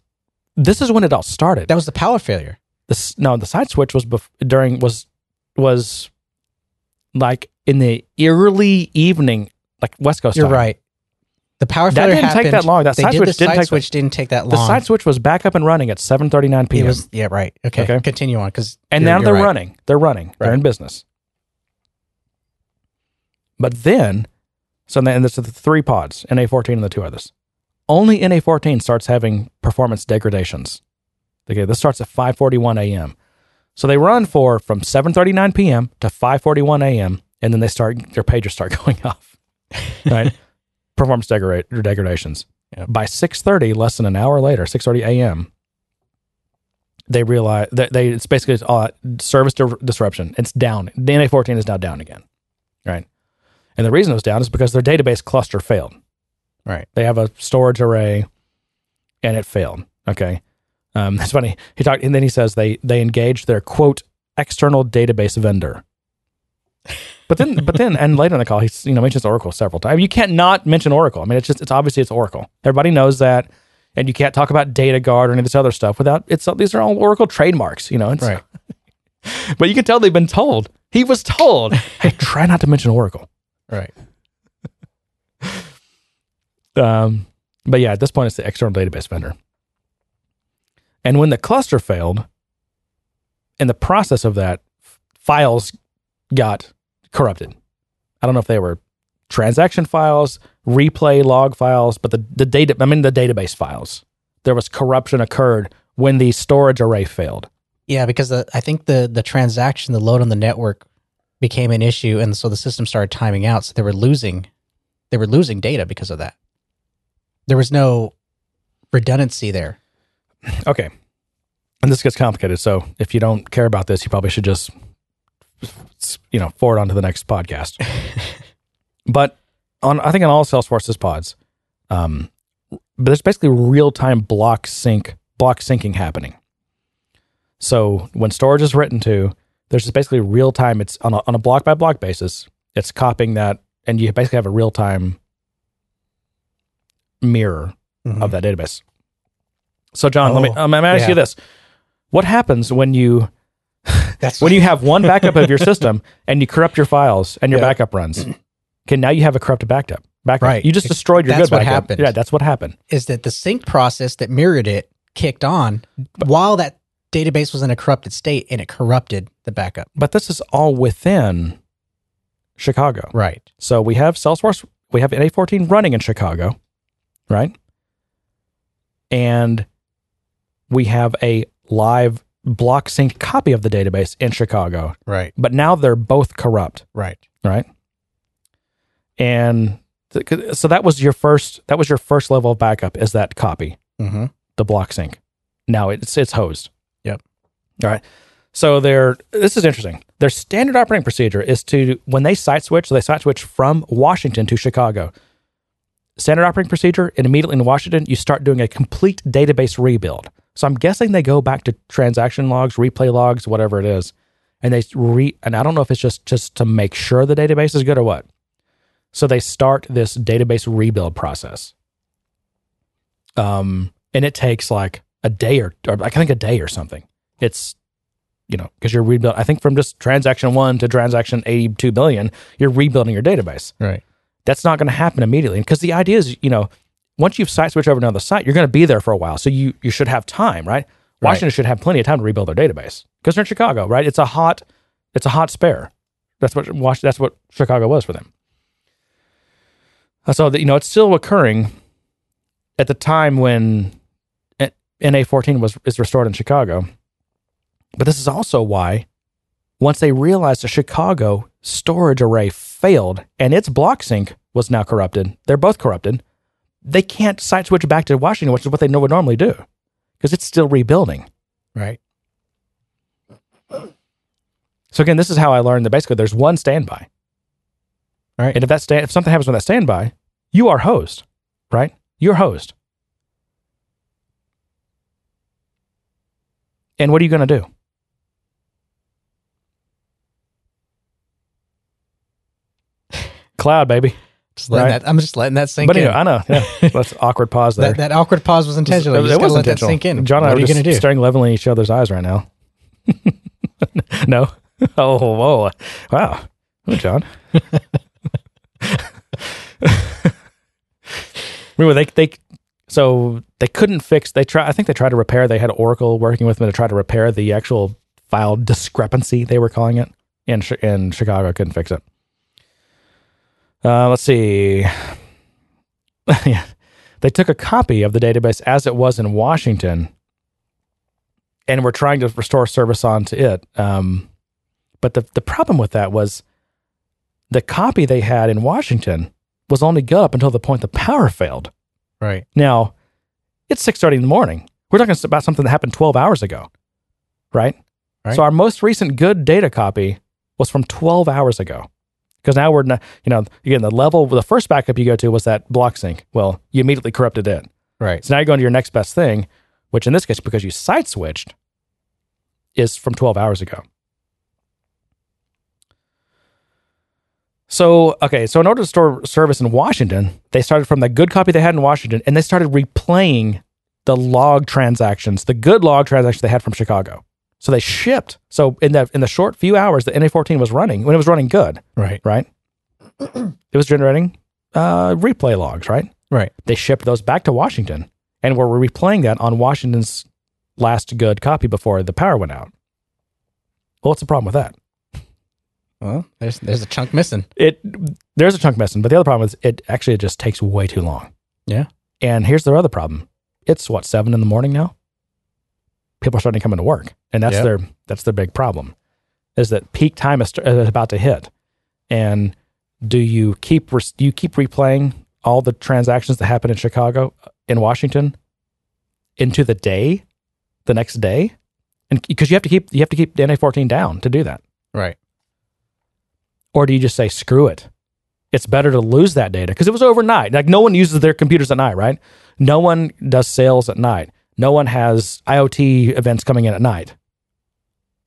S2: This is when it all started.
S1: that was the power failure.
S2: this no the site switch was bef- during was was like in the early evening like west coast
S1: You're
S2: time.
S1: right. The power
S2: That
S1: failure
S2: didn't take that long. That
S1: they site
S2: switch
S1: the
S2: didn't
S1: side
S2: take-
S1: switch didn't take that long.
S2: the site switch was back up and running at 7:39 p.m.
S1: It was yeah right. Okay,
S2: Okay.
S1: continue on because
S2: and now they're running they're running they're in business but then so then there's the three pods na14 and the two others only na14 starts having performance degradations okay this starts at 5.41 a.m so they run for from 7.39 p.m to 5.41 a.m and then they start their pages start <laughs> going off right <laughs> performance degrade, degradations
S1: Yep.
S2: by 6.30 less than an hour later 6.30 a.m they realize that they it's basically uh, service di- disruption. It's down. The NA14 is now down again, right? And the reason it was down is because their database cluster failed.
S1: Right.
S2: They have a storage array, and it failed. Okay, um, <laughs> that's funny. He talked, and then he says they they engaged their quote external database vendor. But then, but then, and later in the call, he you know mentions Oracle several times. You can't not mention Oracle. I mean, it's just it's obviously it's Oracle. Everybody knows that, and you can't talk about Data Guard or any of this other stuff without it's these are all Oracle trademarks. You know, it's,
S1: Right. <laughs>
S2: but you can tell they've been told. He was told, hey, <laughs> try not to mention Oracle.
S1: Right.
S2: Um, but yeah, at this point, it's the external database vendor. And when the cluster failed, in the process of that, files got corrupted. I don't know if they were transaction files, replay log files, but the, the data, I mean, the database files. There was corruption occurred when the storage array failed.
S1: Yeah, because the, I think the the transaction, the load on the network, became an issue, and so the system started timing out. So they were losing, they were losing data because of that. There was no redundancy there.
S2: Okay. And this gets complicated. So if you don't care about this, you probably should just, you know, forward on to the next podcast. <laughs> but on, I think on all Salesforce's pods, um, but there's basically real time block sync, block syncing happening. So when storage is written to, there's just basically real time. It's on a, on a block by block basis. It's copying that, and you basically have a real time mirror of that database. So, John, let me.
S1: Oh,
S2: Um, I'm ask
S1: yeah.
S2: you this: What happens when you <laughs> <laughs>
S1: That's
S2: when you have one backup of your <laughs> system and you corrupt your files and your
S1: Yeah.
S2: backup runs? Okay, now you have a corrupted backup. backup.
S1: Right.
S2: You just destroyed your
S1: That's
S2: good
S1: what
S2: backup.
S1: happened.
S2: Yeah, that's what happened.
S1: Is that the sync process that mirrored it kicked on while that database was in a corrupted state and it corrupted the backup.
S2: But this is all within Chicago.
S1: Right.
S2: So we have Salesforce, we have NA14 running in Chicago, right? And we have a live block synced copy of the database in Chicago.
S1: Right.
S2: But now they're both corrupt,
S1: Right.
S2: right? And th- so that was your first that was your first level of backup is that copy,
S1: Mm-hmm.
S2: the block sync. Now it's it's hosed.
S1: Yep.
S2: All right. So their this is interesting. Their standard operating procedure is to when they site switch, so they site switch from Washington to Chicago. Standard operating procedure, and immediately in Washington, you start doing a complete database rebuild. So I'm guessing they go back to transaction logs, replay logs, whatever it is, and they re. And I don't know if it's just just to make sure the database is good or what. So they start this database rebuild process. Um, and it takes like a day or, or I think a day or something. It's you know because you're rebuild. I think from just transaction one to transaction eighty two billion, you're rebuilding your database.
S1: Right.
S2: That's not going to happen immediately because the idea is you know once you've site switched over to another site, you're going to be there for a while, so you you should have time, right? Washington should have plenty of time to rebuild their database because they're in Chicago, right? It's a hot, it's a hot spare. That's what Wash, That's what Chicago was for them. So that you know, it's still occurring at the time when NA14 was is restored in Chicago. But this is also why once they realized the Chicago storage array failed and its block sync was now corrupted, they're both corrupted. They can't site switch back to Washington, which is what they would normally do, because it's still rebuilding.
S1: Right.
S2: So again, this is how I learned that basically there's one standby.
S1: All right.
S2: And if that stand, if something happens with that standby, you are host, right? You're host. And what are you going to do? <laughs> Cloud, baby.
S1: Just letting
S2: Right.
S1: that. I'm just letting that sink
S2: but
S1: in.
S2: anyway, I know. Yeah, <laughs> that's awkward pause there.
S1: that, that awkward pause was intentional. You
S2: It
S1: just gotta
S2: was
S1: let that sink in.
S2: John and
S1: what
S2: I
S1: are you
S2: just
S1: gonna do?
S2: staring levelly in each other's eyes right now. <laughs> no. <laughs> Oh, whoa. Wow. Oh, John. Remember, they, they, so they couldn't fix, they try, I think they tried to repair, they had Oracle working with them to try to repair the actual file discrepancy, they were calling it, in, in Chicago. Couldn't fix it. Uh, let's see. <laughs> yeah. They took a copy of the database as it was in Washington and were trying to restore service onto it. Um, but the, the problem with that was the copy they had in Washington was only good up until the point the power failed.
S1: Right.
S2: Now, it's 6.30 in the morning. We're talking about something that happened 12 hours ago, right?
S1: Right.
S2: So our most recent good data copy was from 12 hours ago. Because now we're, not, you know, again, the level, the first backup you go to was that block sync. Well, you immediately corrupted it.
S1: Right.
S2: So now you're going to your next best thing, which in this case, because you site switched, is from 12 hours ago. So, okay, so in order to store service in Washington, they started from the good copy they had in Washington and they started replaying the log transactions, the good log transactions they had from Chicago. So they shipped. So in the in the short few hours the NA14 was running, when it was running good,
S1: Right.
S2: right? <clears throat> it was generating uh, replay logs, right?
S1: Right.
S2: They shipped those back to Washington and we were replaying that on Washington's last good copy before the power went out. Well, what's the problem with that?
S1: Well, there's there's a chunk missing.
S2: It there's a chunk missing, but the other problem is it actually just takes way too long.
S1: Yeah.
S2: And here's the other problem. It's what seven in the morning now. People are starting to come into work, and that's
S1: Yep.
S2: their that's their big problem. Is that peak time is, is uh, about to hit, and do you keep do you keep replaying all the transactions that happen in Chicago, in Washington, into the day, the next day, and because you have to keep you have to keep NA fourteen down to do that.
S1: Right.
S2: Or do you just say, screw it? It's better to lose that data because it was overnight. Like, no one uses their computers at night, right? No one does sales at night. No one has IoT events coming in at night.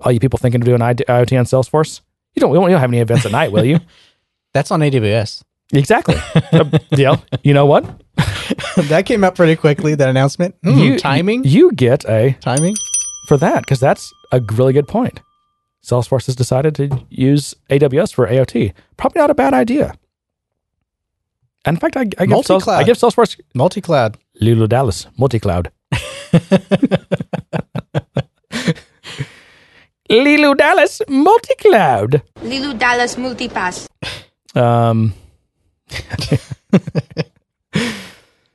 S2: All you people thinking of doing I- IoT on Salesforce? You don't, you don't have any events at night, will you? <laughs>
S1: That's on AWS.
S2: exactly. Uh, yeah. You know what? <laughs>
S1: that came out pretty quickly. That announcement. Hmm,
S2: you,
S1: timing.
S2: You get a
S1: timing.
S2: for that because that's a really good point. Salesforce has decided to use AWS for IoT. Probably not a bad idea. And in fact, I, I give Salesforce, I give Salesforce
S1: Multi-cloud.
S2: Lulu Dallas multi-cloud. Lulu Dallas multi-cloud.
S3: Lilu Dallas Multipass.
S2: Um,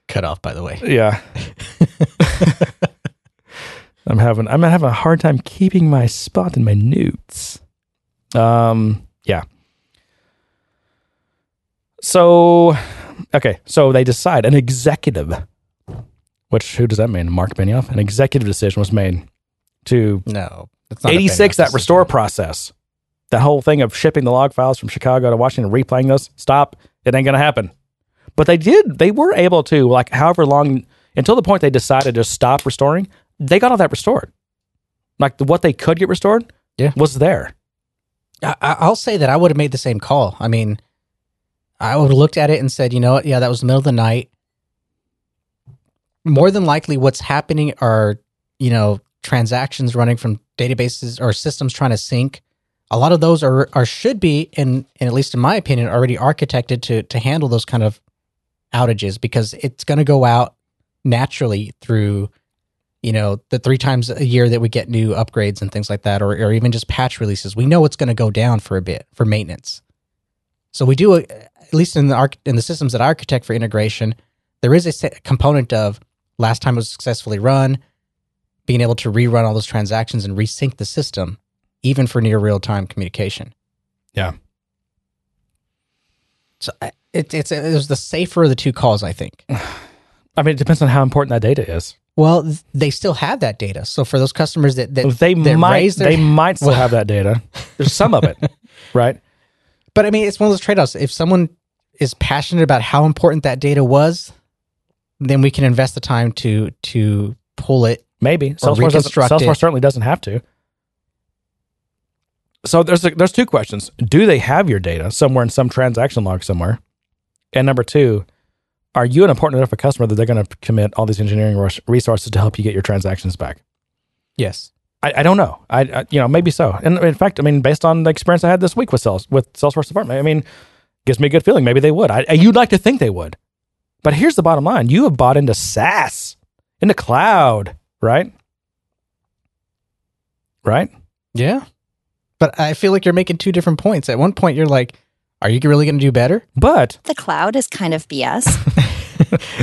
S1: Cut off, by the way.
S2: yeah. <laughs> I'm having I'm having a hard time keeping my spot in my notes. Um, yeah. So, okay, so they decide an executive, which who does that mean? Mark Benioff. An executive decision was made to
S1: No. It's not
S2: 86
S1: Benioff
S2: that restore process. The whole thing of shipping the log files from Chicago to Washington, replaying those, stop. It ain't to happen. But they did, they were able to, like, however long, until the point they decided to stop restoring, they got all that restored. Like, the, what they could get restored
S1: Yeah.
S2: was there.
S1: I, I- I'll say that I would have made the same call. I mean, I would have looked at it and said, you know what? Yeah, that was the middle of the night. More than likely, what's happening are, you know, transactions running from databases or systems trying to sync. A lot of those are, are should be, and, and at least in my opinion, already architected to to handle those kind of outages because it's going to go out naturally through you know the three times a year that we get new upgrades and things like that or, or even just patch releases we know it's going to go down for a bit for maintenance so we do a, at least in the arch, in the systems that I architect for integration there is a component of last time it was successfully run being able to rerun all those transactions and resync the system even for near real time communication
S2: Yeah.
S1: so it, it's it was the safer of the two calls i think <sighs>
S2: I mean, it depends on how important that data is.
S1: well they still have that data so for those customers that, that
S2: They
S1: that
S2: might,
S1: their
S2: they <laughs> might still
S1: Well-
S2: have that data. There's some of it, <laughs> right?
S1: But I mean, it's one of those trade offs. If someone is passionate about how important that data was, then we can invest the time to to pull it.
S2: Maybe Salesforce, Salesforce
S1: it.
S2: certainly doesn't have to. So there's a, there's two questions: Do they have your data somewhere in some transaction log somewhere? And number two, are you an important enough a customer that they're going to commit all these engineering resources to help you get your transactions back?
S1: Yes.
S2: I, I don't know. I, I you know maybe so. And in fact, I mean, based on the experience I had this week with sales with Salesforce Department, I mean, gives me a good feeling. Maybe they would. I, you'd like to think they would. But here's the bottom line: you have bought into SaaS, into cloud, right? Right.
S1: Yeah. But I feel like you're making two different points. At one point, you're like, "Are you really going to do better?"
S2: But
S5: The cloud is kind of BS. <laughs>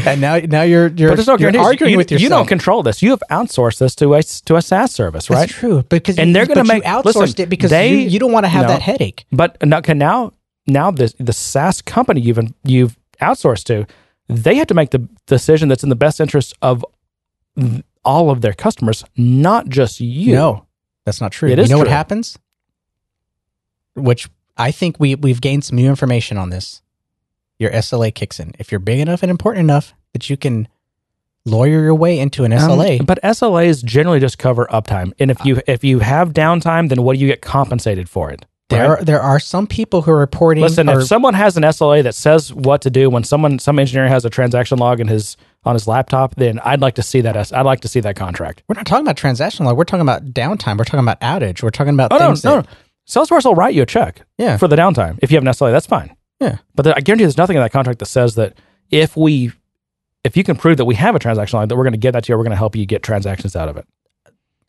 S1: And now, now you're you're,
S2: but no
S1: you're arguing
S2: you,
S1: with yourself.
S2: You don't control this. You have outsourced this to a to a SaaS service, right?
S1: That's true. Because
S2: And
S1: you,
S2: they're gonna make-
S1: you outsourced
S2: listen,
S1: it because
S2: they-
S1: you, you don't want to have
S2: no.
S1: that headache.
S2: But now, okay, now, now the the SaaS company you've you've outsourced to, they have to make the decision that's in the best interest of all of their customers, not just you.
S1: No, that's not true.
S2: It
S1: you
S2: is
S1: know what happens? Which I think we we've gained some new information on this. Your SLA kicks in. If you're big enough and important enough that you can lawyer your way into an
S2: Um,
S1: SLA.
S2: but SLAs generally just cover uptime, and if you if you have downtime, then what do you get compensated for it?
S1: There
S2: right?
S1: are, there are some people who are reporting.
S2: Listen,
S1: or-
S2: if someone has an SLA that says what to do when someone some engineer has a transaction log in his on his laptop, then I'd like to see that. I'd like to see that contract.
S1: we're not talking about transaction log. We're talking about downtime. We're talking about outage. We're talking about
S2: Oh no,
S1: things
S2: no,
S1: that,
S2: no. Salesforce will write you a check
S1: Yeah.
S2: for the downtime if you have an SLA. That's fine.
S1: Yeah.
S2: But there, I guarantee there's nothing in that contract that says that if we if you can prove that we have a transaction log, that we're going to get that to you, we're going to help you get transactions out of it.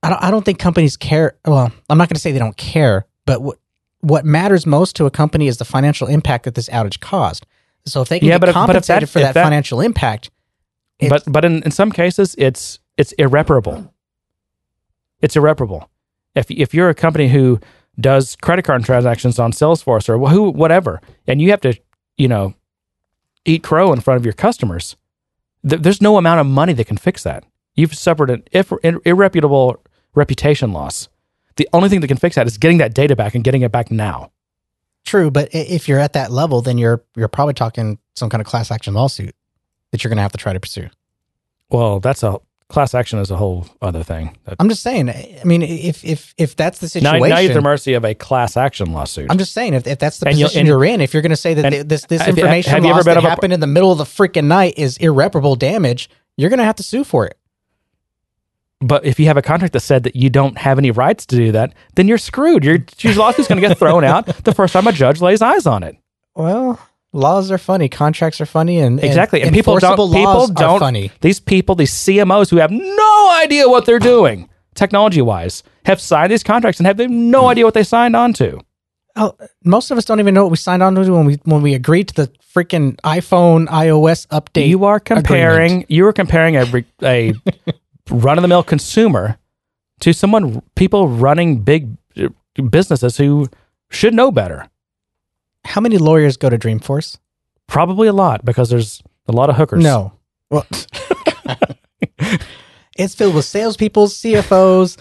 S1: I don't, I don't think companies care. Well, I'm not going to say they don't care, but what what matters most to a company is the financial impact that this outage caused. So if they can
S2: Yeah,
S1: get
S2: but if- but if
S1: compensated
S2: that-
S1: for that,
S2: that-
S1: financial impact,
S2: but but in, in some cases it's it's irreparable. It's irreparable. If if you're a company who does credit card transactions on Salesforce or who whatever, and you have to you know eat crow in front of your customers, th- there's no amount of money that can fix that. You've suffered an ir- ir- irreputable reputation loss. The only thing that can fix that is getting that data back and getting it back now.
S1: true. But if you're at that level, then you're you're probably talking some kind of class action lawsuit that you're going to have to try to pursue.
S2: Well, that's a class action is a whole other thing. That-
S1: I'm just saying. I mean, if if if that's the situation,
S2: now you're at the mercy of a class action lawsuit.
S1: I'm just saying if, if that's the
S2: And
S1: position
S2: and-
S1: you're in, if you're going to say that
S2: and
S1: th- this this
S2: have you-
S1: information
S2: have you ever
S1: loss that
S2: up a-
S1: happened in the middle of the freaking night is irreparable damage, you're going to have to sue for it.
S2: But if you have a contract that said that you don't have any rights to do that, then you're screwed. Your, your lawsuit's going to get thrown out <laughs> the first time a judge lays eyes on it.
S1: Well, Laws are funny. Contracts are funny, and and
S2: Exactly. And, people don't people don't
S1: funny.
S2: these people, these CMOs who have no idea what they're doing technology wise have signed these contracts and have no idea what they signed on to.
S1: Oh, most of us don't even know what we signed on to when we when we agreed to the freaking iPhone iOS update.
S2: You are comparing
S1: agreement.
S2: you are comparing a re- a <laughs> run of the mill consumer to someone people running big uh, businesses who should know better.
S1: How many lawyers go to Dreamforce?
S2: Probably a lot because there's a lot of hookers.
S1: No. Well, <laughs> it's filled with salespeople, CFOs,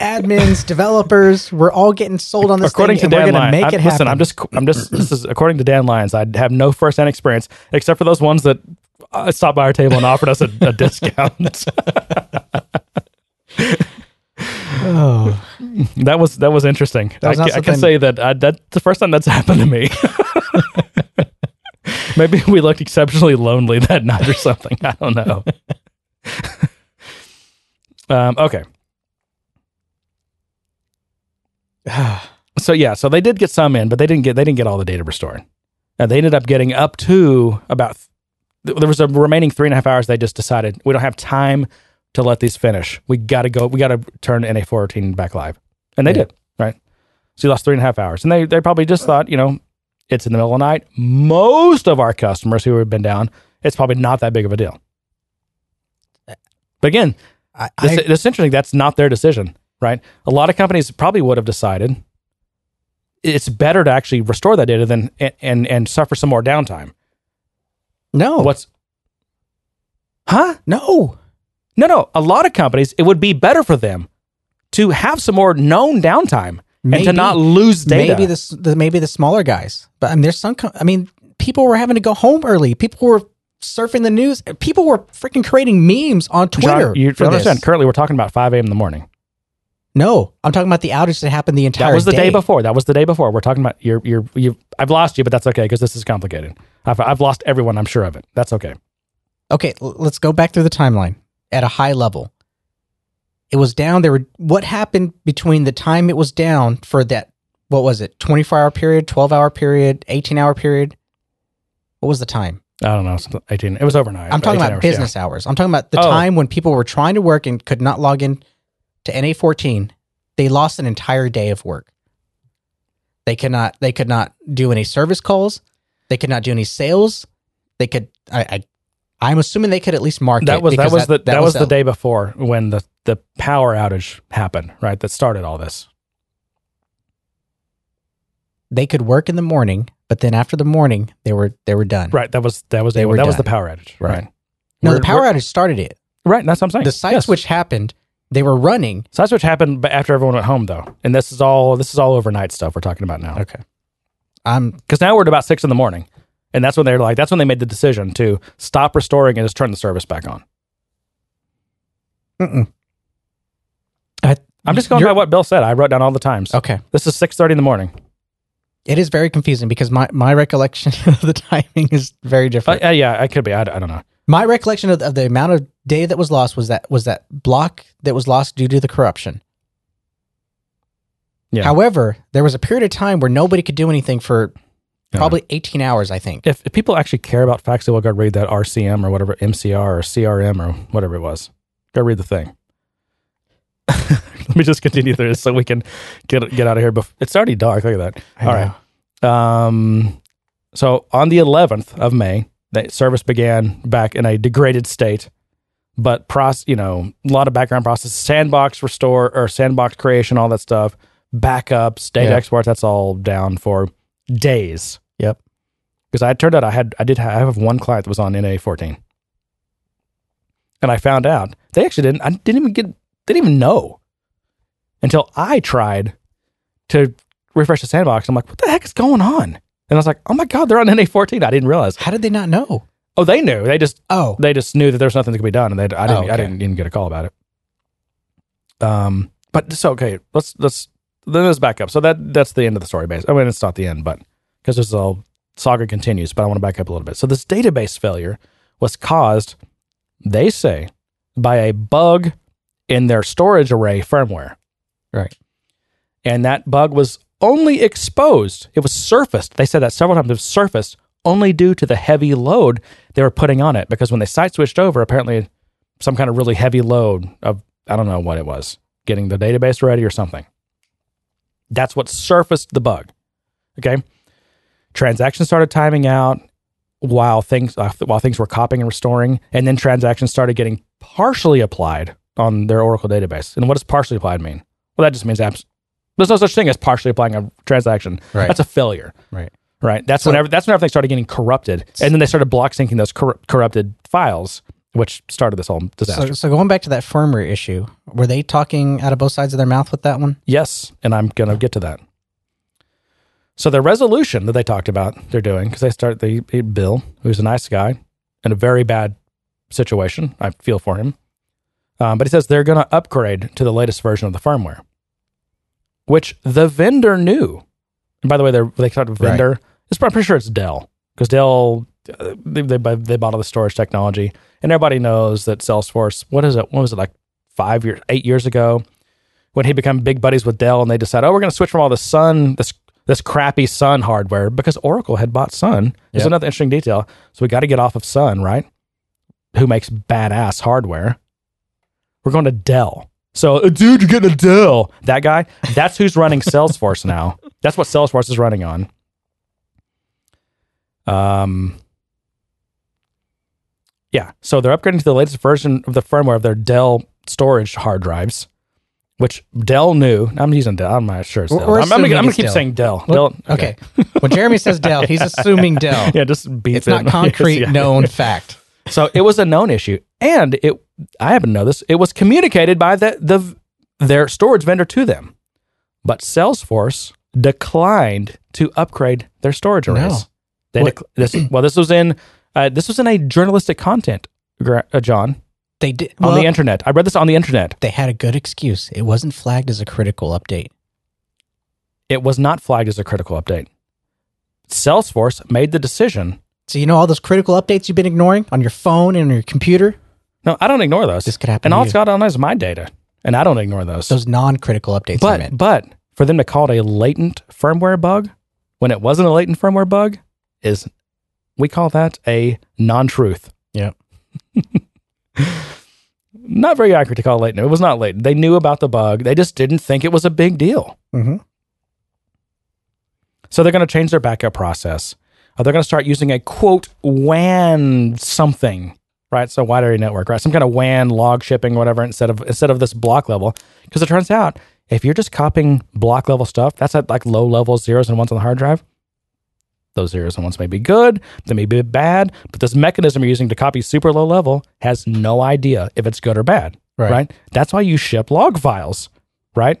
S1: admins, developers. We're all getting sold on this
S2: according
S1: thing,
S2: to Dan
S1: we're going to make
S2: I-
S1: it happen.
S2: listen, I'm just, I'm just. This is according to Dan Lyons. I have no firsthand experience except for those ones that uh, stopped by our table and offered us a, a discount. <laughs>
S1: oh,
S2: that was that was interesting.
S1: That was
S2: I, I can say that uh, that's the first time that's <laughs> happened to me. <laughs> Maybe we looked exceptionally lonely that night or something. I don't know. um, okay. so yeah, so they did get some in, but they didn't get they didn't get all the data restored. And they ended up getting up to about there was a remaining three and a half hours. They just decided we don't have time to let these finish. We got to go. We got to turn NA fourteen back live, and they
S1: Yeah.
S2: did. Right. So you lost three and a half hours, and they they probably just thought, you know, it's in the middle of the night. Most of our customers who have been down, it's probably not that big of a deal. But again,
S1: I,
S2: this,
S1: I,
S2: this is interesting. That's not their decision, right? A lot of companies probably would have decided it's better to actually restore that data than and and, and suffer some more downtime.
S1: No,
S2: What's huh?
S1: no.
S2: No, no. A lot of companies, it would be better for them to have some more known downtime and to not lose data.
S1: Maybe the, the maybe the smaller guys, but I mean, there's some. I mean, people were having to go home early. People were surfing the news. People were freaking creating memes on
S2: John,
S1: Twitter.
S2: you
S1: for
S2: understand?
S1: this.
S2: Currently, we're talking about 5 a.m. in the morning.
S1: No, I'm talking about the outage that happened the entire.
S2: That was the day. before. That was the day before. We're talking about you're you're you. I've lost you, but that's okay because this is complicated. I've I've lost everyone. I'm sure of it. That's okay.
S1: Okay, let's go back through the timeline at a high level. It was down. There were what happened between the time it was down for that. What was it? 24 hour period, 12 hour period, 18 hour period. What was the time?
S2: I don't know. 18. It was overnight.
S1: I'm talking about
S2: hours, yeah.
S1: business hours. I'm talking about the
S2: Oh.
S1: time when people were trying to work and could not log in to NA14. They lost an entire day of work. They could not. They could not do any service calls. They could not do any sales. They could. I. I I'm assuming they could at least market.
S2: That was that was the that, was the
S1: a-
S2: day before when the the power outage happened. Right, that started all this.
S1: They could work in the morning, but then after the morning, they were they were done.
S2: Right, that was that was
S1: They
S2: the,
S1: were
S2: that was the power outage. Right.
S1: Right. No,
S2: We're-
S1: the power outage started it.
S2: Right, that's what I'm saying.
S1: The site
S2: Yes.
S1: switch happened. They were running.
S2: Site switch happened after everyone went home, though, and this is all this is all overnight stuff we're talking about now.
S1: Okay. I'm
S2: Because now we're at about six in the morning, and that's when they're like, that's when they made the decision to stop restoring and just turn the service back on.
S1: Mm-mm. I,
S2: I'm just going
S1: You're-
S2: by what Bill said. I wrote down all the times.
S1: okay.
S2: This is six thirty in the morning.
S1: It is very confusing because my, my recollection <laughs> of the timing is very
S2: Uh,
S1: different.
S2: uh, yeah, I could be. I, I don't know.
S1: my recollection of, of the amount of day that was lost was that was that block that was lost due to the corruption.
S2: Yeah.
S1: However, there was a period of time where nobody could do anything for probably 18 hours, I think.
S2: If, if people actually care about facts, they will go read that RCM or whatever MCR or CRM or whatever it was. Go read the thing. <laughs> Let me just continue through this so we can get get out of here. It's already dark. Look at that.
S1: I
S2: All
S1: know.
S2: right. Um, so on the 11th of May, the service began back in a degraded state, but process, you know, a lot of background process, sandbox restore or sandbox creation, all that stuff, backups, data
S1: Yeah.
S2: exports. That's all down for days.
S1: Yep.
S2: Because I turned out I had I did have, I have one client that was on NA 14, and I found out they actually didn't I didn't even get they didn't even know until I tried to refresh the sandbox. I'm like, what the heck is going on? And I was like, oh my god, they're on NA 14. I didn't realize.
S1: How did they not know?
S2: Oh, they knew. They just
S1: Oh,
S2: they just knew that there was nothing that could be done, and they I didn't
S1: Oh,
S2: I didn't even get a call about it. Um, but so okay, let's let's then let's back up. So that that's the end of the story base. I mean, it's not the end, but because this all saga continues. But I want to back up a little bit. So this database failure was caused, they say, by a bug in their storage array firmware,
S1: right.
S2: and that bug was only exposed. It was surfaced. They said that several times. It was surfaced only due to the heavy load they were putting on it. Because when they site switched over, apparently some kind of really heavy load of, I don't know what it was, getting the database ready or something. That's what surfaced the bug. Okay. Transactions started timing out while things uh, while things were copying and restoring, and then transactions started getting partially applied on their Oracle database. And what does partially applied mean? Well, that just means apps. There's no such thing as partially applying a transaction.
S1: Right.
S2: That's a failure.
S1: Right.
S2: Right. That's
S1: So-
S2: whenever that's when everything started getting corrupted, and then they started block syncing those cor- corrupted files, which started this whole disaster.
S1: So, so going back to that firmware issue, were they talking out of both sides of their mouth with that one?
S2: Yes, and I'm going to get to that. So the resolution that they talked about, they're doing because they start the Bill, who's a nice guy in a very bad situation. I feel for him, um, but he says they're going to upgrade to the latest version of the firmware, which the vendor knew. And by the way, they're they talked about vendor. It's I'm pretty sure it's Dell because Dell uh, they, they they bought all the storage technology, and everybody knows that Salesforce. What is it? What was it like five years, eight years ago? when he became big buddies with Dell and they decided, oh, we're going to switch from all the Sun, this this crappy Sun hardware because Oracle had bought Sun. There's
S1: Yep.
S2: another interesting detail. So we got to get off of Sun, right? Who makes badass hardware? We're going to Dell. So, uh, dude, you're getting a Dell. That guy, that's who's running <laughs> Salesforce now. That's what Salesforce is running on. Um, yeah. So they're upgrading to the latest version of the firmware of their Dell storage hard drives, which Dell knew. I'm using Dell. I'm not sure it's
S1: We're-
S2: Dell.
S1: we're
S2: I'm, I'm gonna,
S1: assuming
S2: I'm gonna
S1: it's
S2: keep
S1: Dell.
S2: saying Dell. Dell.
S1: okay. <laughs> when Jeremy says Dell, he's <laughs> assuming Dell.
S2: Yeah, just beat
S1: It's not <laughs>
S2: it.
S1: concrete,
S2: Yeah.
S1: known fact.
S2: So it was a known issue, and it. I happen to know this. It was communicated by the the their storage vendor to them, but Salesforce declined to upgrade their storage arrays. They dec- this, well, this was in uh, this was in a journalistic content, Gra- uh, John,
S1: They did
S2: on
S1: well,
S2: the internet. I read this on the internet.
S1: They had a good excuse. It wasn't flagged as a critical update.
S2: It was not flagged as a critical update. Salesforce made the decision.
S1: So you know all those critical updates you've been ignoring on your phone and on your computer?
S2: No, I don't ignore those.
S1: This could happen
S2: And all it's got on is my data, and I don't ignore those.
S1: Those non-critical updates.
S2: But but for them to call it a latent firmware bug when it wasn't a latent firmware bug is we call that a non-truth.
S1: Yeah. <laughs>
S2: Not very accurate to call it latent. It was not latent. They knew about the bug. They just didn't think it was a big deal.
S1: Mhm.
S2: So they're going to change their backup process. Uh, they're going to start using a quote WAN something, right? So wide area network, right? Some kind of WAN log shipping, whatever, instead of instead of this block level. Because it turns out if you're just copying block level stuff, that's at like low level zeros and ones on the hard drive. Those zeros and ones may be good, they may be bad, but this mechanism you're using to copy super low level has no idea if it's good or bad,
S1: Right.
S2: right? That's why you ship log files, right?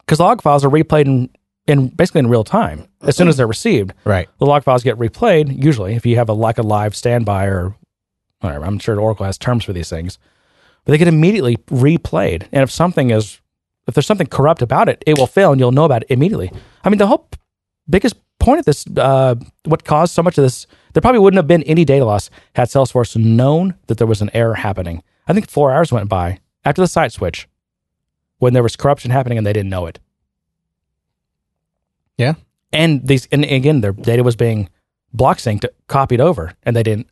S2: Because log files are replayed in, in basically in real time as soon as they're received
S1: Right.
S2: the log files get replayed usually if you have a like a live standby or whatever. I'm sure Oracle has terms for these things, but they get immediately replayed. And if something is, if there's something corrupt about it, it will fail, and you'll know about it immediately. I mean, the whole biggest point of this, uh, what caused so much of this, there probably wouldn't have been any data loss had Salesforce known that there was an error happening. I think four hours went by after the site switch when there was corruption happening and they didn't know it
S1: Yeah.
S2: and these and again their data was being block synced copied over and they didn't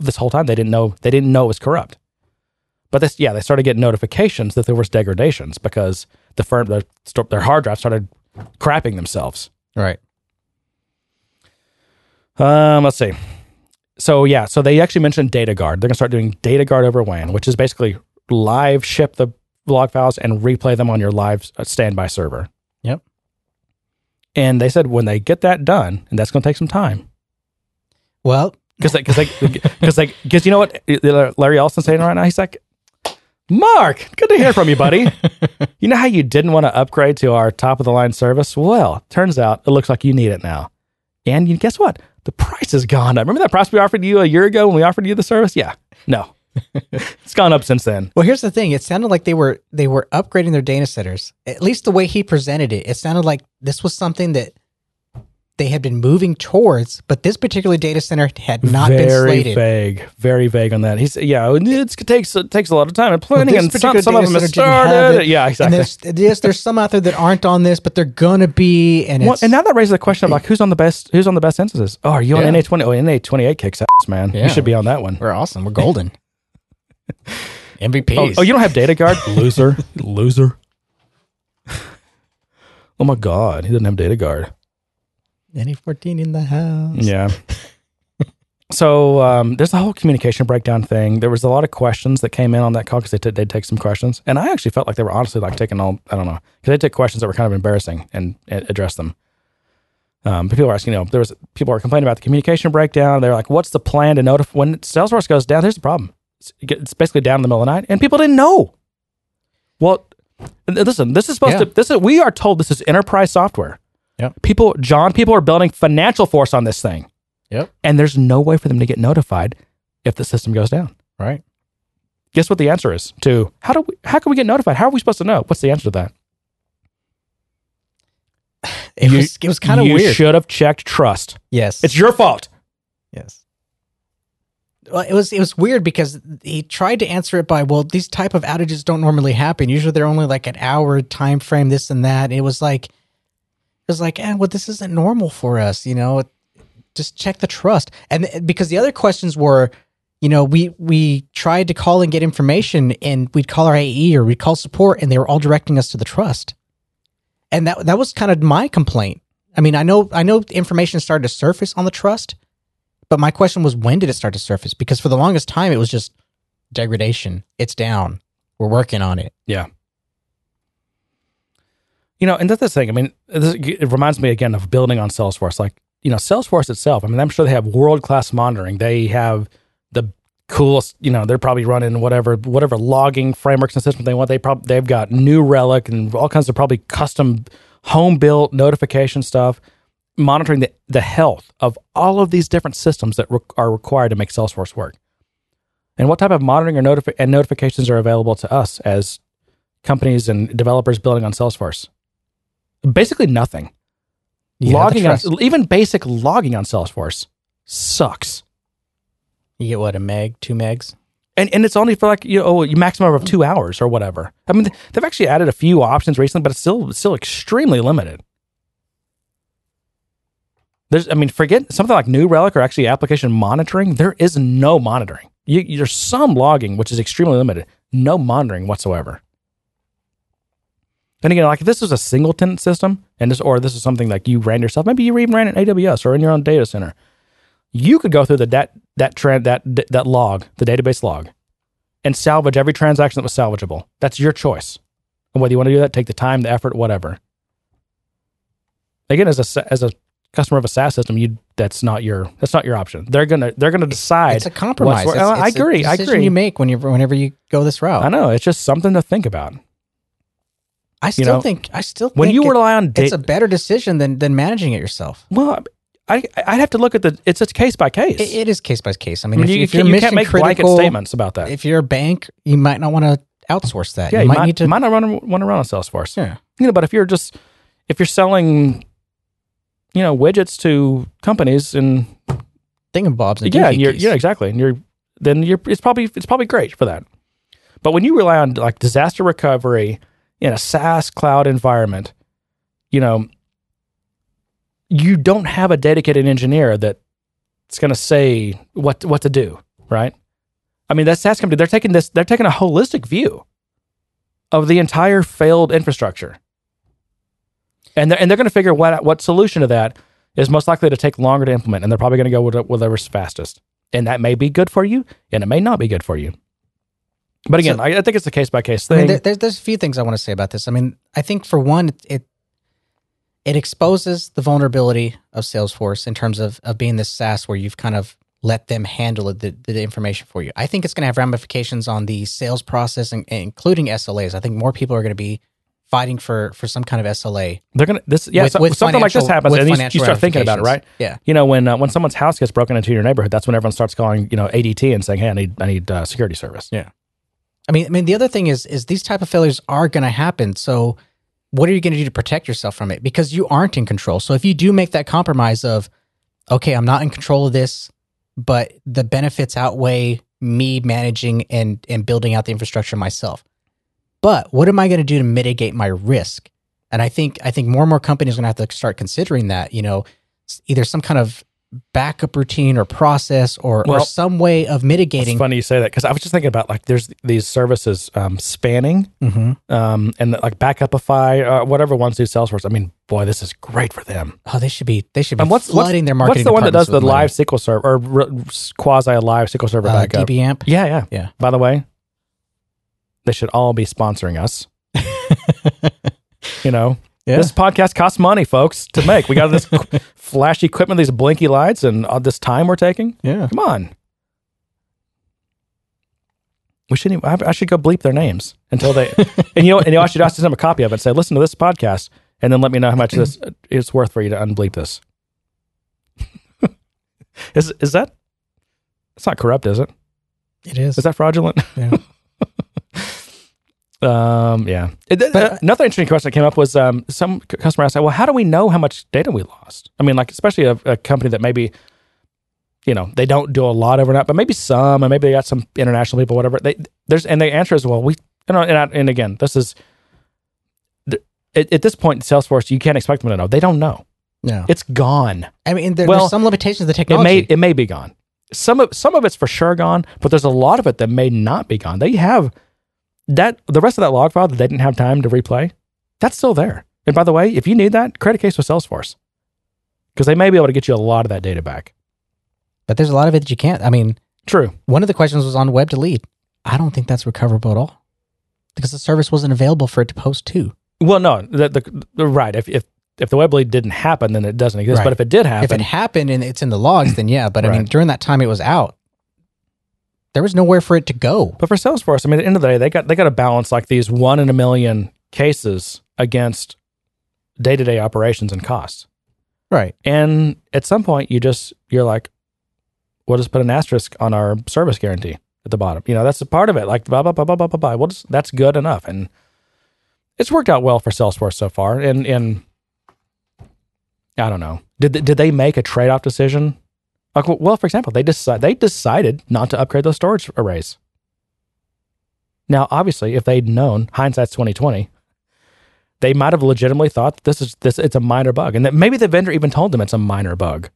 S2: this whole time they didn't know they didn't know it was corrupt but this yeah they started getting notifications that there was degradations because the firm their, their hard drive started crapping themselves
S1: Right.
S2: um let's see. So yeah so they actually mentioned data guard they're going to start doing data guard over wan which is basically live ship the log files and replay them on your live uh, standby server.
S1: Yep.
S2: and they said when they get that done and that's going to take some time.
S1: Well,
S2: because because because <laughs> like because you know what Larry Ellison's saying right now? He's like Mark good to hear from you buddy. <laughs> You know how you didn't want to upgrade to our top of the line service? Well turns out it looks like you need it now. And you guess what? The price has gone up. Remember that price we offered you a year ago when we offered you the service? Yeah. No. <laughs> It's gone up since then.
S1: Well, here's the thing. It sounded like they were they were upgrading their data centers. At least the way he presented it, it sounded like this was something that they had been moving towards, but this particular data center had not been slated.
S2: very vague, very vague on that. He's yeah, it's, it takes it takes a lot of time and planning,
S1: this
S2: and some, some of them have
S1: have
S2: started.
S1: it.
S2: Yeah, exactly.
S1: And there's, there's there's some out there that aren't on this, but they're gonna be. And
S2: Well, and now that raises the question of like who's on the best who's on the best instances. Oh, are you on
S1: Yeah.
S2: NA twenty? Oh, NA twenty eight kicks ass, man.
S1: Yeah.
S2: You should be on that one.
S1: we're awesome. We're golden. <laughs> MVPs.
S2: Oh, oh, you don't have data guard, <laughs> loser, loser. <laughs> oh my god, he doesn't have data guard.
S1: NA fourteen in the house.
S2: Yeah. <laughs> so um, there's a whole communication breakdown thing. There was a lot of questions that came in on that call because they t- they'd take some questions, and I actually felt like they were honestly like taking all I don't know because they took questions that were kind of embarrassing and, and addressed them. Um, but people were asking, you know, there was people were complaining about the communication breakdown. They're like, "What's the plan to notify when Salesforce goes down?" Here's the problem: it's, it's basically down in the middle of the night, and people didn't know. Well, listen, this is supposed
S1: Yeah.
S2: to. This is we are told this is enterprise software.
S1: Yep.
S2: People, John, people are building FinancialForce on this thing.
S1: Yep.
S2: And there's no way for them to get notified if the system goes down.
S1: Right.
S2: Guess what the answer is to how do we how can we get notified? How are we supposed to know? What's the answer to that? <sighs>
S1: It
S2: You-
S1: was it was kind of weird.
S2: you should have checked trust.
S1: yes.
S2: It's your fault.
S1: Yes. Well, it was it was weird because he tried to answer it by well these type of outages don't normally happen usually they're only like an hour time frame this and that it was like was like eh, well this isn't normal for us you know just check the trust and because the other questions were you know we we tried to call and get information and we'd call our AE or we'd call support and they were all directing us to the trust and that that was kind of my complaint I mean I know I know information started to surface on the trust but my question was, when did it start to surface? Because for the longest time, it was just degradation. It's down. We're working on it.
S2: Yeah. You know, and that's the thing. I mean, this, it reminds me again of building on Salesforce. Like, you know, Salesforce itself, I mean, I'm sure they have world class monitoring. They have the coolest, you know, they're probably running whatever, whatever logging frameworks and systems they want. They probably, they've got New Relic and all kinds of probably custom home built notification stuff, monitoring the, the health of all of these different systems that re- are required to make Salesforce work. And what type of monitoring or notifi- and notifications are available to us as companies and developers building on Salesforce? Basically nothing.
S1: Yeah,
S2: logging on even basic logging on Salesforce sucks.
S1: You get what a meg, two megs.
S2: And and it's only for like you oh, know a maximum of two hours or whatever. I mean they've actually added a few options recently, but it's still still extremely limited. There's I mean forget something like New Relic or actually application monitoring. There is no monitoring. You, there's some logging which is extremely limited. No monitoring whatsoever. And again, like if this was a single tenant system, and this or this is something like you ran yourself, maybe you even ran in AWS or in your own data center, you could go through the that that trend that that log, the database log, and salvage every transaction that was salvageable. That's your choice. And whether you want to do that, take the time, the effort, whatever. Again, as a as a customer of a SaaS system, you that's not your that's not your option. They're gonna they're gonna decide.
S1: It's a compromise.
S2: what's-
S1: It's- oh, I
S2: agree. I agree.
S1: You make when you whenever you go this route.
S2: I know it's just something to think about.
S1: I still
S2: know,
S1: think I still
S2: When you
S1: it-
S2: rely on
S1: it's a better decision than than managing it yourself.
S2: well, I I'd have to look at the. It's a case by case.
S1: It, it is case by case. I
S2: I
S1: mean,
S2: mean,
S1: if,
S2: you,
S1: if
S2: you can't make blanket statements about that.
S1: if you're a bank, you might not want to outsource that.
S2: yeah,
S1: you, might, need to.
S2: might not run, want to run on Salesforce.
S1: yeah.
S2: You know, but if you're just if you're selling, you know, widgets to companies and
S1: Thingamabobs. And
S2: yeah, you're, yeah, exactly, and you're then you're it's probably it's probably great for that. But when you rely on like disaster recovery in a SaaS cloud environment, you know, you don't have a dedicated engineer that's going to say what what to do, right? I mean, that SaaS company they're taking this they're taking a holistic view of the entire failed infrastructure, and they're and they're going to figure what what solution to that is most likely to take longer to implement, and they're probably going to go with whatever's fastest, and that may be good for you, and it may not be good for you. But again,
S1: So-
S2: I, I think it's a case by case
S1: I
S2: thing.
S1: mean, there, there's there's a few things I want to say about this. I mean, I think for one, it, it it exposes the vulnerability of Salesforce in terms of of being this SaaS where you've kind of let them handle it, the, the information for you. I think it's going to have ramifications on the sales process, and, including SLAs. I think more people are going to be fighting for for some kind of SLA.
S2: They're gonna this yeah
S1: With-
S2: so-
S1: with
S2: something like this happens and you, you start thinking about it right.
S1: Yeah.
S2: you know when uh, when someone's house gets broken into your neighborhood that's when everyone starts calling you know ADT and saying hey I need I need uh, security service
S1: Yeah. I mean, I mean, the other thing is, is these type of failures are going to happen. So, what are you going to do to protect yourself from it? Because you aren't in control. So if you do make that compromise of, okay, I'm not in control of this, but the benefits outweigh me managing and and building out the infrastructure myself. But what am I going to do to mitigate my risk? And I think I think more and more companies are going to have to start considering that. You know, either some kind of backup routine or process or, or
S2: Well,
S1: some way of
S2: It's
S1: mitigating.
S2: funny you say that because I was just thinking about like there's these services um, spanning
S1: mm-hmm.
S2: um, and like Backupify, uh, whatever ones do Salesforce. I mean, boy, this is great for them.
S1: Oh, they should be they should be
S2: And what's
S1: flooding
S2: what's,
S1: their marketing.
S2: what's the one that does the live SQL server or quasi live SQL server
S1: uh,
S2: backup?
S1: DBAmp?
S2: Yeah, yeah,
S1: Yeah.
S2: By the way, they should all be sponsoring us. <laughs> you know,
S1: Yeah.
S2: this podcast costs money, folks, to make. We got this <laughs> flashy equipment, these blinky lights, and all this time we're taking.
S1: Yeah.
S2: Come on. We shouldn't. Even, I I should go bleep their names until they. <laughs> and you know, and you know, I should ask them a copy of it and say, "Listen to this podcast," and then let me know how much this <clears throat> is worth for you to unbleep this. <laughs> is is that? It's not corrupt, is it?
S1: It is.
S2: Is that fraudulent?
S1: Yeah.
S2: Um. Yeah. It-
S1: But-
S2: another interesting question that came up was um some customer asked, "Well, how do we know how much data we lost?" I mean, like especially a, a company that maybe, you know, they don't do a lot overnight, but maybe some, and maybe they got some international people, whatever. They there's and the answer is, well, we you know, and, I, and again, this is. At, at this point, in Salesforce, you can't expect them to know. They don't know.
S1: no.
S2: It's gone.
S1: I mean, there,
S2: Well,
S1: there's some limitations of the technology.
S2: It may it may be gone. Some of some of it's for sure gone, but there's a lot of it that may not be gone. They have that the rest of that log file that they didn't have time to replay. That's still there. And by the way, if you need that, create a case with Salesforce because they may be able to get you a lot of that data back.
S1: but there's a lot of it that you can't. I mean,
S2: True.
S1: one of the questions was on web-to-lead. I don't think that's recoverable at all because the service wasn't available for it to post to.
S2: Well, no, the, the, the right. If if if the web lead didn't happen, then it doesn't exist.
S1: Right.
S2: But if it did happen,
S1: If it happened and it's in the logs, then yeah. But I mean, during that time it was out, there was nowhere for it to go.
S2: But for Salesforce, I mean, at the end of the day, they got they got to balance like these one in a million cases against day to day operations and costs.
S1: Right.
S2: And at some point, you just you're like, we'll just put an asterisk on our service guarantee at the bottom. You know, that's a part of it. Like blah blah blah blah blah blah. blah. Well, just, that's good enough, and it's worked out well for Salesforce so far. And and I don't know, did they- did they make a trade off decision? Like, well, for example, they decide they decided not to upgrade those storage arrays. Now, obviously, if they'd known, hindsight's twenty twenty, they might have legitimately thought this is this it's a minor bug, and that maybe the vendor even told them it's a minor bug.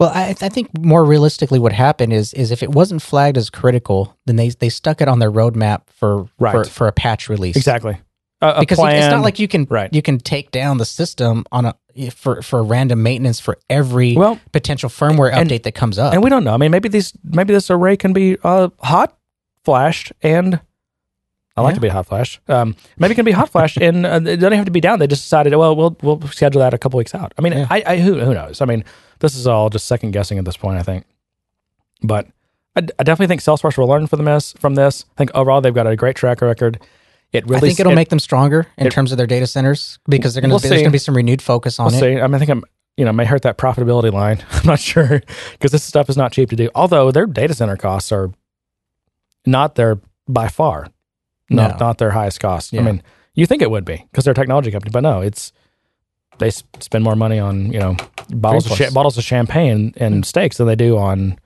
S1: Well, I, I think more realistically, what happened is is if it wasn't flagged as critical, then they they stuck it on their roadmap for
S2: Right.
S1: for, for a patch release.
S2: Exactly. A, a
S1: because you- it's not like you can
S2: Right.
S1: you can take down the system on a for for random maintenance for every
S2: Well,
S1: potential firmware
S2: and-
S1: update that comes up.
S2: and we don't know. I mean, maybe these maybe this array can be uh, hot flashed and I like
S1: Yeah.
S2: to be hot flashed. Um, maybe it can be hot flashed and uh, they don't have to be down. They just decided, well, we'll we'll schedule that a couple weeks out. I mean,
S1: Yeah.
S2: I, I who who knows? I mean, this is all just second guessing at this point. I think, but I, I definitely think Salesforce will learn from this. From this, I think overall they've got a great track record. It
S1: I think it'll
S2: it-
S1: make them stronger in
S2: it-
S1: terms of their data centers because they're going to
S2: We'll
S1: there's going to be some renewed focus on
S2: We'll
S1: it.
S2: see. I mean, I think I'm, you know, may hurt that profitability line. <laughs> I'm not sure because this stuff is not cheap to do. Although their data center costs are not their by far, not
S1: No.
S2: not their highest cost. I mean, you think it would be because they're a technology company, but no, it's they spend more money on you know bottles of bottles of champagne and steaks than they do on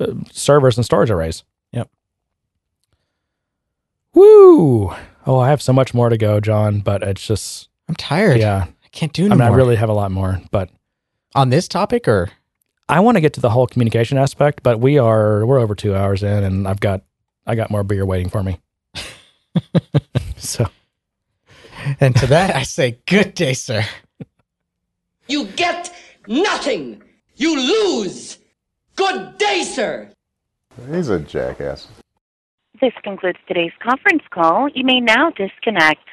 S2: uh, servers and storage arrays.
S1: Yep.
S2: Woo! Oh, I have so much more to go, John, but it's just
S1: I'm tired.
S2: yeah.
S1: I can't do
S2: I
S1: anymore.
S2: mean, I really have a lot more, but
S1: on this topic or
S2: I want to get to the whole communication aspect, but we are we're over two hours in, and I've got I got more beer waiting for me. <laughs> so
S1: and to that I say good day, sir.
S6: You get nothing. You lose. Good day, sir.
S4: He's a jackass.
S7: This concludes today's conference call. You may now disconnect.